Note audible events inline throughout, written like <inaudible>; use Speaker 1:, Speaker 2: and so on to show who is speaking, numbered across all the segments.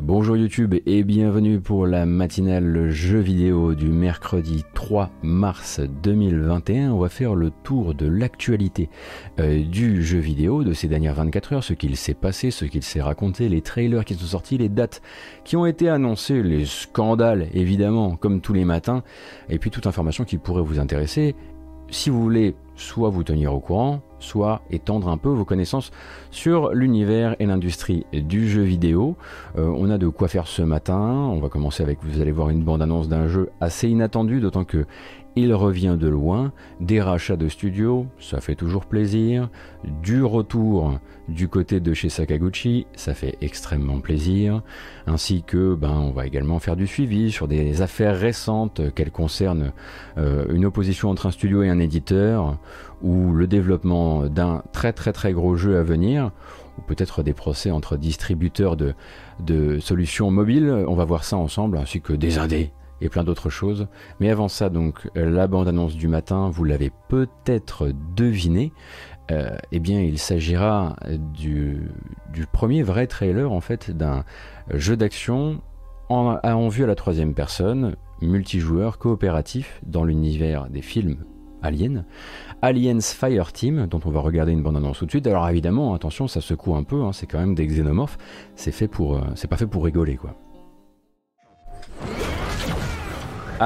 Speaker 1: Bonjour YouTube et bienvenue pour la matinale jeu vidéo du mercredi 3 mars 2021. On va faire le tour de l'actualité euh, du jeu vidéo de ces dernières 24 heures, ce qu'il s'est passé, ce qu'il s'est raconté, les trailers qui sont sortis, les dates qui ont été annoncées, les scandales évidemment comme tous les matins, et puis toute information qui pourrait vous intéresser. Si vous voulez soit vous tenir au courant, soit étendre un peu vos connaissances sur l'univers et l'industrie du jeu vidéo. Euh, on a de quoi faire ce matin. On va commencer avec, vous allez voir une bande-annonce d'un jeu assez inattendu, d'autant que il revient de loin, des rachats de studios, ça fait toujours plaisir, du retour du côté de chez Sakaguchi, ça fait extrêmement plaisir, ainsi que ben, on va également faire du suivi sur des affaires récentes qu'elles concernent euh, une opposition entre un studio et un éditeur, ou le développement d'un très très très gros jeu à venir, ou peut-être des procès entre distributeurs de, de solutions mobiles, on va voir ça ensemble, ainsi que des indés et plein d'autres choses. Mais avant ça, donc, la bande-annonce du matin, vous l'avez peut-être deviné, euh, eh bien, il s'agira du, du, premier vrai trailer, en fait, d'un jeu d'action en, en vue à la troisième personne, multijoueur, coopératif, dans l'univers des films Alien, Aliens Fireteam, dont on va regarder une bande-annonce tout de suite. Alors évidemment, attention, ça secoue un peu, hein, c'est quand même des xénomorphes, c'est fait pour, euh, c'est pas fait pour rigoler, quoi.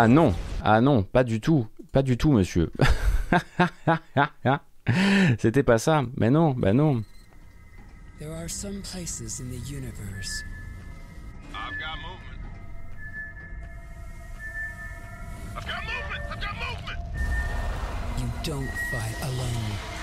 Speaker 1: Ah non, ah non, pas du tout, pas du tout, monsieur. <laughs> C'était pas ça, mais non, bah non. There are some places in the universe. I've got movement. I've got movement. I've got movement. You don't fight alone.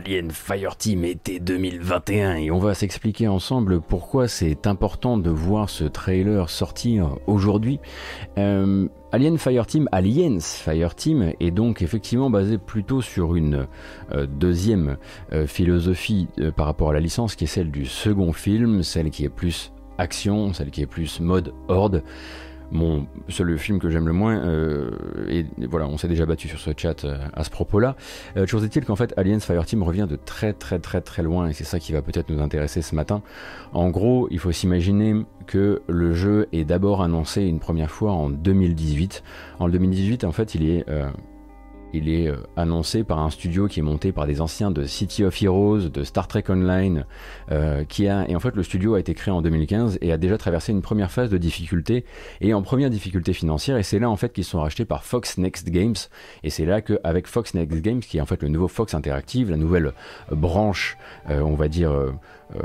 Speaker 1: Alien Fireteam été 2021 et on va s'expliquer ensemble pourquoi c'est important de voir ce trailer sortir aujourd'hui. Euh, Alien Fireteam, Aliens Fireteam est donc effectivement basé plutôt sur une euh, deuxième euh, philosophie par rapport à la licence qui est celle du second film, celle qui est plus action, celle qui est plus mode horde. Bon, c'est le film que j'aime le moins, euh, et voilà, on s'est déjà battu sur ce chat euh, à ce propos-là. Euh, chose est-il qu'en fait, Aliens Fireteam revient de très très très très loin, et c'est ça qui va peut-être nous intéresser ce matin. En gros, il faut s'imaginer que le jeu est d'abord annoncé une première fois en 2018. En 2018, en fait, il est il est euh, annoncé par un studio qui est monté par des anciens de City of Heroes, de Star Trek Online, euh, qui a et en fait le studio a été créé en 2015 et a déjà traversé une première phase de difficulté et en première difficulté financière. Et c'est là en fait qu'ils sont rachetés par Fox Next Games. Et c'est là qu'avec Fox Next Games qui est en fait le nouveau Fox Interactive, la nouvelle branche, euh, on va dire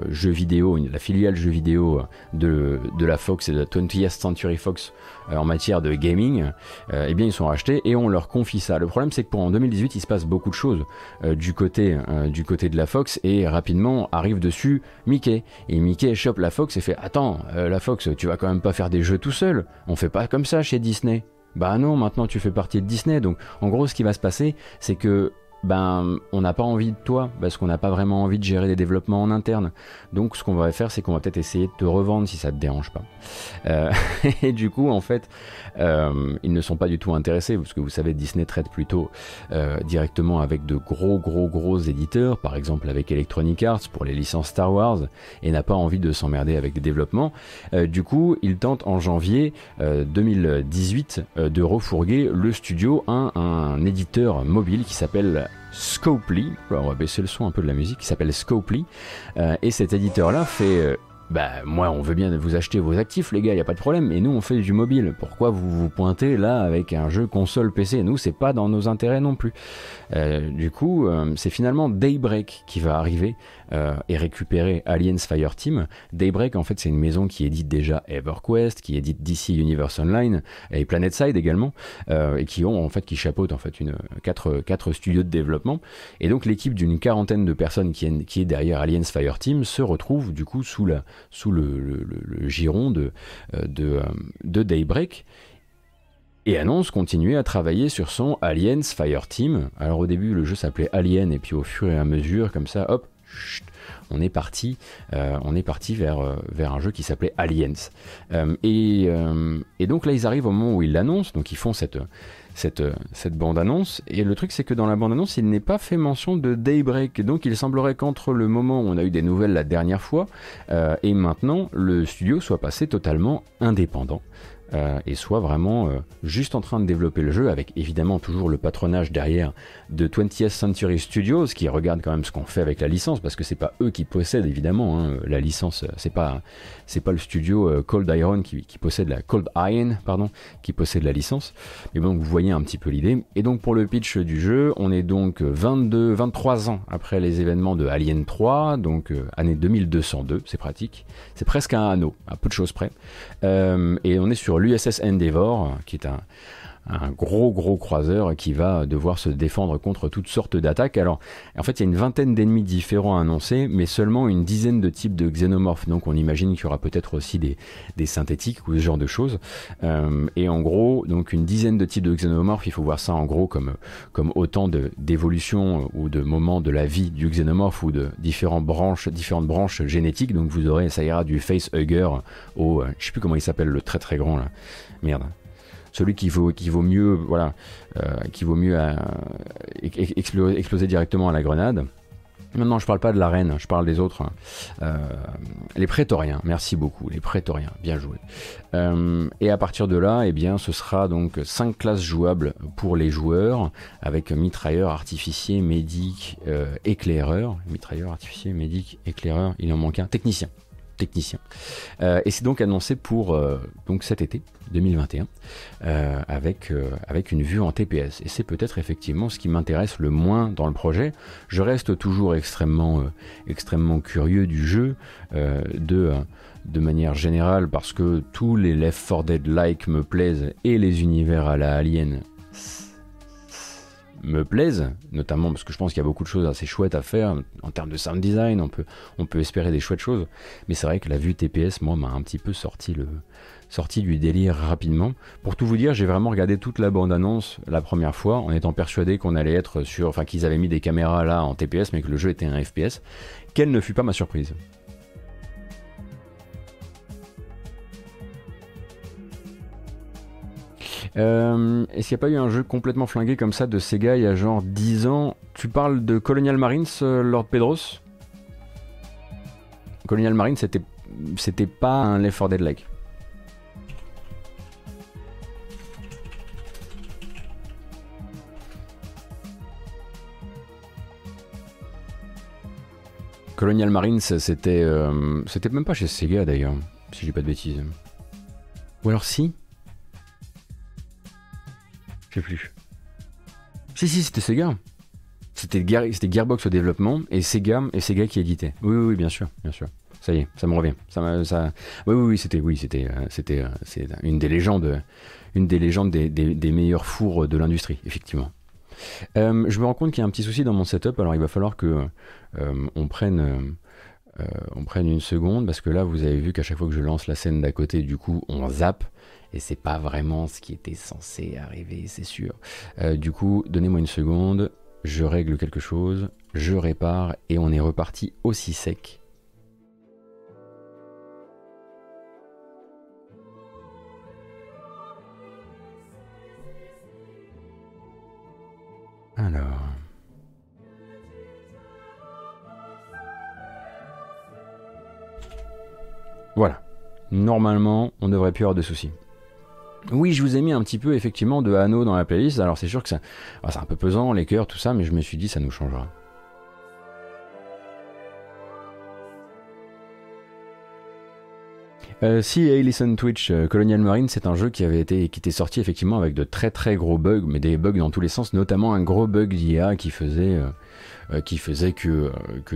Speaker 1: jeux vidéo, la filiale jeux vidéo de, de la Fox et de la 20th Century Fox euh, en matière de gaming, euh, eh bien ils sont rachetés et on leur confie ça. Le problème c'est que pour en 2018 il se passe beaucoup de choses euh, du côté du côté de la Fox et rapidement arrive dessus Mickey et Mickey chope la Fox et fait attends la Fox tu vas quand même pas faire des jeux tout seul, on fait pas comme ça chez Disney. Bah non, maintenant tu fais partie de Disney. Donc en gros, ce qui va se passer, c'est que ben on n'a pas envie de toi parce qu'on n'a pas vraiment envie de gérer des développements en interne. Donc ce qu'on va faire, c'est qu'on va peut-être essayer de te revendre si ça te dérange pas. Euh, <laughs> et du coup, en fait, euh, ils ne sont pas du tout intéressés parce que vous savez, Disney traite plutôt euh, directement avec de gros, gros, gros éditeurs, par exemple avec Electronic Arts pour les licences Star Wars, et n'a pas envie de s'emmerder avec des développements. du coup, ils tentent en janvier 2018 de refourguer le studio à un, un éditeur mobile qui s'appelle Scopely, on va baisser le son un peu de la musique, qui s'appelle Scopely, euh, et cet éditeur-là fait euh, bah moi on veut bien vous acheter vos actifs les gars, il y a pas de problème, mais nous on fait du mobile. Pourquoi vous vous pointez là avec un jeu console PC Nous c'est pas dans nos intérêts non plus. Euh, du coup, c'est finalement Daybreak qui va arriver euh, et récupérer Aliens Fireteam. Daybreak en fait c'est une maison qui édite déjà EverQuest, qui édite DC Universe Online et PlanetSide également, et qui ont en fait qui chapeautent en fait une quatre, quatre studios de développement. Et donc l'équipe d'une quarantaine de personnes qui est, derrière Aliens Fireteam se retrouve du coup sous la sous le, giron de, euh, euh, de, Daybreak et annonce continuer à travailler sur son Aliens Fireteam. Alors au début le jeu s'appelait Alien et puis au fur et à mesure comme ça hop on est parti, euh, parti vers, un jeu qui s'appelait Aliens. et, et, donc là, ils arrivent au moment où ils l'annoncent, donc ils font cette, cette, bande-annonce. Et le truc, c'est que dans la bande-annonce, il n'est pas fait mention de Daybreak. Donc il semblerait qu'entre le moment où on a eu des nouvelles la dernière fois euh, et maintenant, le studio soit passé totalement indépendant. Euh, et soit vraiment euh, juste en train de développer le jeu, avec évidemment toujours le patronage derrière de 20th Century Studios, qui regarde quand même ce qu'on fait avec la licence, parce que c'est pas eux qui possèdent évidemment hein, la licence, c'est pas pas le studio euh, Cold Iron qui, possède la Cold Iron pardon, qui possède la licence. Mais bon, vous voyez un petit peu l'idée. Et donc pour le pitch du jeu, on est donc 22, 23 ans après les événements de Alien 3, donc année 2202, c'est pratique. C'est presque un anneau, à peu de choses près. et on est sur l'USS Endeavour, qui est un, un gros gros croiseur qui va devoir se défendre contre toutes sortes d'attaques. Alors en fait il y a une vingtaine d'ennemis différents annoncés, mais seulement une dizaine de types de xénomorphes. Donc on imagine qu'il y aura peut-être aussi des, des, synthétiques ou ce genre de choses. Euh, et en gros donc une dizaine de types de xénomorphes, il faut voir ça en gros comme, comme autant d'évolutions ou de moments de la vie du xénomorphe ou de différentes branches, différentes branches génétiques. Donc vous aurez, ça ira du facehugger au, euh, je sais plus comment il s'appelle le très très grand là. Merde celui qui vaut, mieux, voilà, euh, qui vaut mieux euh, exploser, directement à la grenade. Maintenant, je parle pas de la reine, je parle des autres. Hein. Euh, les prétoriens, merci beaucoup, les prétoriens, bien joué. et à partir de là, eh bien, ce sera donc 5 classes jouables pour les joueurs, avec mitrailleur, artificier, médic, éclaireur. Mitrailleur, artificier, médic, éclaireur, il en manque un, technicien technicien. Euh, et c'est donc annoncé pour euh, donc cet été 2021 euh, avec, avec une vue en TPS. Et c'est peut-être effectivement ce qui m'intéresse le moins dans le projet. Je reste toujours extrêmement, extrêmement curieux du jeu de, de manière générale parce que tous les Left 4 Dead-like me plaisent et les univers à la Alien me plaisent, notamment parce que je pense qu'il y a beaucoup de choses assez chouettes à faire en termes de sound design, on peut, espérer des chouettes choses, mais c'est vrai que la vue TPS, moi, m'a un petit peu sorti, sorti du délire rapidement. Pour tout vous dire, j'ai vraiment regardé toute la bande-annonce la première fois en étant persuadé qu'on allait être sur, enfin qu'ils avaient mis des caméras là en TPS, mais que le jeu était un FPS. Quelle ne fut pas ma surprise Euh, Est-ce qu'il n'y a pas eu un jeu complètement flingué comme ça de Sega il y a genre 10 ans? Tu parles de Colonial Marines, euh, Lord Pedros? Colonial Marines, c'était, pas un Left 4 Dead-like. Colonial Marines, c'était, euh, c'était même pas chez Sega d'ailleurs, si j'ai pas de bêtises. Ou alors si? Plus. Si, si, c'était Sega. C'était Gearbox au développement et Sega, et Sega qui éditait. Oui, oui, oui, bien sûr, bien sûr. Ça y est, ça me revient. Ça, ça... Oui, oui, c'était, oui, c'était, euh, c'était, euh, une des légendes, une des légendes des, des, meilleurs fours de l'industrie, effectivement. Euh, je me rends compte qu'il y a un petit souci dans mon setup, alors il va falloir que on prenne, on prenne une seconde parce que là, vous avez vu qu'à chaque fois que je lance la scène d'à côté, du coup, on zappe et c'est pas vraiment ce qui était censé arriver, c'est sûr. Euh, du coup, donnez-moi une seconde, je règle quelque chose, je répare et on est reparti aussi sec. Alors. Voilà. Normalement, on devrait plus avoir de soucis. Oui, je vous ai mis un petit peu effectivement de Anneau dans la playlist. Alors c'est sûr que ah, c'est un peu pesant, les cœurs, tout ça, mais je me suis dit ça nous changera. Euh, si listen Twitch, euh, Colonial Marine, c'est un jeu qui avait été qui était sorti effectivement avec de très très gros bugs, mais des bugs dans tous les sens, notamment un gros bug d'IA qui faisait euh, qui faisait que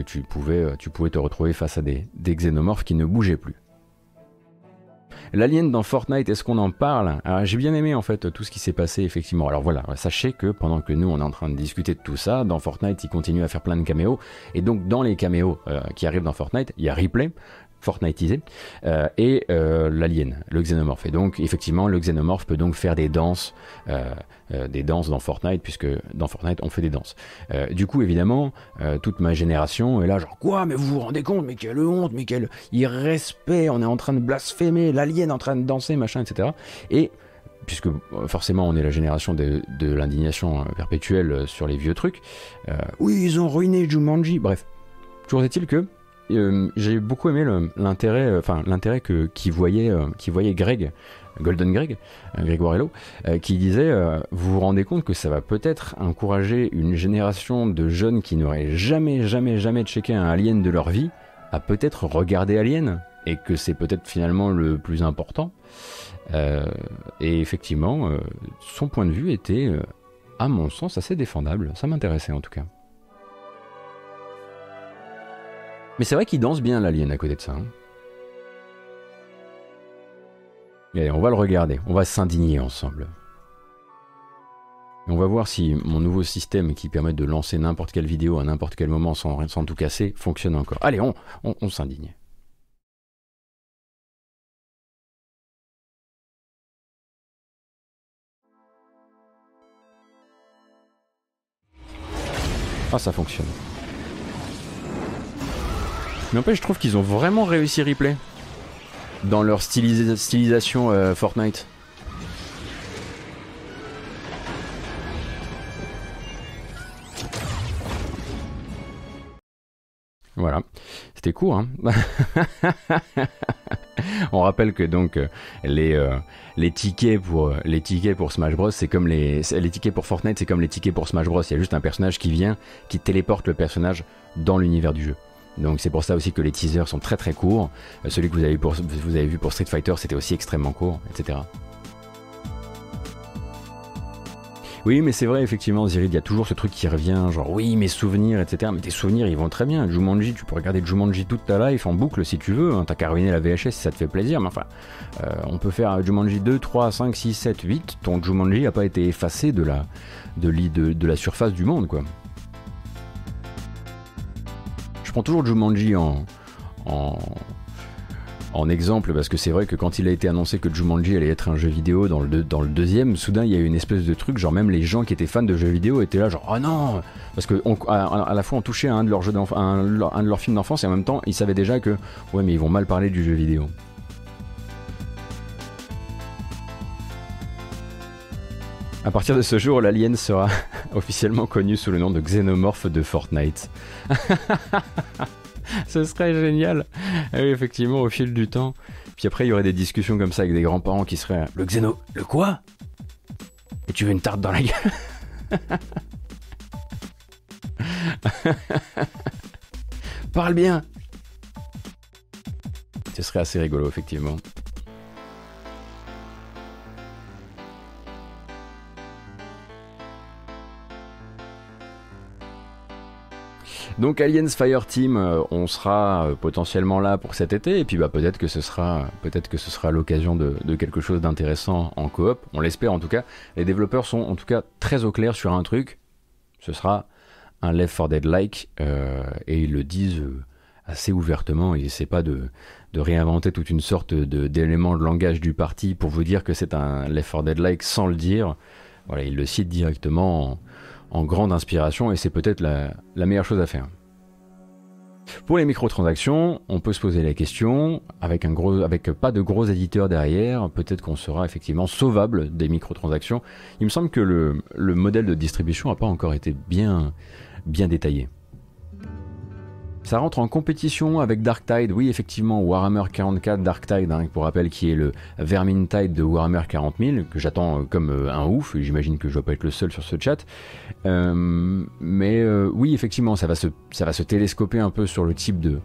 Speaker 1: tu pouvais te retrouver face à des xénomorphes qui ne bougeaient plus. L'alien dans Fortnite, est-ce qu'on en parle? J'ai bien aimé en fait tout ce qui s'est passé effectivement. Alors voilà, sachez que pendant que nous on est en train de discuter de tout ça, dans Fortnite il continue à faire plein de caméos. Et donc dans les caméos qui arrivent dans Fortnite, il y a Replay, Fortniteisé, euh, et euh, l'alien, le xénomorphe. Et donc, effectivement, le xénomorphe peut donc faire des danses, euh, des danses dans Fortnite, puisque dans Fortnite, on fait des danses. du coup, évidemment, toute ma génération est là, genre, quoi, mais vous vous rendez compte, mais quelle honte, mais quel irrespect, on est en train de blasphémer, l'alien en train de danser, machin, etc. Et puisque forcément on est la génération de, de l'indignation perpétuelle sur les vieux trucs, oui, ils ont ruiné Jumanji, bref. Toujours est-il que euh, j'ai beaucoup aimé l'intérêt, euh, enfin que qui voyait, euh, qui voyait Greg, Golden Greg, Grégoire Hello, qui disait vous vous rendez compte que ça va peut-être encourager une génération de jeunes qui n'auraient jamais, jamais, jamais checké un Alien de leur vie à peut-être regarder Alien et que c'est peut-être finalement le plus important. et effectivement, son point de vue était, à mon sens, assez défendable. Ça m'intéressait en tout cas. Mais c'est vrai qu'il danse bien l'alien à côté de ça. Hein. Allez, on va le regarder, on va s'indigner ensemble. Et on va voir si mon nouveau système qui permet de lancer n'importe quelle vidéo à n'importe quel moment sans, sans, tout casser fonctionne encore. Allez, on, on s'indigne. Ah, ça fonctionne. Mais en fait, je trouve qu'ils ont vraiment réussi replay dans leur stylisation euh, Fortnite. Voilà, c'était court. Hein <laughs> On rappelle que donc euh, les, euh, les tickets pour les tickets pour Smash Bros, c'est comme les les tickets pour Fortnite, c'est comme les tickets pour Smash Bros. Il y a juste un personnage qui vient, qui téléporte le personnage dans l'univers du jeu. Donc c'est pour ça aussi que les teasers sont très très courts. Euh, celui que vous avez, vu pour Street Fighter, c'était aussi extrêmement court, etc. Oui, mais c'est vrai, effectivement, Zirid, il y a toujours ce truc qui revient, genre oui, mes souvenirs, etc. Mais tes souvenirs, ils vont très bien. Jumanji, tu peux regarder Jumanji toute ta life en boucle si tu veux. Hein. T'as qu'à ruiner la VHS si ça te fait plaisir. Mais enfin, euh, on peut faire Jumanji 2, 3, 5, 6, 7, 8. Ton Jumanji n'a pas été effacé de la, de la surface du monde, quoi. Je prends toujours Jumanji en, exemple parce que c'est vrai que quand il a été annoncé que Jumanji allait être un jeu vidéo dans le, deuxième, soudain il y a eu une espèce de truc, genre même les gens qui étaient fans de jeux vidéo étaient là, genre oh non Parce que à, la fois on touchait à un de leurs, jeux un de leurs films d'enfance et en même temps ils savaient déjà que ouais, mais ils vont mal parler du jeu vidéo. À partir de ce jour, l'alien sera <laughs> officiellement connu sous le nom de Xenomorph de Fortnite. <laughs> Ce serait génial. oui, effectivement, au fil du temps. Puis après, il y aurait des discussions comme ça avec des grands-parents qui seraient Le Xeno. Le quoi? Et tu veux une tarte dans la gueule? <laughs> Parle bien Ce serait assez rigolo, effectivement. Donc Aliens Fire Team, euh, on sera euh, potentiellement là pour cet été et puis bah peut-être que ce sera peut-être que ce sera l'occasion de, quelque chose d'intéressant en coop. On l'espère en tout cas. Les développeurs sont en tout cas très au clair sur un truc. Ce sera un Left 4 Dead like euh, et ils le disent assez ouvertement. Ils essaient pas de, réinventer toute une sorte d'éléments de, langage du parti pour vous dire que c'est un Left 4 Dead like sans le dire. Voilà, ils le citent directement en grande inspiration et c'est peut-être la, meilleure chose à faire. Pour les microtransactions, on peut se poser la question, avec, pas de gros éditeurs derrière, peut-être qu'on sera effectivement sauvable des microtransactions. Il me semble que le, le modèle de distribution n'a pas encore été bien détaillé. Ça rentre en compétition avec Dark Tide, oui effectivement Warhammer 44 Dark Tide, hein, pour rappel qui est le Vermintide de Warhammer 40 000, que j'attends euh, comme euh, un ouf, j'imagine que je ne vais pas être le seul sur ce chat. Euh, mais oui effectivement ça va, se, ça va se télescoper un peu sur le type de,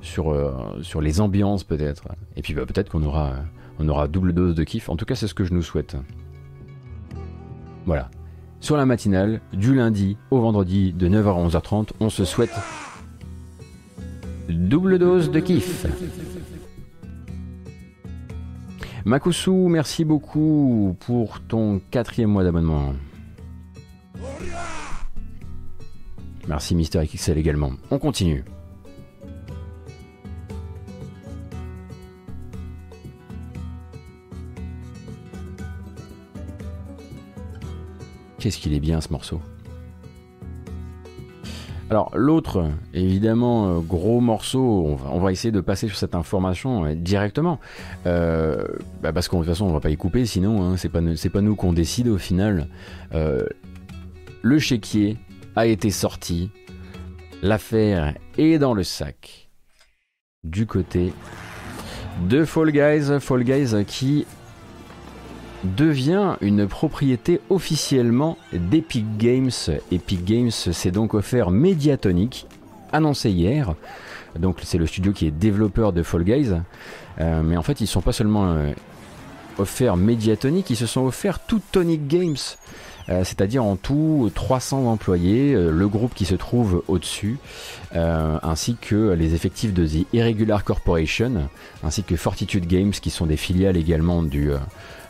Speaker 1: sur, sur les ambiances peut-être. Et puis bah, peut-être qu'on aura, on aura double dose de kiff. En tout cas, c'est ce que je nous souhaite. Voilà. Sur la matinale, du lundi au vendredi de 9h à 11h30, on se souhaite double dose de kiff. Makusu, merci beaucoup pour ton quatrième mois d'abonnement. Merci Mister XL également. On continue. Qu'est-ce qu'il est bien ce morceau? Alors l'autre, évidemment, euh, gros morceau, on va, essayer de passer sur cette information euh, directement, euh, bah, parce qu'en toute façon on va pas y couper, sinon hein, c'est pas, pas nous qu'on décide au final. le chéquier a été sorti, l'affaire est dans le sac, du côté de Fall Guys, Fall Guys qui devient une propriété officiellement d'Epic Games. Epic Games s'est donc offert Mediatonic, annoncé hier. Donc c'est le studio qui est développeur de Fall Guys. Euh, mais en fait, ils sont pas seulement euh, offerts Mediatonic, ils se sont offerts tout Tonic Games. Euh, c'est-à-dire en tout 300 employés, le groupe qui se trouve au-dessus, ainsi que les effectifs de The Irregular Corporation, ainsi que Fortitude Games, qui sont des filiales également du,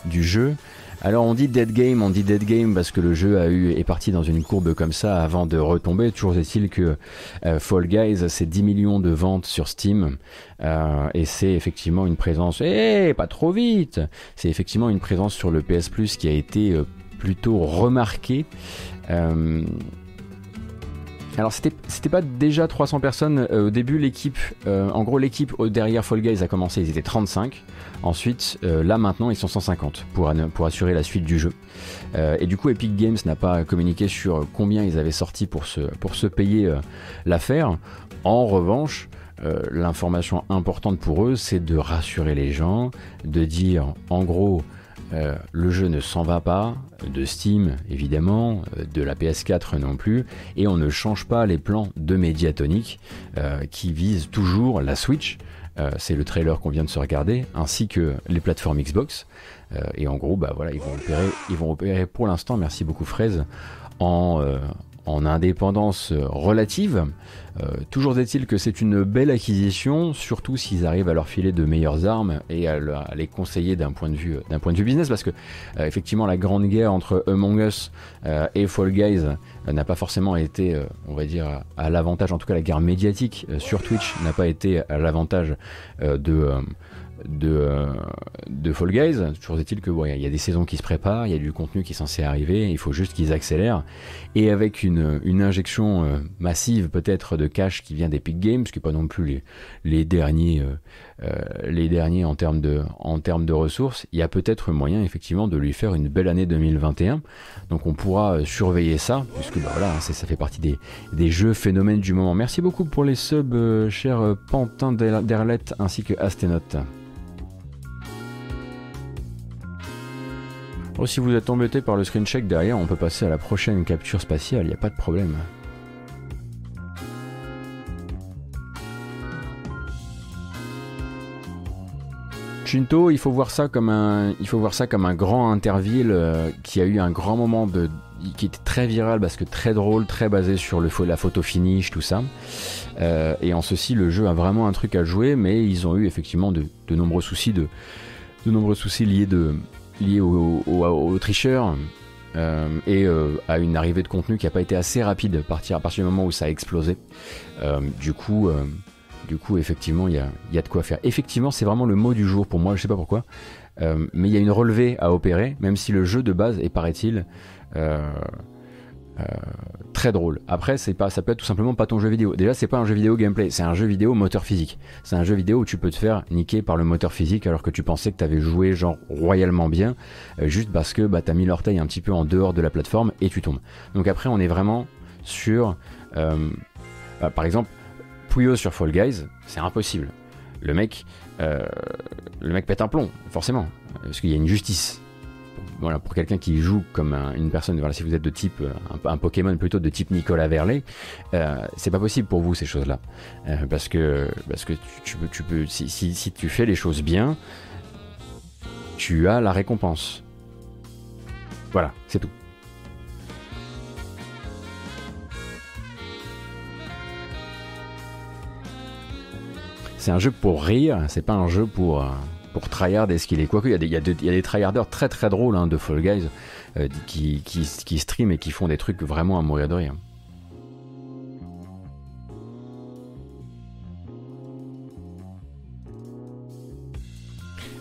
Speaker 1: du jeu. Alors on dit dead game, on dit dead game parce que le jeu a eu est parti dans une courbe comme ça avant de retomber. Toujours est-il que euh, Fall Guys c'est 10 millions de ventes sur Steam euh, et c'est effectivement une présence. Eh, pas trop vite. C'est effectivement une présence sur le PS Plus qui a été euh, plutôt remarquée. Alors c'était pas déjà 300 personnes au début l'équipe en gros l'équipe derrière Fall Guys a commencé ils étaient 35 Ensuite, euh, là maintenant, ils sont 150 pour, assurer la suite du jeu. Euh, et du coup, Epic Games n'a pas communiqué sur combien ils avaient sorti pour se, payer euh, l'affaire. En revanche, l'information importante pour eux, c'est de rassurer les gens, de dire en gros, le jeu ne s'en va pas, de Steam évidemment, de la PS4 non plus, et on ne change pas les plans de Mediatonic qui visent toujours la Switch. Euh, c'est le trailer qu'on vient de se regarder, ainsi que les plateformes Xbox. Euh, et en gros, bah voilà, ils vont opérer, ils vont opérer pour l'instant, merci beaucoup Fraise, en, euh, en indépendance relative. Euh, toujours est-il que c'est une belle acquisition, surtout s'ils arrivent à leur filer de meilleures armes et à, les conseiller d'un point de vue d'un point de vue business, parce que euh, effectivement la grande guerre entre Among Us euh, et Fall Guys n'a pas forcément été, on va dire, à l'avantage, en tout cas la guerre médiatique sur Twitch n'a pas été à l'avantage de de, euh, de Fall Guys. Toujours est-il que il y a des saisons qui se préparent, il y a du contenu qui est censé arriver, il faut juste qu'ils accélèrent. Et avec une, injection euh, massive peut-être de cash qui vient d'Epic Games, ce qui n'est pas non plus les, derniers, euh, en termes de, ressources, il y a peut-être moyen effectivement de lui faire une belle année 2021. Donc on pourra surveiller ça, puisque bah, voilà, ça fait partie des, des jeux phénomènes du moment. Merci beaucoup pour les subs, cher Pantin d'Erlette ainsi que Asténote. Oh, si vous êtes embêté par le screen check derrière, on peut passer à la prochaine capture spatiale, il n'y a pas de problème. Shinto, il faut voir ça comme un, il faut voir ça comme un grand interville euh, qui a eu un grand moment de, qui était très viral parce que très drôle, très basé sur le, la photo finish, tout ça. Euh, et en ceci, le jeu a vraiment un truc à jouer, mais ils ont eu effectivement de, nombreux soucis de, de nombreux soucis liés de, lié aux tricheurs euh, et euh, à une arrivée de contenu qui n'a pas été assez rapide à partir, à partir du moment où ça a explosé. Euh, du coup, du coup, effectivement, il y a, y a, de quoi faire. Effectivement, c'est vraiment le mot du jour pour moi, je sais pas pourquoi. mais il y a une relevée à opérer, même si le jeu de base est, paraît-il, euh, très drôle. Après, c'est pas, ça peut être tout simplement pas ton jeu vidéo. Déjà, c'est pas un jeu vidéo gameplay, c'est un jeu vidéo moteur physique. C'est un jeu vidéo où tu peux te faire niquer par le moteur physique alors que tu pensais que tu avais joué genre royalement bien, euh, juste parce que bah, t'as mis l'orteil un petit peu en dehors de la plateforme et tu tombes. Donc après, on est vraiment sur, euh, bah, par exemple, Puyo sur Fall Guys, c'est impossible. Le mec, le mec pète un plomb, forcément, parce qu'il y a une justice voilà, pour quelqu'un qui joue comme une personne, si vous êtes de type un, Pokémon plutôt de type Nicolas Verlet, c'est pas possible pour vous ces choses-là, parce que parce que si, tu fais les choses bien, tu as la récompense. Voilà, c'est tout. C'est un jeu pour rire, c'est pas un jeu pour, euh, pour tryhard est ce qu'il est. Quoique, il y y a des tryharders très très drôles hein, de Fall Guys euh, qui, qui, streament et qui font des trucs vraiment à mourir de rire.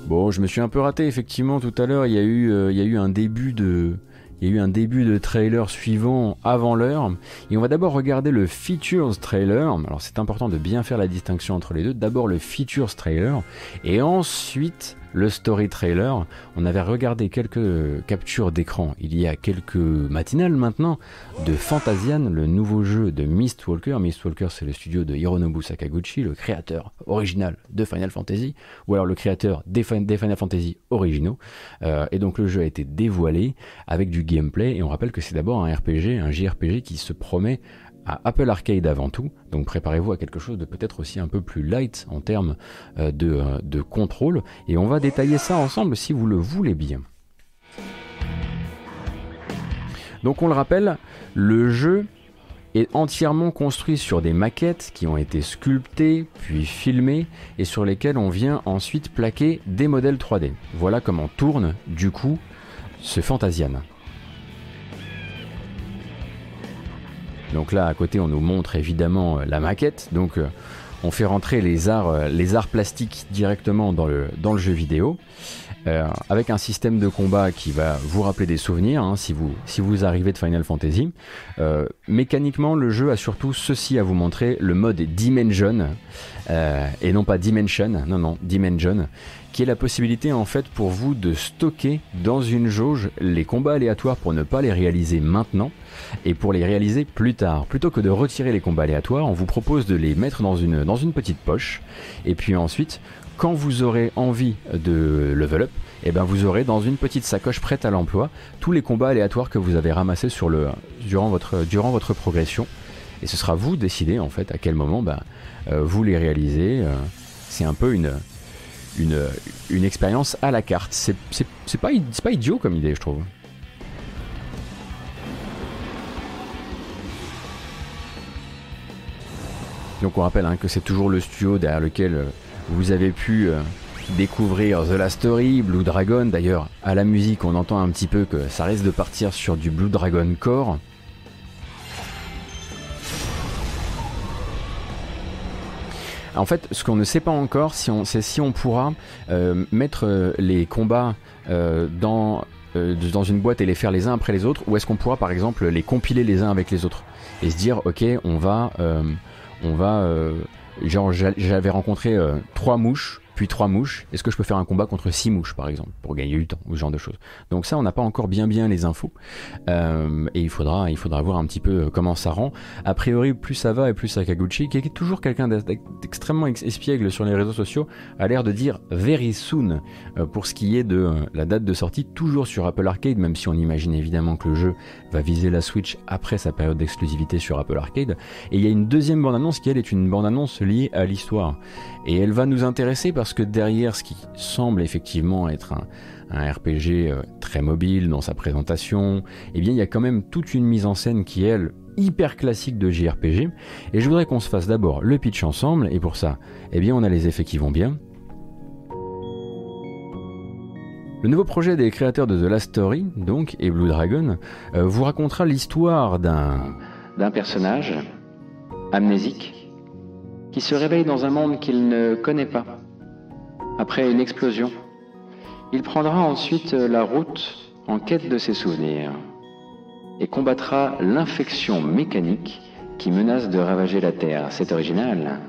Speaker 1: Bon, je me suis un peu raté effectivement tout à l'heure. Il y a eu, euh, il y a eu un début de, il y a eu un début de trailer suivant avant l'heure. Et on va d'abord regarder le Features trailer. Alors c'est important de bien faire la distinction entre les deux. D'abord le Features trailer et ensuite le story trailer. On avait regardé quelques captures d'écran il y a quelques matinales maintenant de Fantasian, le nouveau jeu de Mistwalker. Mistwalker, c'est le studio de Hironobu Sakaguchi, le créateur original de Final Fantasy, ou alors le créateur des, Final Fantasy originaux. Euh, et donc le jeu a été dévoilé avec du gameplay. Et on rappelle que c'est d'abord un RPG, un JRPG qui se promet Apple Arcade avant tout, donc préparez-vous à quelque chose de peut-être aussi un peu plus light en termes euh, euh, de, contrôle, et on va détailler ça ensemble si vous le voulez bien. Donc on le rappelle, le jeu est entièrement construit sur des maquettes qui ont été sculptées puis filmées et sur lesquelles on vient ensuite plaquer des modèles 3D. Voilà comment tourne du coup ce Fantasian. Donc là, à côté, on nous montre évidemment euh, la maquette. Donc euh, on fait rentrer les arts, euh, les arts plastiques directement dans le, jeu vidéo. avec un système de combat qui va vous rappeler des souvenirs hein, si, vous, si vous arrivez de Final Fantasy. mécaniquement, le jeu a surtout ceci à vous montrer, le mode Dimension, et non pas Dimension, non non, Dimension, qui est la possibilité en fait pour vous de stocker dans une jauge les combats aléatoires pour ne pas les réaliser maintenant, et pour les réaliser plus tard. Plutôt que de retirer les combats aléatoires, on vous propose de les mettre dans une, dans une petite poche, et puis ensuite, quand vous aurez envie de level up, eh ben vous aurez dans une petite sacoche prête à l'emploi tous les combats aléatoires que vous avez ramassés sur le, durant, votre, durant votre progression. Et ce sera vous décider en fait à quel moment ben, euh, vous les réalisez. Euh, c'est un peu une, une, expérience à la carte. C'est pas, pas idiot comme idée, je trouve. Donc on rappelle hein, que c'est toujours le studio derrière lequel euh, vous avez pu euh, découvrir The Last Story, Blue Dragon. D'ailleurs, à la musique, on entend un petit peu que ça risque de partir sur du Blue Dragon Core. En fait, ce qu'on ne sait pas encore, c'est si on pourra euh, mettre les combats dans, dans une boîte et les faire les uns après les autres, ou est-ce qu'on pourra par exemple les compiler les uns avec les autres et se dire, ok, on va on va euh, genre j'avais rencontré euh, trois mouches puis trois mouches. Est-ce que je peux faire un combat contre six mouches, par exemple, pour gagner du temps, ou ce genre de choses? Donc ça, on n'a pas encore bien bien les infos, euh, et il faudra, il faudra voir un petit peu euh, comment ça rend. A priori, plus ça va et plus Sakaguchi, qui est toujours quelqu'un d'extrêmement espiègle sur les réseaux sociaux, a l'air de dire very soon euh, pour ce qui est de la date de sortie, toujours sur Apple Arcade, même si on imagine évidemment que le jeu va viser la Switch après sa période d'exclusivité sur Apple Arcade. Et il y a une deuxième bande-annonce qui elle est une bande-annonce liée à l'histoire, et elle va nous intéresser parce que derrière ce qui semble effectivement être un, RPG euh, très mobile dans sa présentation, eh bien il y a quand même toute une mise en scène qui est elle hyper classique de JRPG. Et je voudrais qu'on se fasse d'abord le pitch ensemble, et pour ça, eh bien on a les effets qui vont bien. Le nouveau projet des créateurs de The Last Story, donc, et Blue Dragon, euh, vous racontera l'histoire d'un d'un personnage amnésique qui se réveille dans un monde qu'il ne connaît pas après une explosion. Il prendra ensuite la route en quête de ses souvenirs et combattra l'infection mécanique qui menace de ravager la Terre. C'est original.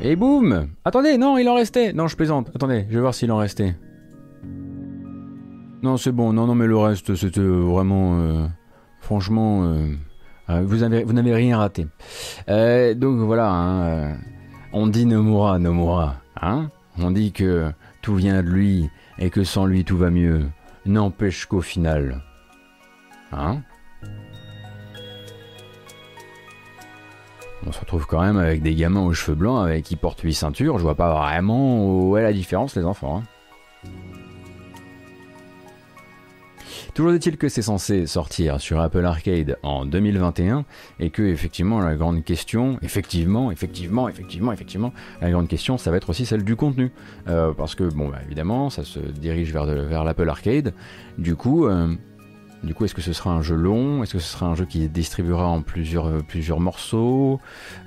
Speaker 1: Et boum Attendez, non, il en restait Non, je plaisante. Attendez, je vais voir s'il en restait. Non, c'est bon. Non, non, mais le reste, c'était vraiment... Euh, franchement... Euh, euh, vous n'avez rien raté. donc voilà, hein, on dit Nomura, Nomura. Hein on dit que tout vient de lui et que sans lui tout va mieux. N'empêche qu'au final... Hein on se retrouve quand même avec des gamins aux cheveux blancs avec qui portent 8 ceintures. Je vois pas vraiment où est la différence, les enfants. Hein. Toujours est-il que c'est censé sortir sur Apple Arcade en 2021 et que effectivement la grande question, effectivement, effectivement, effectivement, effectivement, la grande question, ça va être aussi celle du contenu, euh, parce que bon, bah, évidemment, ça se dirige vers, vers l'Apple Arcade. Du coup, euh, du coup, est-ce que ce sera un jeu long? Est-ce que ce sera un jeu qui distribuera en plusieurs, euh, morceaux?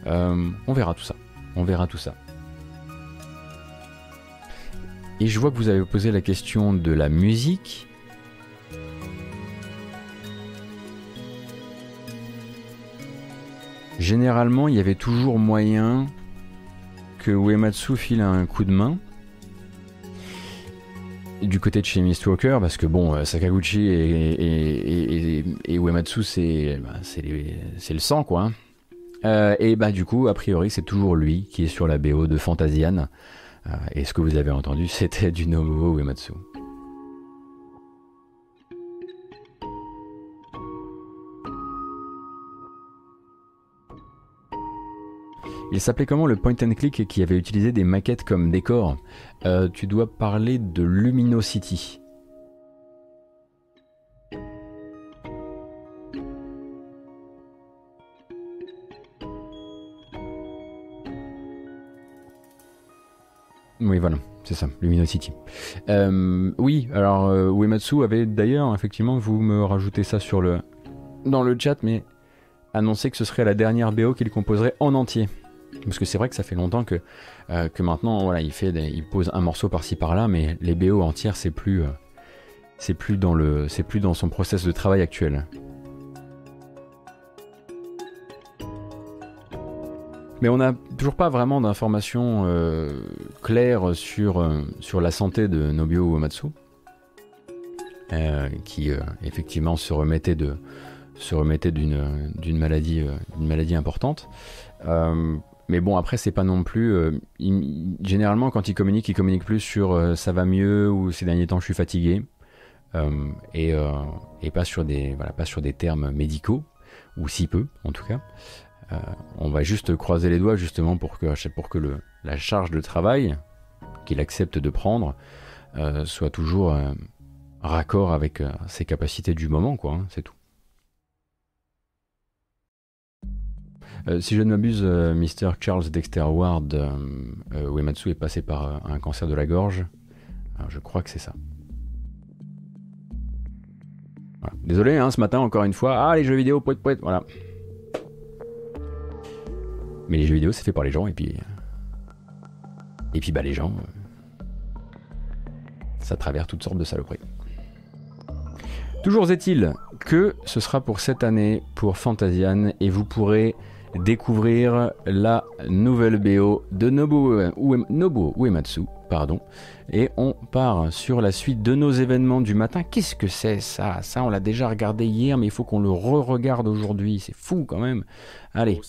Speaker 1: Euh, On verra tout ça. On verra tout ça. Et je vois que vous avez posé la question de la musique. Généralement, il y avait toujours moyen que Uematsu file un coup de main du côté de chez Mistwalker, parce que bon, euh, Sakaguchi et, et, Uematsu, bah, c'est le sang, quoi. Hein. Euh, et bah du coup, a priori, c'est toujours lui qui est sur la BO de Fantasian. Euh, et ce que vous avez entendu, <laughs> c'était du Nobuo Uematsu. Il s'appelait comment le point and click qui avait utilisé des maquettes comme décor? Euh, Tu dois parler de Luminosity. Oui, voilà, c'est ça, Luminosity. Euh, oui, alors euh, Uematsu avait d'ailleurs, effectivement, vous me rajoutez ça sur le dans le chat, mais annoncé que ce serait la dernière BO qu'il composerait en entier. Parce que c'est vrai que ça fait longtemps que, euh, que maintenant, voilà, il, fait il pose un morceau par-ci par-là, mais les BO entières, c'est plus, euh, plus, dans plus dans son process de travail actuel. Mais on n'a toujours pas vraiment d'informations euh, claires sur, sur la santé de Nobio Uematsu, qui effectivement se remettait d'une, maladie, maladie importante. Mais bon, après, c'est pas non plus. Euh, généralement, quand il communique, il communique plus sur euh, ça va mieux ou ces derniers temps je suis fatigué. Euh, et, et, pas, sur des, voilà, pas sur des termes médicaux, ou si peu en tout cas. on va juste croiser les doigts justement pour que, pour que le, la charge de travail qu'il accepte de prendre soit toujours raccord avec ses capacités du moment, quoi. Hein, c'est tout. Euh, si je ne m'abuse, euh, Mr. Charles Dexter Ward euh, Uematsu est passé par un cancer de la gorge. je crois que c'est ça. Désolé, hein, ce matin, encore une fois. Ah, les jeux vidéo, poète, poète, voilà. Mais les jeux vidéo, c'est fait par les gens, et puis. Et puis, bah, les gens. ça traverse toutes sortes de saloperies. Toujours est-il que ce sera pour cette année pour Fantasian, et vous pourrez découvrir la nouvelle BO de Nobuo, Uematsu. Et on part sur la suite de nos événements du matin. Qu'est-ce que c'est ça? Ça, on l'a déjà regardé hier, mais il faut qu'on le re-regarde aujourd'hui. C'est fou quand même. Allez.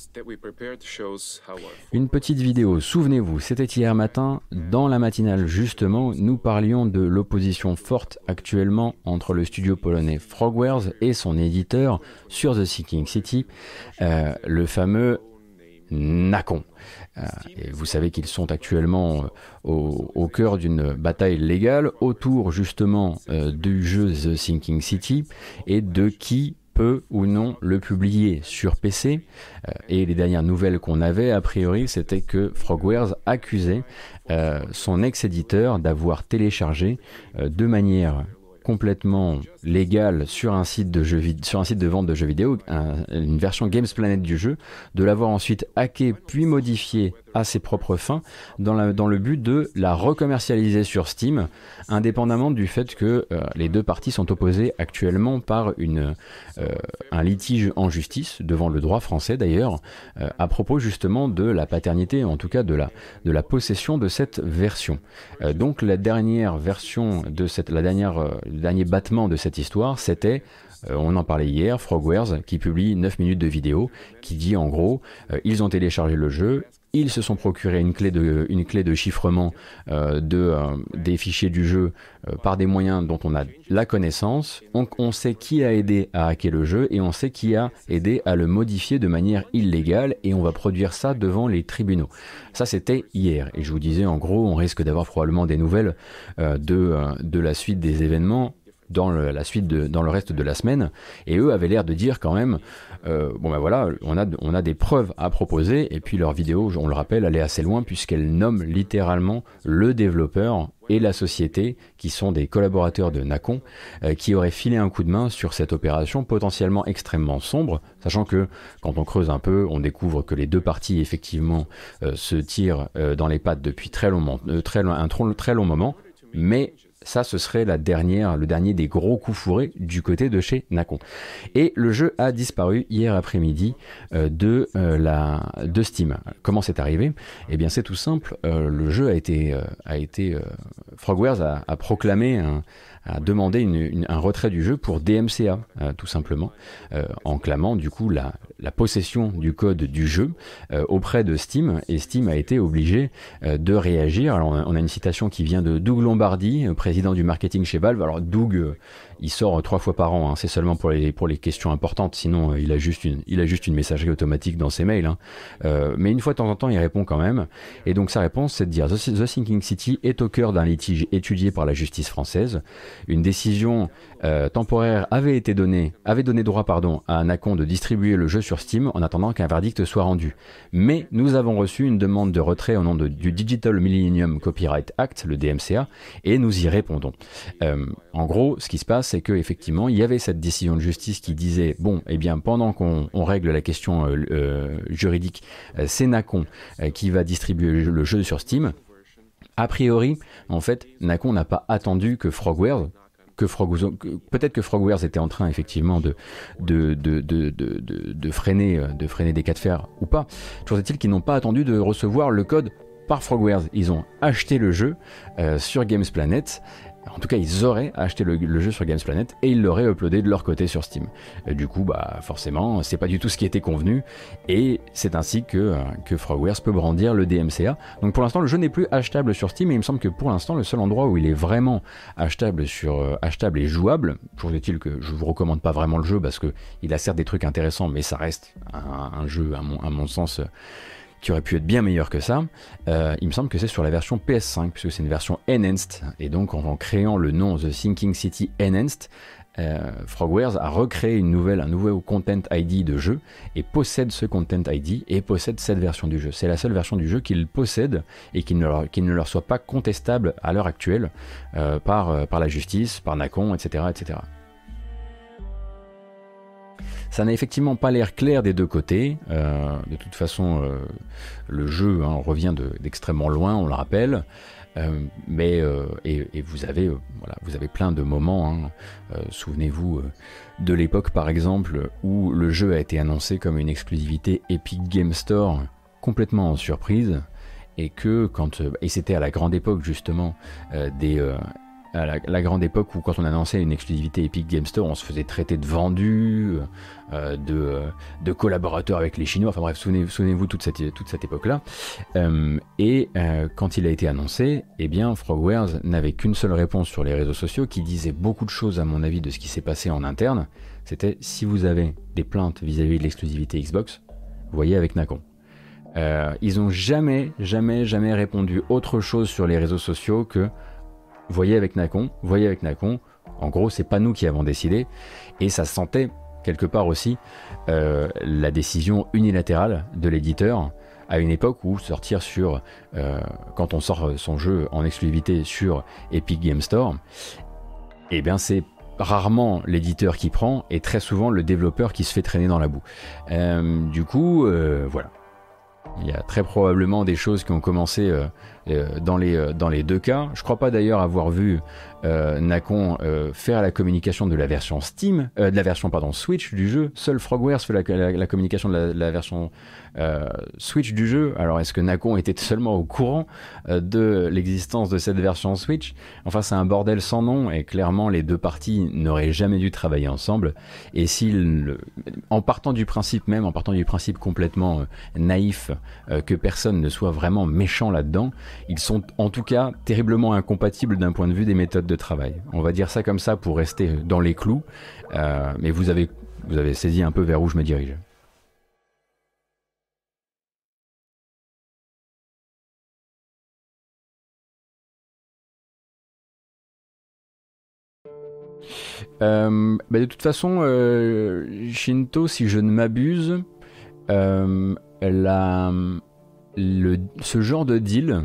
Speaker 1: Une petite vidéo. Souvenez-vous, c'était hier matin, dans la matinale justement, nous parlions de l'opposition forte actuellement entre le studio polonais Frogwares et son éditeur sur The Seeking City, euh, le fameux Nacon. Euh, et vous savez qu'ils sont actuellement euh, au, cœur d'une bataille légale autour justement du jeu The Sinking City et de qui peut ou non le publier sur PC. et les dernières nouvelles qu'on avait, a priori, c'était que Frogwares accusait son ex-éditeur d'avoir téléchargé de manière complètement légal sur un site de, vente de jeux vidéo, une version Games Planet du jeu, de l'avoir ensuite hacké puis modifié à ses propres fins dans, dans le but de la recommercialiser sur Steam, indépendamment du fait que euh, les deux parties sont opposées actuellement par une, euh, un litige en justice, devant le droit français d'ailleurs, euh, à propos justement de la paternité, en tout cas de la, de la possession de cette version. donc la dernière version de cette, la dernière, le dernier battement de cette histoire, c'était on en parlait hier, Frogwares, qui publie 9 minutes de vidéo, qui dit en gros, ils ont téléchargé le jeu, ils se sont procurés une clé de, une clé de chiffrement euh, de, euh, des fichiers du jeu euh, par des moyens dont on a la connaissance. On, on sait qui a aidé à hacker le jeu et on sait qui a aidé à le modifier de manière illégale et on va produire ça devant les tribunaux. Ça c'était hier et je vous disais en gros on risque d'avoir probablement des nouvelles de, de la suite des événements dans le, la suite de, dans le reste de la semaine et eux avaient l'air de dire quand même euh, bon ben voilà, on a, on a des preuves à proposer, et puis leur vidéo, on le rappelle, elle est assez loin puisqu'elle nomme littéralement le développeur et la société, qui sont des collaborateurs de Nacon, euh, qui auraient filé un coup de main sur cette opération potentiellement extrêmement sombre, sachant que quand on creuse un peu, on découvre que les deux parties effectivement euh, se tirent dans les pattes depuis très, long, très, un très long moment, mais ça, ce serait la dernière, le dernier des gros coups fourrés du côté de chez Nacon. Et le jeu a disparu hier après-midi euh, de, euh, la, de Steam. Comment c'est arrivé? Eh bien, c'est tout simple. Euh, le jeu a été, a été Frogwares a, a proclamé un, a demandé un retrait du jeu pour DMCA, euh, tout simplement, euh, en clamant du coup la, possession du code du jeu euh, auprès de Steam, et Steam a été obligé de réagir. Alors on a, une citation qui vient de Doug Lombardi, président du marketing chez Valve. Alors Doug, il sort trois fois par an, hein. c'est seulement pour les, pour les questions importantes, sinon il, a juste une, il a juste une messagerie automatique dans ses mails. Hein. mais une fois de temps en temps, il répond quand même. Et donc sa réponse, c'est de dire The Thinking City est au cœur d'un litige étudié par la justice française une décision euh, temporaire avait été donnée, avait donné droit pardon, à Nacon de distribuer le jeu sur Steam en attendant qu'un verdict soit rendu. Mais nous avons reçu une demande de retrait au nom du Digital Millennium Copyright Act, le DMCA, et nous y répondons. Euh, en gros, ce qui se passe, c'est qu'effectivement, il y avait cette décision de justice qui disait, bon, eh bien, pendant qu'on règle la question euh, juridique, c'est Nacon qui va distribuer le jeu sur Steam. A priori, en fait, Nacon n'a pas attendu que Frogwares, peut-être que Frogwares était en train effectivement de, freiner, euh, de freiner des cas de fer ou pas. Toujours est-il qu'ils n'ont pas attendu de recevoir le code par Frogwares. Ils ont acheté le jeu euh, sur Games Planet en tout cas, ils auraient acheté le, jeu sur Games Planet et ils l'auraient uploadé de leur côté sur Steam. du coup, bah forcément, c'est pas du tout ce qui était convenu et c'est ainsi que, euh, que Frogwares peut brandir le DMCA. Donc pour l'instant, le jeu n'est plus achetable sur Steam et il me semble que pour l'instant, le seul endroit où il est vraiment achetable sur euh, achetable et jouable, toujours est-il que je vous recommande pas vraiment le jeu parce que il a certes des trucs intéressants, mais ça reste un, jeu à mon, à mon sens qui aurait pu être bien meilleur que ça. Euh, il me semble que c'est sur la version PS5, puisque c'est une version enhanced. Et donc, en, créant le nom The Thinking City Enhanced, euh, Frogwares a recréé une nouvelle, un nouveau Content ID de jeu et possède ce Content ID et possède cette version du jeu. C'est la seule version du jeu qu'il possède et qui ne, leur, qui ne leur soit pas contestable à l'heure actuelle euh, par, par la justice, par Nacon, etc. etc. Ça n'a effectivement pas l'air clair des deux côtés. Euh, de toute façon, euh, le jeu hein, revient d'extrêmement loin, on le rappelle. Euh, mais et, vous avez voilà, vous avez plein de moments. Hein. Souvenez-vous de l'époque, par exemple, où le jeu a été annoncé comme une exclusivité Epic Game Store, complètement en surprise et que quand et c'était à la grande époque justement des la, grande époque où quand on annonçait une exclusivité Epic Game Store, on se faisait traiter de vendus, euh, de, euh, de, collaborateurs avec les Chinois, enfin bref, souvenez-vous toute cette, toute cette époque-là. Euh, et quand il a été annoncé, eh bien Frogwares n'avait qu'une seule réponse sur les réseaux sociaux qui disait beaucoup de choses à mon avis de ce qui s'est passé en interne. C'était si vous avez des plaintes vis-à-vis de l'exclusivité Xbox, voyez avec Nacon. ils ont jamais, jamais, jamais répondu autre chose sur les réseaux sociaux que voyez avec Nacon, voyez avec Nacon. En gros, c'est pas nous qui avons décidé. Et ça sentait quelque part aussi euh, la décision unilatérale de l'éditeur à une époque où sortir sur, euh, quand on sort son jeu en exclusivité sur Epic Game Store, eh bien c'est rarement l'éditeur qui prend et très souvent le développeur qui se fait traîner dans la boue. Euh, du coup, voilà. Il y a très probablement des choses qui ont commencé dans, les, dans les deux cas. Je crois pas d'ailleurs avoir vu euh, Nacon euh, faire la communication de la version Steam, euh, de la version pardon Switch du jeu. Seul Frogwares fait la, communication de la, version Switch du jeu. Alors est-ce que Nacon était <laughs> seulement au courant de l'existence de cette version Switch? Enfin c'est un bordel sans nom et clairement les deux parties n'auraient jamais dû travailler ensemble. Et s'ils, en partant du principe même, en partant du principe complètement naïf que personne ne soit vraiment méchant là-dedans, ils sont en tout cas terriblement incompatibles d'un point de vue des méthodes de travail. On va dire ça comme ça pour rester dans les clous, euh, mais vous avez, saisi un peu vers où je me dirige. Euh, bah, de toute façon, euh, Shinto, si je ne m'abuse, ce genre de deal,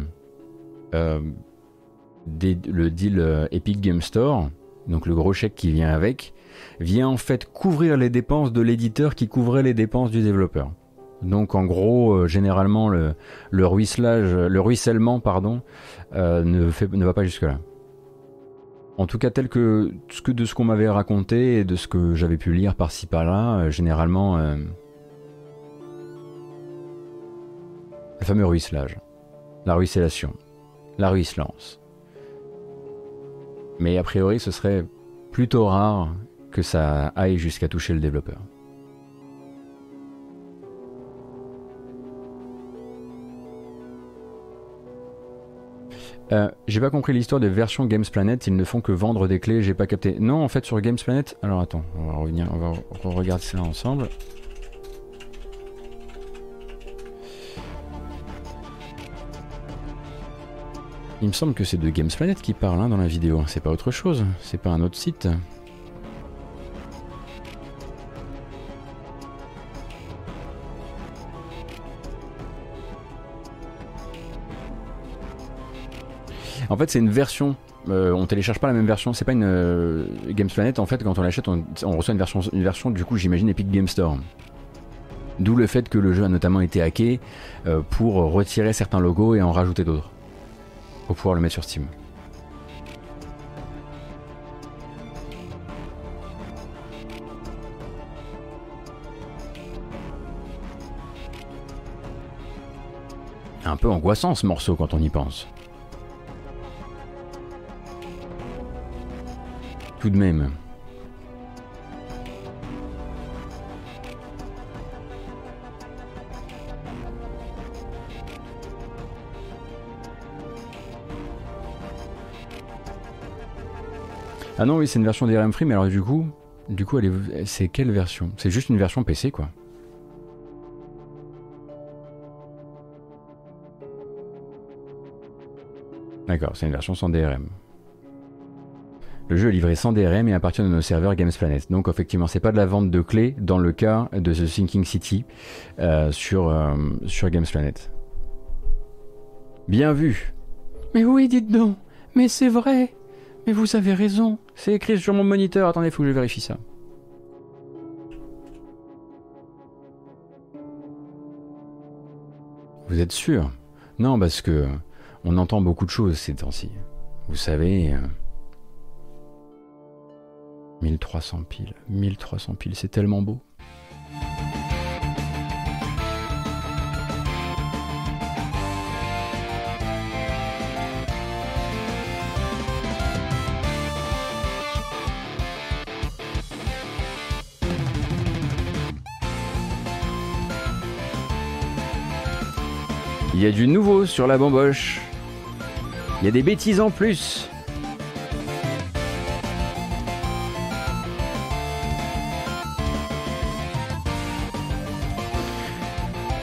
Speaker 1: le deal euh, Epic Game Store, donc le gros chèque qui vient avec, vient en fait couvrir les dépenses de l'éditeur qui couvrait les dépenses du développeur. Donc en gros, euh, généralement, le, ruissellement pardon, euh, ne, va pas jusque-là. En tout cas, tel que de ce qu'on m'avait raconté et de ce que j'avais pu lire par-ci par-là, généralement, le fameux ruisselage, la ruissellation, la ruisselance. Mais a priori, ce serait plutôt rare que ça aille jusqu'à toucher le développeur. Euh, j'ai pas compris l'histoire des versions Games Planet, ils ne font que vendre des clés, j'ai pas capté. Non, en fait, sur Games Planet. Alors attends, on va revenir, on va regarder ça ensemble. Il me semble que c'est de Games Planet qui parle hein, dans la vidéo, c'est pas autre chose, c'est pas un autre site. En fait, c'est une version. Euh, on télécharge pas la même version. C'est pas une euh, Games Planet. En fait, quand on l'achète, on, reçoit une version, une version. Du coup, j'imagine Epic Game Store. D'où le fait que le jeu a notamment été hacké euh, pour retirer certains logos et en rajouter d'autres pour pouvoir le mettre sur Steam. Un peu angoissant ce morceau quand on y pense. Tout de même. Ah non, oui, c'est une version DRM free, mais alors du coup, du coup, c'est quelle version? C'est juste une version PC, quoi. D'accord, c'est une version sans DRM. Le jeu est livré sans DRM et à nos serveurs Games Planet. Donc effectivement, c'est pas de la vente de clés dans le cas de The Thinking City euh, sur, euh, sur Games Planet. Bien vu. Mais oui, dites donc. Mais c'est vrai. Mais vous avez raison. C'est écrit sur mon moniteur. Attendez, faut que je vérifie ça. Vous êtes sûr? Non, parce que on entend beaucoup de choses ces temps-ci. Vous savez... 1300 euh, piles. 1300 piles, c'est tellement beau. Y a du nouveau sur la bamboche. Il y a des bêtises en plus.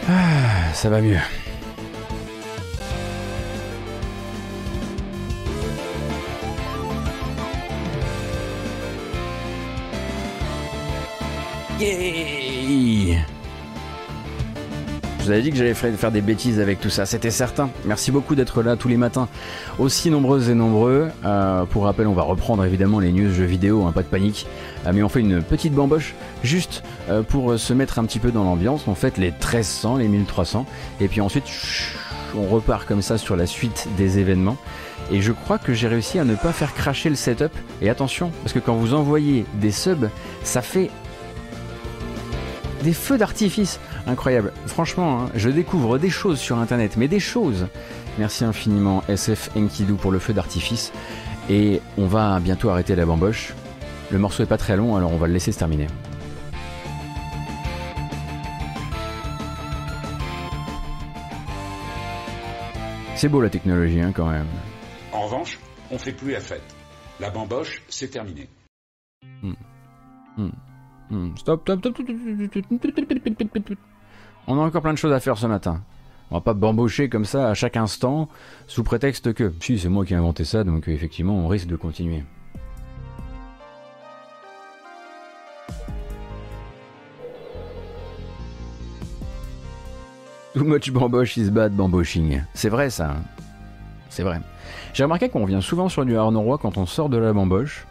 Speaker 1: Ah, ça va mieux. Avais dit que j'allais faire des bêtises avec tout ça, c'était certain. Merci beaucoup d'être là tous les matins, aussi nombreuses et nombreux. Euh, pour rappel, on va reprendre évidemment les news jeux vidéo, hein, pas de panique. Euh, mais on fait une petite bamboche juste euh, pour se mettre un petit peu dans l'ambiance. On fait les 1300, les 1300, et puis ensuite on repart comme ça sur la suite des événements. Et je crois que j'ai réussi à ne pas faire cracher le setup. Et attention, parce que quand vous envoyez des subs, ça fait des feux d'artifice. Incroyable. Franchement, hein, je découvre des choses sur Internet, mais des choses. Merci infiniment SF Enkidu pour le feu d'artifice. Et on va bientôt arrêter la bamboche. Le morceau est pas très long, alors on va le laisser se terminer. C'est beau la technologie, hein, quand même.
Speaker 2: En revanche, on fait plus la fête. La bamboche, c'est terminé.
Speaker 1: Stop, stop, stop. On a encore plein de choses à faire ce matin. On va pas bambocher comme ça à chaque instant, sous prétexte que, si c'est moi qui ai inventé ça, donc effectivement on risque de continuer. Too much bamboche is bad bamboshing. C'est vrai ça. Hein. C'est vrai. J'ai remarqué qu'on revient souvent sur du Arnaud quand on sort de la bamboche.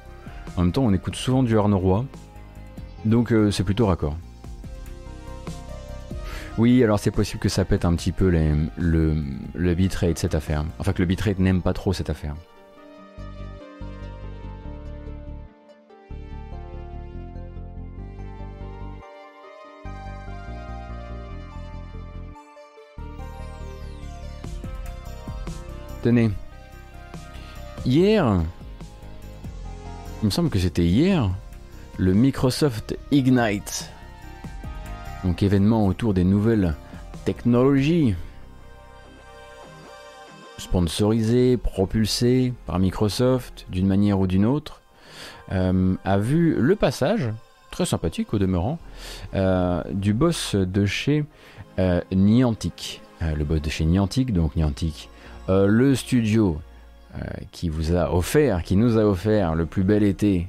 Speaker 1: En même temps, on écoute souvent du Arnaud Donc euh, c'est plutôt raccord. Oui, alors c'est possible que ça pète un petit peu le, le bitrate cette affaire. Enfin que le bitrate n'aime pas trop cette affaire. Tenez. Hier, il me semble que c'était hier, le Microsoft Ignite. Donc événement autour des nouvelles technologies. Sponsorisé, propulsé par Microsoft d'une manière ou d'une autre, euh, a vu le passage, très sympathique au demeurant, euh, du boss de chez euh, Niantic. le boss de chez Niantic, donc Niantic, le studio qui vous a offert, qui nous a offert le plus bel été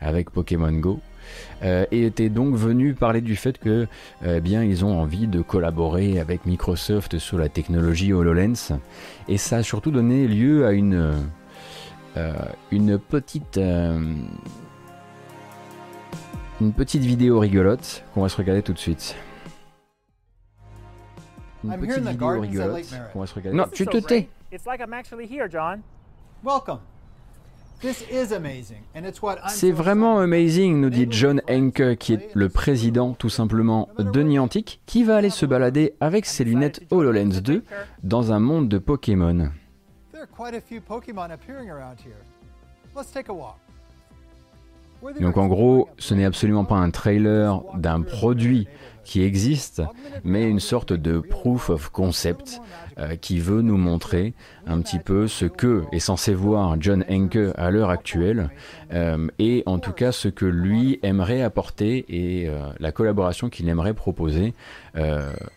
Speaker 1: avec Pokémon Go. Euh, et était donc venu parler du fait que euh, bien ils ont envie de collaborer avec Microsoft sur la technologie HoloLens et ça a surtout donné lieu à une euh, une petite une petite vidéo rigolote qu'on va se regarder tout de suite. Une petite vidéo rigolote qu'on va se regarder. Non, tu te tais. Welcome. C'est vraiment amazing, nous dit John Henke, qui est le président tout simplement de Niantic, qui va aller se balader avec ses lunettes HoloLens 2 dans un monde de Pokémon. Donc en gros, ce n'est absolument pas un trailer d'un produit qui existe, mais une sorte de proof of concept euh, qui veut nous montrer un petit peu ce que est censé voir John Henke à l'heure actuelle euh, et en tout cas ce que lui aimerait apporter et euh, la collaboration qu'il aimerait proposer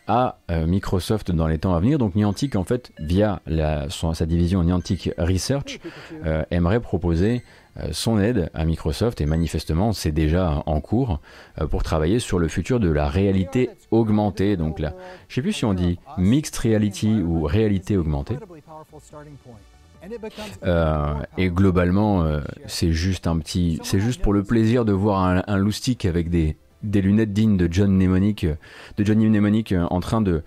Speaker 1: à Microsoft dans les temps à venir. Donc Niantic en fait via la, sa division Niantic Research aimerait proposer son aide à Microsoft et manifestement c'est déjà en cours euh, pour travailler sur le futur de la réalité augmentée. Donc là, je sais plus si on dit mixed reality ou réalité augmentée. Euh, et globalement, c'est juste un petit, c'est juste pour le plaisir de voir un, un loustic avec des, lunettes dignes de John Johnny Mnemonic en train de,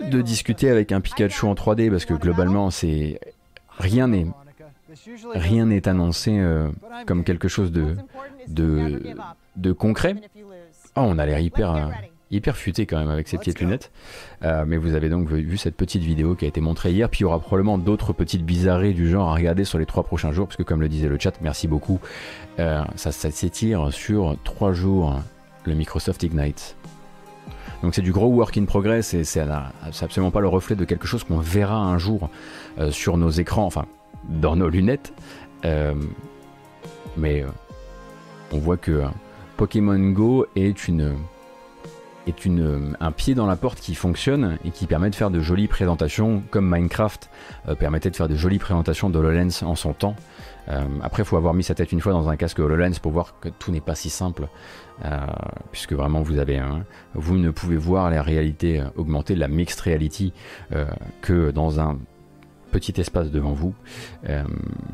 Speaker 1: de discuter avec un Pikachu en 3D parce que globalement c'est rien n'est rien n'est annoncé euh, comme quelque chose de, concret. Oh, on a l'air hyper, euh, hyper futé quand même avec ces petites lunettes. Euh, mais vous avez donc vu cette petite vidéo qui a été montrée hier. Puis il y aura probablement d'autres petites bizarreries du genre à regarder sur les trois prochains jours. Parce que comme le disait le chat, merci beaucoup. ça, ça s'étire sur trois jours le Microsoft Ignite. Donc c'est du gros work in progress et c'est absolument pas le reflet de quelque chose qu'on verra un jour sur nos écrans. Enfin, dans nos lunettes. Euh, mais euh, on voit que Pokémon Go est une est une, un pied dans la porte qui fonctionne et qui permet de faire de jolies présentations, comme Minecraft permettait de faire de jolies présentations d'HoloLens en son temps. après, il faut avoir mis sa tête une fois dans un casque HoloLens pour voir que tout n'est pas si simple, puisque vraiment vous avez, vous ne pouvez voir la réalité augmentée, la mixed reality, que dans un petit espace devant vous, euh,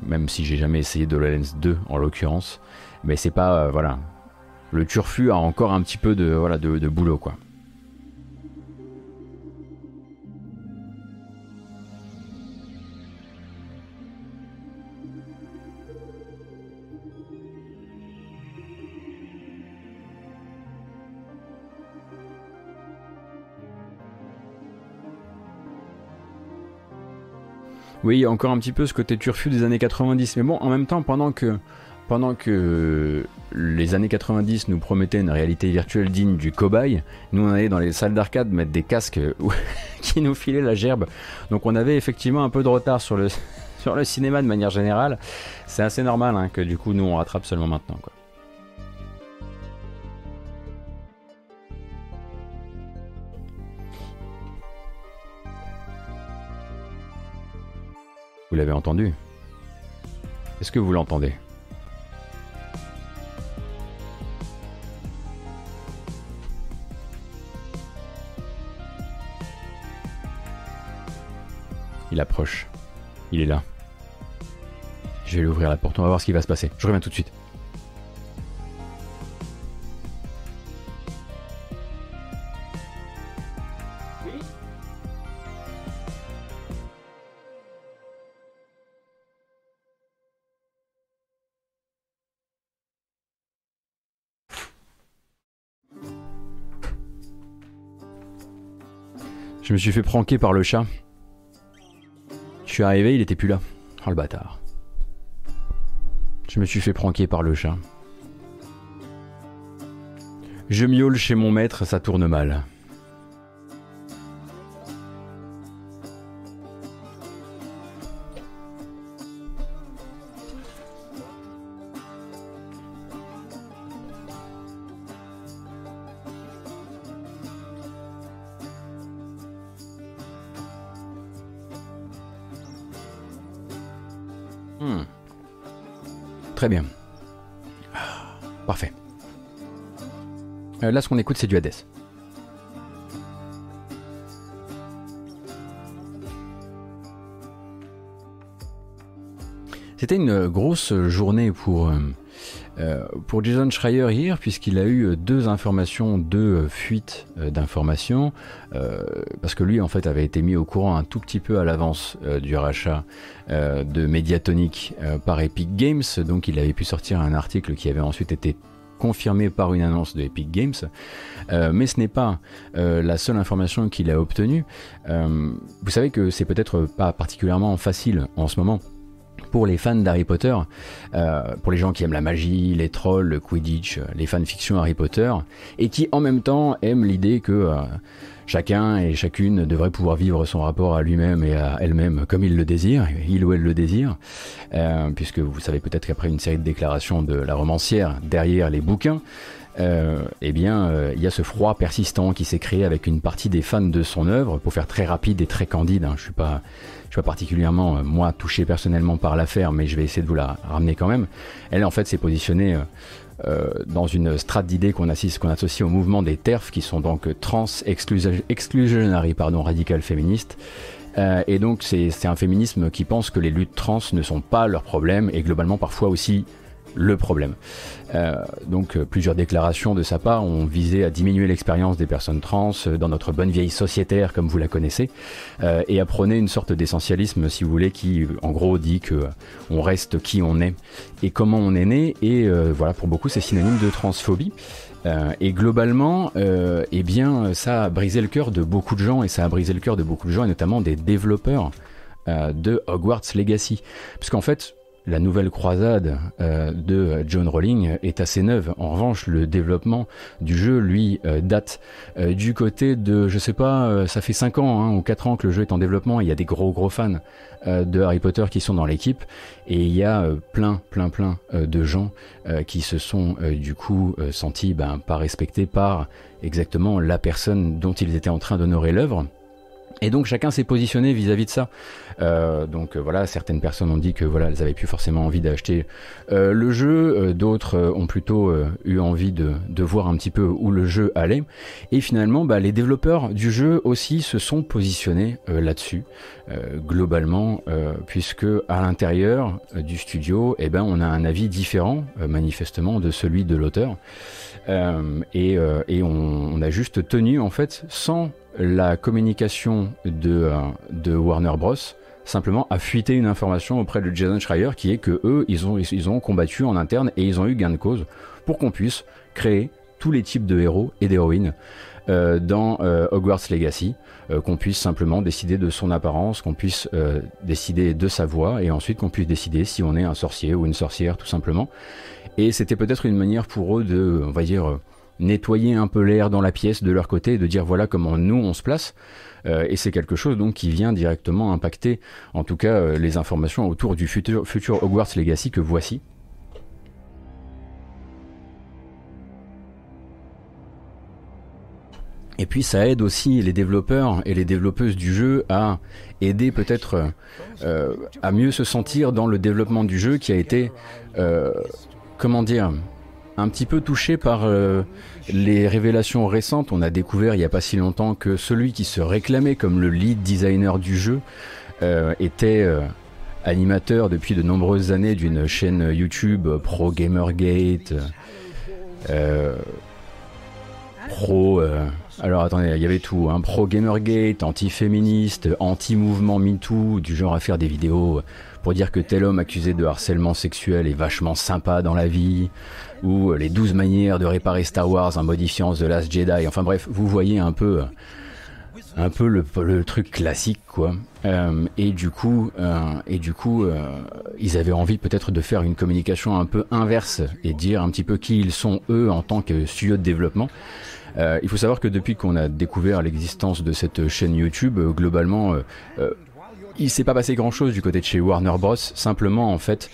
Speaker 1: même si j'ai jamais essayé de Lens 2 en l'occurrence, mais c'est pas euh, voilà, le turfu a encore un petit peu de voilà de boulot quoi. Oui, encore un petit peu ce côté turfu des années 90. Mais bon, en même temps, pendant que, pendant que les années 90 nous promettaient une réalité virtuelle digne du cobaye, nous on allait dans les salles d'arcade mettre des casques <laughs> qui nous filaient la gerbe. Donc on avait effectivement un peu de retard sur le, <laughs> sur le cinéma de manière générale. C'est assez normal hein, que du coup nous on rattrape seulement maintenant. Vous l'avez entendu Est-ce que vous l'entendez? Il approche. Il est là. Je vais lui ouvrir la porte, on va voir ce qui va se passer. Je reviens tout de suite. Je me suis fait pranker par le chat. Je suis arrivé, il était plus là. Oh le bâtard. Je me suis fait pranker par le chat. Je miaule chez mon maître, ça tourne mal. Bien. Parfait. Euh, là, ce qu'on écoute, c'est du Hades. C'était une grosse journée pour euh, pour Jason Schreier hier, puisqu'il a eu euh, deux informations, deux euh, fuites d'informations, parce que lui en fait avait été mis au courant un tout petit peu à l'avance du rachat de Mediatonic par Epic Games, donc il avait pu sortir un article qui avait ensuite été confirmé par une annonce de Epic Games, mais ce n'est pas la seule information qu'il a obtenue. vous savez que c'est peut-être pas particulièrement facile en ce moment pour les fans d'Harry Potter, euh, pour les gens qui aiment la magie, les trolls, le Quidditch, euh, les fanfictions Harry Potter, et qui en même temps aiment l'idée que euh, chacun et chacune devrait pouvoir vivre son rapport à lui-même et à elle-même comme il le désire, il ou elle le désire, puisque vous savez peut-être qu'après une série de déclarations de la romancière derrière les bouquins, eh bien, il y a ce froid persistant qui s'est créé avec une partie des fans de son œuvre, pour faire très rapide et très candide. Hein, je suis pas, pas particulièrement, euh, moi, touché personnellement par l'affaire, mais je vais essayer de vous la ramener quand même. Elle, en fait, s'est positionnée euh, euh, dans une strate d'idées qu'on associe, au mouvement des TERF, qui sont donc trans exclusionary, pardon, radical féministes. et donc, c'est un féminisme qui pense que les luttes trans ne sont pas leur problème et globalement parfois aussi le problème. Euh, donc euh, plusieurs déclarations de sa part ont visé à diminuer l'expérience des personnes trans euh, dans notre bonne vieille sociétaire comme vous la connaissez et à prôner une sorte d'essentialisme si vous voulez qui en gros dit que on reste qui on est et comment on est né et voilà pour beaucoup c'est synonyme de transphobie. et globalement, eh bien, ça a brisé le cœur de beaucoup de gens et ça a brisé le cœur de beaucoup de gens et notamment des développeurs de Hogwarts Legacy. Parce qu'en fait, la nouvelle croisade euh, de John Rowling est assez neuve. En revanche, le développement du jeu, lui, euh, date euh, du côté de, je sais pas, ça fait 5 ans hein, ou 4 ans que le jeu est en développement. Il y a des gros gros fans de Harry Potter qui sont dans l'équipe et il y a plein plein plein de gens qui se sont du coup sentis ben, pas respectés par exactement la personne dont ils étaient en train d'honorer l'œuvre. Et donc chacun s'est positionné vis-à-vis de ça. Euh, donc euh, voilà, certaines personnes ont dit que voilà, elles avaient plus forcément envie d'acheter euh, le jeu, d'autres ont plutôt eu envie de, de, voir un petit peu où le jeu allait. Et finalement, bah, les développeurs du jeu aussi se sont positionnés là-dessus, globalement, puisque à l'intérieur du studio, eh ben, on a un avis différent, manifestement, de celui de l'auteur. et, et on, on, a juste tenu en fait sans la communication de, euh, de Warner Bros simplement a fuité une information auprès de Jason Schreier qui est que eux ils ont, ils ont combattu en interne et ils ont eu gain de cause pour qu'on puisse créer tous les types de héros et d'héroïnes euh, dans euh, Hogwarts Legacy, qu'on puisse simplement décider de son apparence, qu'on puisse décider de sa voix et ensuite qu'on puisse décider si on est un sorcier ou une sorcière tout simplement. Et c'était peut-être une manière pour eux de, on va dire, nettoyer un peu l'air dans la pièce de leur côté de dire voilà comment nous on se place. Euh, et c'est quelque chose donc qui vient directement impacter en tout cas euh, les informations autour du futur, futur Hogwarts Legacy que voici. Et puis ça aide aussi les développeurs et les développeuses du jeu à aider peut-être euh, à mieux se sentir dans le développement du jeu qui a été, comment dire, un petit peu touché par euh, les révélations récentes. On a découvert il n'y a pas si longtemps que celui qui se réclamait comme le lead designer du jeu euh, était euh, animateur depuis de nombreuses années d'une chaîne YouTube Pro Gamergate. Pro. alors attendez, il y avait tout, hein, pro Gamergate, anti-féministe, anti-mouvement MeToo, du genre à faire des vidéos pour dire que tel homme accusé de harcèlement sexuel est vachement sympa dans la vie, ou les 12 manières de réparer Star Wars en modifiant The Last Jedi. Enfin bref, vous voyez un peu, un peu le, truc classique, quoi. Euh, et du coup, euh, et du coup, euh, ils avaient envie peut-être de faire une communication un peu inverse et dire un petit peu qui ils sont eux en tant que studio de développement. Il faut savoir que depuis qu'on a découvert l'existence de cette chaîne YouTube, globalement, il s'est pas passé grand chose du côté de chez Warner Bros. Simplement, en fait,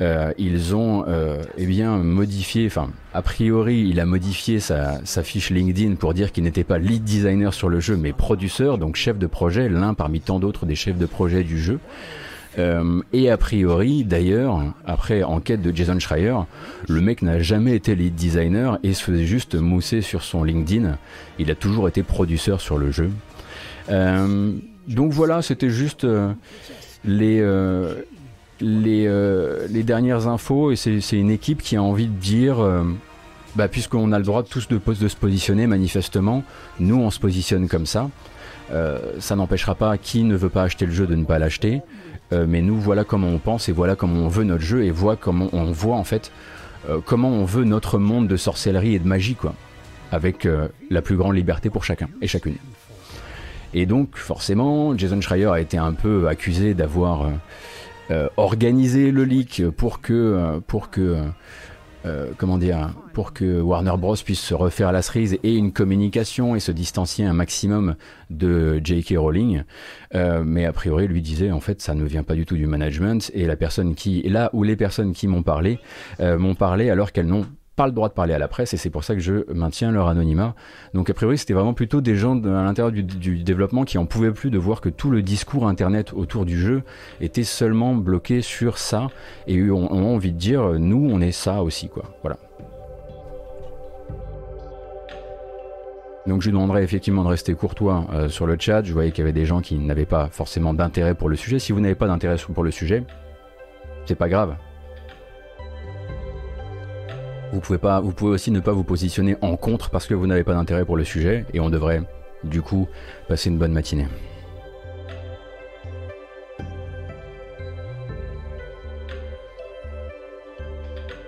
Speaker 1: euh, ils ont euh, eh bien modifié, enfin, a priori, il a modifié sa, sa fiche LinkedIn pour dire qu'il n'était pas lead designer sur le jeu, mais producteur, donc chef de projet, l'un parmi tant d'autres des chefs de projet du jeu. Euh, et a priori, d'ailleurs, après enquête de Jason Schreier, le mec n'a jamais été lead designer et se faisait juste mousser sur son LinkedIn. Il a toujours été producteur sur le jeu. Euh, donc voilà, c'était juste euh, les, dernières infos et c'est une équipe qui a envie de dire, bah, puisqu'on a le droit tous de, de se positionner manifestement, nous on se positionne comme ça. ça n'empêchera pas qui ne veut pas acheter le jeu de ne pas l'acheter, mais nous voilà comment on pense et voilà comment on veut notre jeu et voilà comment on voit en fait comment on veut notre monde de sorcellerie et de magie quoi, avec la plus grande liberté pour chacun et chacune. Et donc, forcément, Jason Schreier a été un peu accusé d'avoir euh, euh, organisé le leak pour que, euh, pour que, comment dire, pour que Warner Bros puisse se refaire la cerise et une communication et se distancier un maximum de J.K. Rowling. mais a priori, lui disait en fait, ça ne vient pas du tout du management et la personne qui, là où les personnes qui m'ont parlé, m'ont parlé alors qu'elles n'ont le droit de parler à la presse et c'est pour ça que je maintiens leur anonymat. Donc a priori c'était vraiment plutôt des gens à l'intérieur du, développement qui en pouvaient plus de voir que tout le discours internet autour du jeu était seulement bloqué sur ça et ont, envie de dire nous on est ça aussi quoi. Voilà. Donc je lui demanderais effectivement de rester courtois euh, sur le chat. Je voyais qu'il y avait des gens qui n'avaient pas forcément d'intérêt pour le sujet. Si vous n'avez pas d'intérêt pour le sujet, c'est pas grave. Vous pouvez, pas, vous pouvez aussi ne pas vous positionner en contre parce que vous n'avez pas d'intérêt pour le sujet et on devrait, du coup, passer une bonne matinée.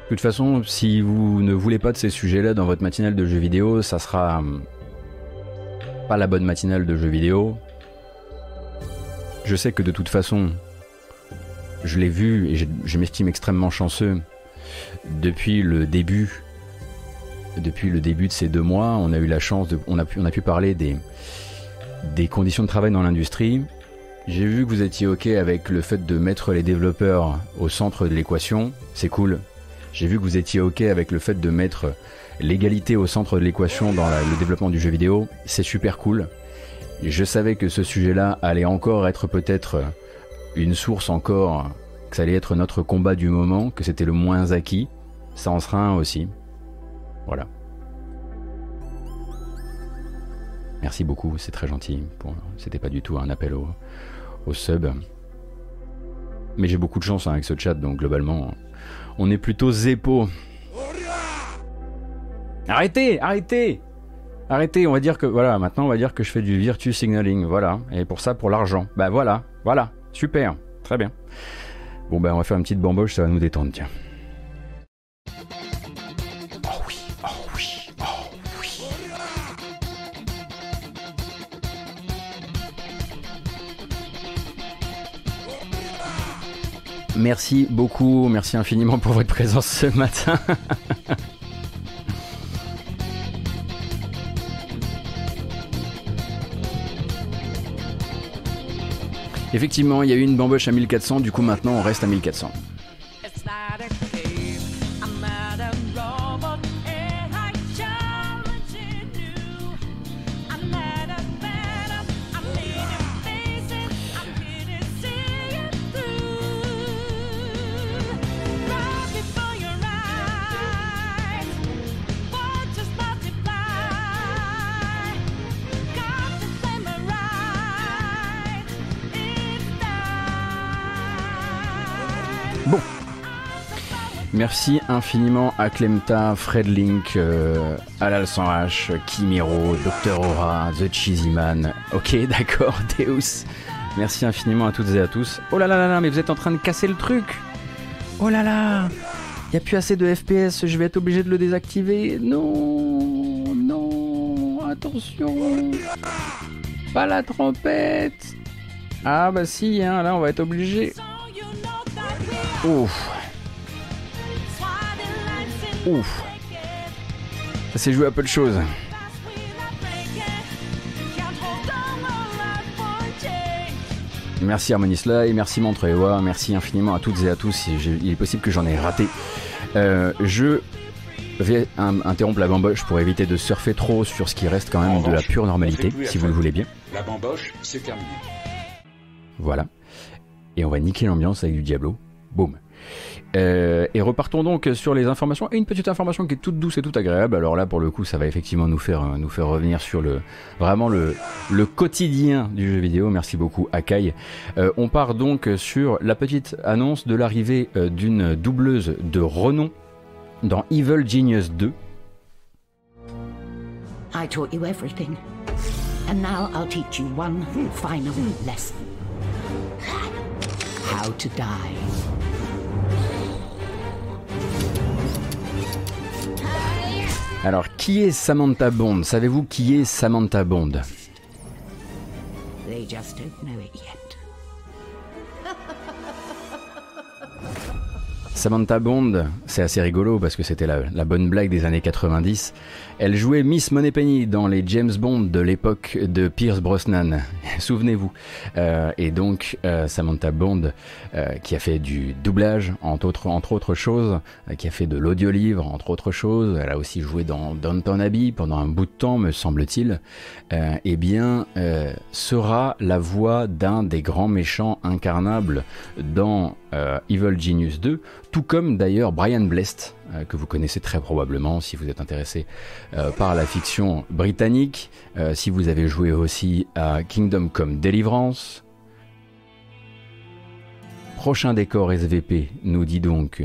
Speaker 1: De toute façon, si vous ne voulez pas de ces sujets-là dans votre matinale de jeux vidéo, ça sera hum, pas la bonne matinale de jeux vidéo. Je sais que de toute façon, je l'ai vu et je m'estime extrêmement chanceux depuis le début. Depuis le début de ces deux mois, on a eu la chance de, on a pu, on a pu parler des, des conditions de travail dans l'industrie. J'ai vu que vous étiez ok avec le fait de mettre les développeurs au centre de l'équation, c'est cool. J'ai vu que vous étiez ok avec le fait de mettre l'égalité au centre de l'équation dans le développement du jeu vidéo, c'est super cool. Je savais que ce sujet-là allait encore être peut-être une source encore, que ça allait être notre combat du moment, que c'était le moins acquis. Ça en sera un aussi. Voilà. Merci beaucoup, c'est très gentil. C'était pas du tout un appel au, sub. Mais j'ai beaucoup de chance hein, avec ce chat, donc globalement, on est plutôt zépo. Arrêtez, arrêtez Arrêtez, on va dire que voilà, maintenant on va dire que je fais du virtue signaling, voilà, et pour ça pour l'argent. Bah voilà, voilà, super, très bien. Bon ben on va faire une petite bamboche, ça va nous détendre, tiens. Oh oui, oh oui, oh oui. Merci beaucoup, merci infiniment pour votre présence ce matin. <laughs> Effectivement, il y a eu une bamboche à 1400, du coup maintenant on reste à 1400. Merci infiniment à Clemta, Fred Link, euh, Alal Sanrach, Kimiro, Dr Aura, The Cheesy Man. Ok, <laughs> d'accord, Deus. Merci infiniment à toutes et à tous. Oh là là là là, mais vous êtes en train de casser le truc Oh là là Il a plus assez de FPS, je vais être obligé de le désactiver. Non Non Attention Pas la trompette Ah bah si, hein, là on va être obligé. Ouf Ouf. Ça s'est joué à peu de choses. Merci Harmonisla et merci Montrewa, merci infiniment à toutes et à tous. Il est possible que j'en ai raté. Euh, je vais interrompre la bamboche pour éviter de surfer trop sur ce qui reste quand même de la pure normalité, si vous le voulez bien.
Speaker 2: La bamboche, c'est terminé.
Speaker 1: Voilà. Et on va niquer l'ambiance avec du Diablo. Boum. Euh, et repartons donc sur les informations. Une petite information qui est toute douce et toute agréable. Alors là, pour le coup, ça va effectivement nous faire, faire revenir sur le, vraiment le, quotidien du jeu vidéo. Merci beaucoup, Akai. Euh, on part donc sur la petite annonce de l'arrivée euh, d'une doubleuse de renom dans Evil Genius 2. I taught you everything. And now I'll teach you one final lesson. How to die. Alors, qui est Samantha Bond? Savez-vous qui est Samantha Bond? Samantha Bond, c'est assez rigolo parce que c'était la, bonne blague des années 90. Elle jouait Miss Moneypenny dans les James Bond de l'époque de Pierce Brosnan, <laughs> souvenez-vous. Euh, et donc euh, Samantha Bond, euh, qui a fait du doublage, entre autres, choses, qui a fait de l'audiolivre, entre autres choses. Elle a aussi joué dans Downton Abbey pendant un bout de temps, me semble-t-il. eh bien, sera la voix d'un des grands méchants incarnables dans Evil Genius 2 tout comme d'ailleurs Brian Blest, euh, que vous connaissez très probablement si vous êtes intéressé euh, par la fiction britannique, euh, si vous avez joué aussi à Kingdom Come Deliverance. Prochain décor SVP, nous dit donc.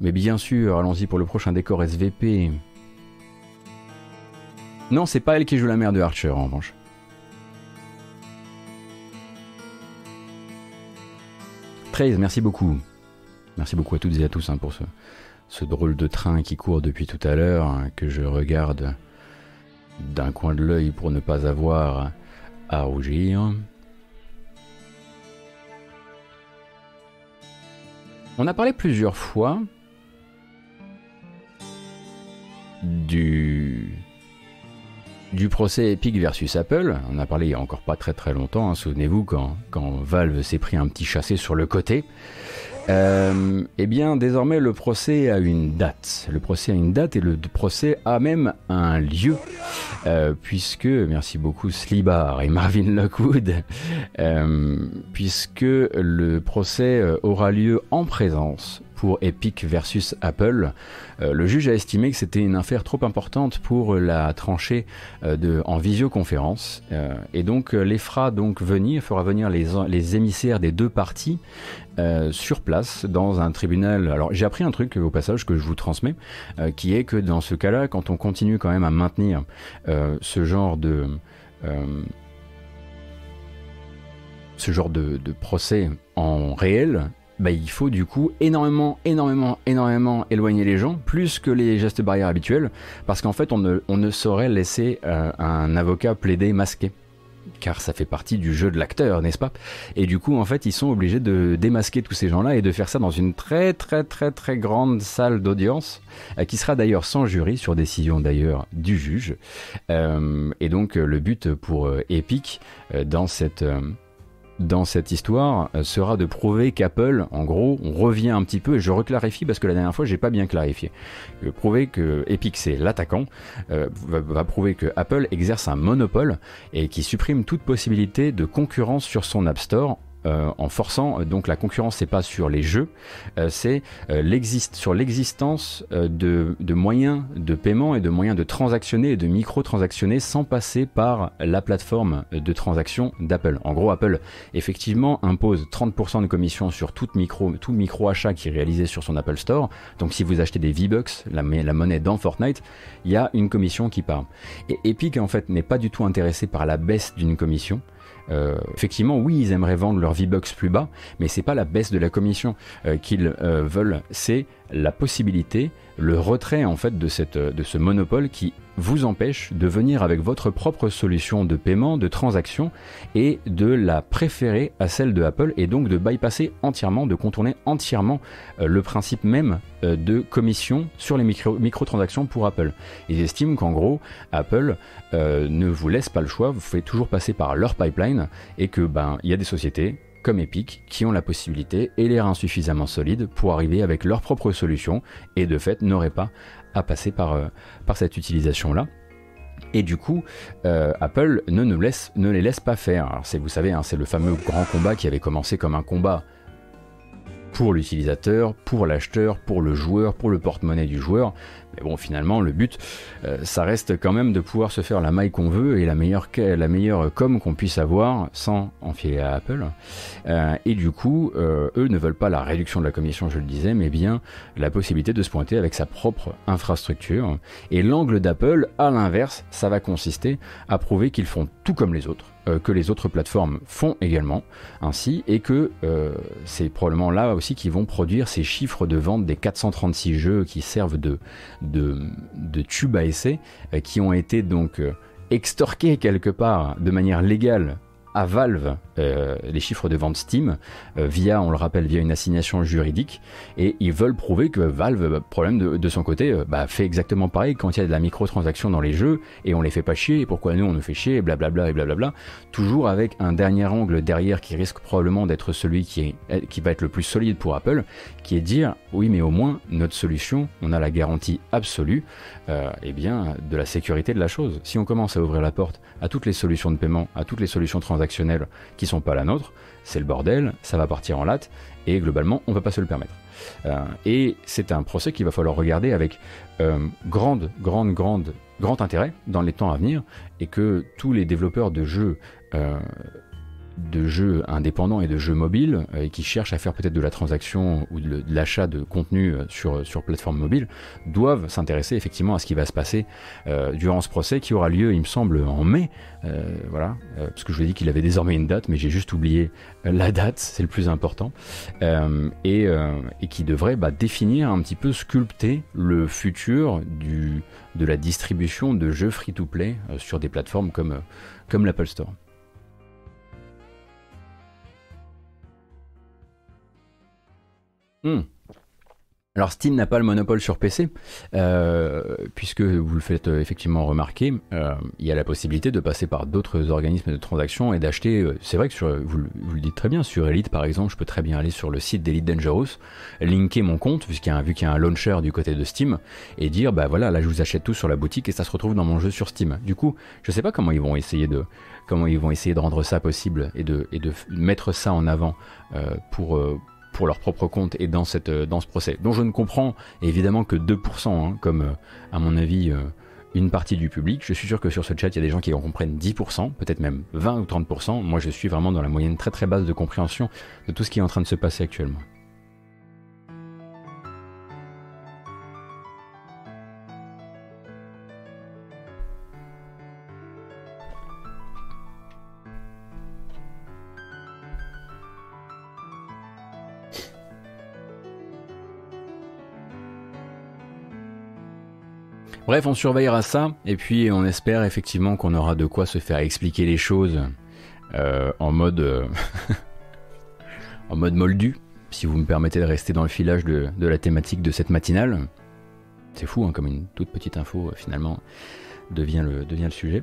Speaker 1: Mais bien sûr, allons-y pour le prochain décor SVP. Non, c'est pas elle qui joue la mère de Archer en revanche. Trace, merci beaucoup. Merci beaucoup à toutes et à tous hein, pour ce, drôle de train qui court depuis tout à l'heure, hein, que je regarde d'un coin de l'œil pour ne pas avoir à rougir. On a parlé plusieurs fois du du procès Epic versus Apple. On a parlé il y a encore pas très très longtemps. Hein. Souvenez-vous quand Valve s'est pris un petit chassé sur le côté. Euh, eh bien, désormais, le procès a une date. Le procès a une date et le procès a même un lieu. Euh, puisque, merci beaucoup Slibar et Marvin Lockwood, euh, puisque le procès aura lieu en présence pour Epic versus Apple. Euh, le juge a estimé que c'était une affaire trop importante pour la trancher euh, en visioconférence euh, et donc les fera donc venir, fera venir les, les émissaires des deux parties sur place dans un tribunal. Alors j'ai appris un truc au passage que je vous transmets, qui est que dans ce cas-là, quand on continue quand même à maintenir ce genre de ce genre de procès en réel, bah, il faut du coup énormément, énormément, énormément éloigner les gens, plus que les gestes barrières habituels, parce qu'en fait on ne, saurait laisser euh, un avocat plaider masqué. Car ça fait partie du jeu de l'acteur, n'est-ce pas? Et du coup, en fait, ils sont obligés de démasquer tous ces gens-là et de faire ça dans une très très très très grande salle d'audience, euh, qui sera d'ailleurs sans jury, sur décision d'ailleurs du juge. Euh, et donc, le but pour Epic dans cette dans cette histoire euh, sera de prouver qu'Apple, en gros, on revient un petit peu, et je reclarifie parce que la dernière fois j'ai pas bien clarifié, euh, prouver que Epic c'est l'attaquant, euh, va, prouver que Apple exerce un monopole et qui supprime toute possibilité de concurrence sur son App Store euh, en forçant euh, donc la concurrence c'est pas sur les jeux euh, c'est l'existe sur l'existence de, de, moyens de paiement et de moyens de transactionner et de micro-transactionner sans passer par la plateforme de transaction d'Apple. En gros Apple effectivement impose 30% de commission sur tout micro, tout micro achat qui est réalisé sur son Apple Store. Donc si vous achetez des V-Bucks, la, la monnaie dans Fortnite, il y a une commission qui part. Et Epic en fait n'est pas du tout intéressé par la baisse d'une commission. Euh, effectivement, oui, ils aimeraient vendre leur V-Bucks plus bas, mais c'est pas la baisse de la commission euh, qu'ils euh, veulent, c'est la possibilité, le retrait en fait de, cette, de ce monopole qui vous empêche de venir avec votre propre solution de paiement, de transaction et de la préférer à celle de Apple et donc de bypasser entièrement, de contourner entièrement euh, le principe même euh, de commission sur les micro microtransactions pour Apple. Ils estiment qu'en gros, Apple euh, ne vous laisse pas le choix, vous faites toujours passer par leur pipeline et que ben il y a des sociétés comme Epic qui ont la possibilité et les reins suffisamment solides pour arriver avec leur propre solution et de fait n'auraient pas à passer par, euh, par cette utilisation-là. Et du coup, euh, Apple ne, les laisse pas faire. Alors vous savez, hein, c'est le fameux grand combat qui avait commencé comme un combat pour l'utilisateur, pour l'acheteur, pour le joueur, pour le porte-monnaie du joueur, mais bon, finalement, le but, euh, ça reste quand même de pouvoir se faire la maille qu'on veut et la meilleure, la meilleure com qu'on puisse avoir sans enfiler à Apple. Euh, et du coup, euh, eux ne veulent pas la réduction de la commission, je le disais, mais bien la possibilité de se pointer avec sa propre infrastructure. Et l'angle d'Apple, à l'inverse, ça va consister à prouver qu'ils font tout comme les autres euh, que les autres plateformes font également ainsi et que euh, c'est probablement là aussi qu'ils vont produire ces chiffres de vente des 436 jeux qui servent de, de, de tube à essai euh, qui ont été donc extorqués quelque part de manière légale à Valve euh, les chiffres de vente Steam euh, via, on le rappelle, via une assignation juridique et ils veulent prouver que Valve, bah, problème de, son côté, euh, bah, fait exactement pareil quand il y a de la microtransaction dans les jeux et on les fait pas chier et pourquoi nous on nous fait chier et blablabla et blablabla. Toujours avec un dernier angle derrière qui risque probablement d'être celui qui, est, qui va être le plus solide pour Apple, qui est de dire oui mais au moins notre solution, on a la garantie absolue euh, eh bien, de la sécurité de la chose. Si on commence à ouvrir la porte à toutes les solutions de paiement, à toutes les solutions transactionnelles qui sont pas la nôtre, c'est le bordel, ça va partir en latte, et globalement, on va pas se le permettre. Euh, et c'est un procès qu'il va falloir regarder avec euh, grande, grande, grande, grand intérêt dans les temps à venir, et que tous les développeurs de jeux euh, de jeux indépendants et de jeux mobiles euh, et qui cherchent à faire peut-être de la transaction ou de, l'achat de contenu euh, sur, sur plateforme mobile doivent s'intéresser effectivement à ce qui va se passer euh, durant ce procès qui aura lieu il me semble en mai. Voilà. Parce que je vous ai dit qu'il avait désormais une date mais j'ai juste oublié la date c'est le plus important. Et, et, qui devrait bah, définir un petit peu sculpter le futur du, de la distribution de jeux free-to-play sur des plateformes comme, comme l'Apple Store. Hmm. Alors Steam n'a pas le monopole sur PC, euh, puisque vous le faites euh, effectivement remarquer, euh, il y a la possibilité de passer par d'autres organismes de transaction et d'acheter, c'est vrai que sur, vous, le dites très bien, sur Elite par exemple, je peux très bien aller sur le site d'Elite Dangerous, linker mon compte, vu qu'il y a un launcher du côté de Steam, et dire, bah voilà, là je vous achète tout sur la boutique et ça se retrouve dans mon jeu sur Steam. Du coup, je sais pas comment ils vont essayer de, comment ils vont essayer de rendre ça possible et de mettre ça en avant pour pour leur propre compte et dans, cette, euh, dans ce procès, dont je ne comprends évidemment que 2%, hein, comme euh, à mon avis euh, une partie du public. Je suis sûr que sur ce chat, il y a des gens qui en comprennent 10%, peut-être même 20 ou 30%. Moi, je suis vraiment dans la moyenne très très basse de compréhension de tout ce qui est en train de se passer actuellement. Bref, on surveillera ça, et puis on espère effectivement qu'on aura de quoi se faire expliquer les choses euh, en mode euh, <laughs> en mode moldu, si vous me permettez de rester dans le filage de, la thématique de cette matinale. C'est fou, hein, comme une toute petite info euh, finalement devient le, devient le sujet.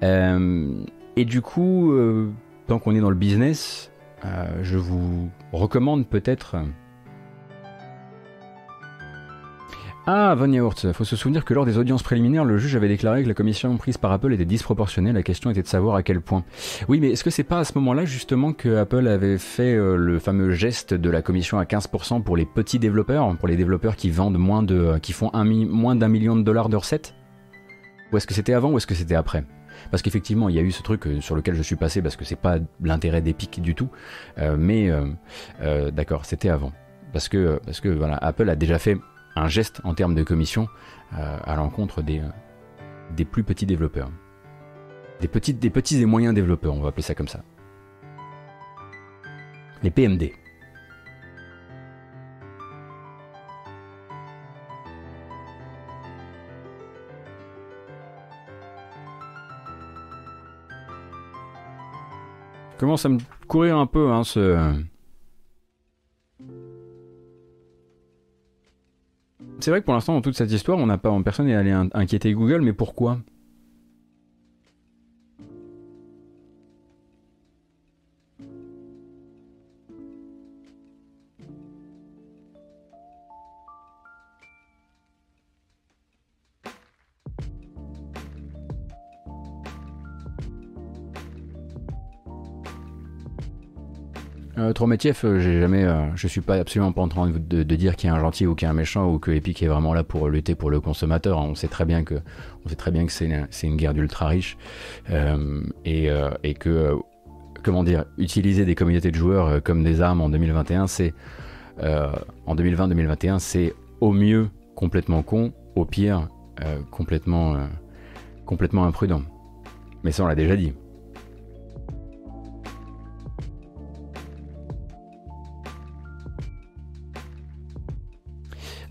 Speaker 1: et du coup, tant qu'on est dans le business, je vous recommande peut-être Ah, Von Yaourt, faut se souvenir que lors des audiences préliminaires, le juge avait déclaré que la commission prise par Apple était disproportionnée. La question était de savoir à quel point. Oui, mais est-ce que c'est pas à ce moment-là justement que Apple avait fait euh, le fameux geste de la commission à 15% pour les petits développeurs, pour les développeurs qui vendent moins de, euh, qui font moins d'un million de dollars de recettes? Ou est-ce que c'était avant ou est-ce que c'était après? Parce qu'effectivement, il y a eu ce truc euh, sur lequel je suis passé parce que c'est pas l'intérêt d'Epic du tout. mais d'accord, c'était avant. Parce que, parce que voilà, Apple a déjà fait un geste en termes de commission euh, à l'encontre des, euh, des plus petits développeurs. Des, des petits et moyens développeurs, on va appeler ça comme ça. Les PMD. commence à me courir un peu hein, ce, C'est vrai que pour l'instant, dans toute cette histoire, on n'a pas, personne n'est allé inquiéter Google, mais pourquoi? Trometiev, euh, j'ai jamais, euh, je suis pas absolument pas en train de, dire qu'il y a un gentil ou qu'il y a un méchant ou que Epic est vraiment là pour lutter pour le consommateur. On sait très bien que, on sait très bien que c'est une, guerre d'ultra riches et, et, que, comment dire, utiliser des communautés de joueurs comme des armes en 2021, c'est en 2020-2021, c'est au mieux complètement con, au pire complètement, complètement imprudent. Mais ça, on l'a déjà dit.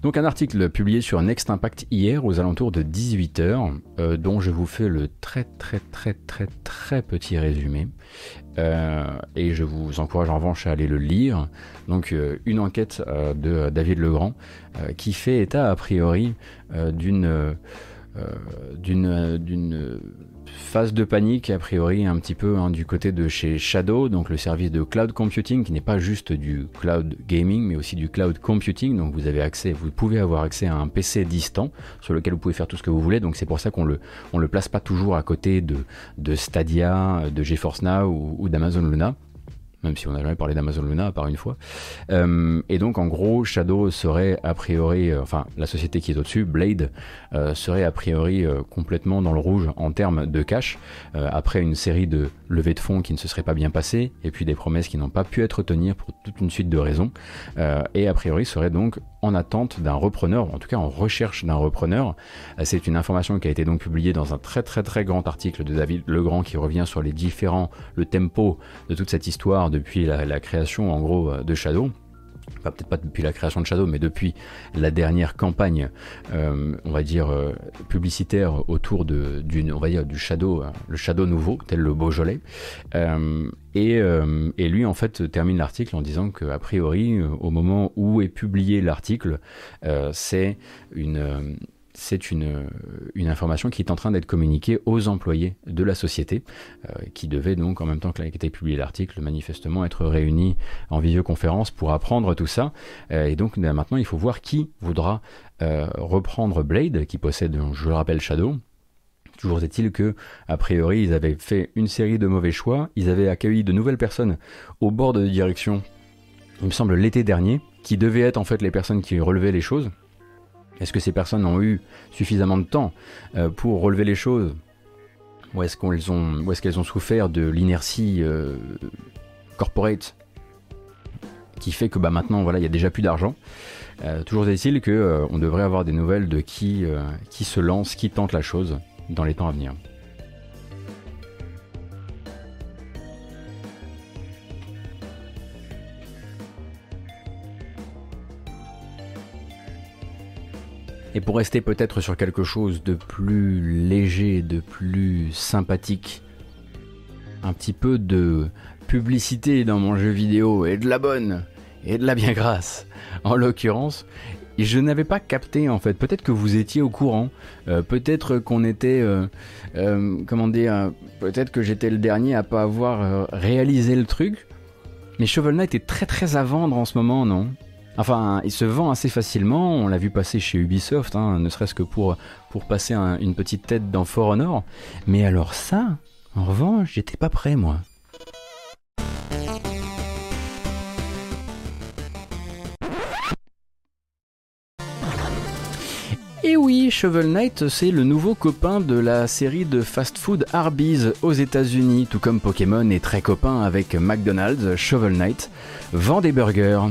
Speaker 1: Donc un article publié sur Next Impact hier aux alentours de 18h, euh, dont je vous fais le très très très très très petit résumé. Euh, et je vous encourage en revanche à aller le lire. Donc euh, une enquête de David Legrand qui fait état a priori d'une d'une phase de panique, a priori, un petit peu hein, du côté de chez Shadow, donc le service de cloud computing, qui n'est pas juste du cloud gaming, mais aussi du cloud computing. Donc vous avez accès, vous pouvez avoir accès à un PC distant sur lequel vous pouvez faire tout ce que vous voulez. Donc c'est pour ça qu'on le, le place pas toujours à côté de, de Stadia, de GeForce Now ou d'Amazon Luna même si on n'a jamais parlé d'Amazon Luna à part une fois. Euh, et donc en gros, Shadow serait a priori, euh, enfin la société qui est au-dessus, Blade, euh, serait a priori complètement dans le rouge en termes de cash, après une série de levées de fonds qui ne se seraient pas bien passées, et puis des promesses qui n'ont pas pu être tenues pour toute une suite de raisons, et a priori serait donc en attente d'un repreneur, en tout cas en recherche d'un repreneur. C'est une information qui a été donc publiée dans un très très très grand article de David Legrand qui revient sur les différents, le tempo de toute cette histoire depuis la, création en gros de Shadow. Peut-être pas depuis la création de Shadow, mais depuis la dernière campagne, euh, on va dire euh, publicitaire autour de, d'une, on va dire du Shadow, hein, le Shadow nouveau, tel le Beaujolais. Euh, et, et, lui, en fait, termine l'article en disant qu'a priori, au moment où est publié l'article, c'est une c'est une, une, information qui est en train d'être communiquée aux employés de la société, euh, qui devaient donc, en même temps que été publié l'article, manifestement être réunis en visioconférence pour apprendre tout ça. Euh, et donc ben, maintenant, il faut voir qui voudra euh, reprendre Blade, qui possède, je le rappelle, Shadow. Toujours est-il que, a priori, ils avaient fait une série de mauvais choix, ils avaient accueilli de nouvelles personnes au bord de direction, il me semble l'été dernier, qui devaient être en fait les personnes qui relevaient les choses, est-ce que ces personnes ont eu suffisamment de temps euh, pour relever les choses? Ou est-ce qu'elles ont, souffert de l'inertie euh, corporate? Qui fait que bah, maintenant voilà il y a déjà plus d'argent. Euh, Toujours est-il qu'on devrait avoir des nouvelles de qui se lance, qui tente la chose dans les temps à venir. Et pour rester peut-être sur quelque chose de plus léger, de plus sympathique, un petit peu de publicité dans mon jeu vidéo, et de la bonne, et de la bien grasse, en l'occurrence, je n'avais pas capté en fait. Peut-être que vous étiez au courant. Euh, peut-être qu'on était, euh, euh, comment dire, peut-être que j'étais le dernier à pas avoir réalisé le truc. Mais Shovel Knight est très très à vendre en ce moment, non? Enfin, il se vend assez facilement, on l'a vu passer chez Ubisoft, hein, ne serait-ce que pour, pour passer une petite tête dans For Honor. Mais alors ça, en revanche, j'étais pas prêt moi. Et oui, Shovel Knight, c'est le nouveau copain de la série de fast-food Arby's aux États-Unis, tout comme Pokémon est très copain avec McDonald's. Shovel Knight vend des burgers.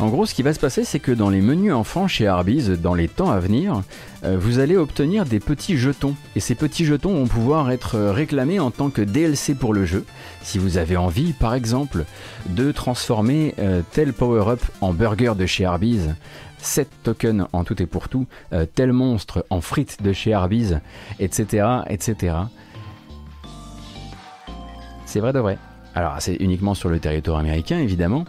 Speaker 1: En gros, ce qui va se passer, c'est que dans les menus enfants chez Arby's, dans les temps à venir, euh, vous allez obtenir des petits jetons. Et ces petits jetons vont pouvoir être euh, réclamés en tant que DLC pour le jeu. Si vous avez envie, par exemple, de transformer euh, tel power-up en burger de chez Arby's, 7 tokens en tout et pour tout, tel monstre en frites de chez Arby's, etc. etc. C'est vrai de vrai. Alors, c'est uniquement sur le territoire américain, évidemment.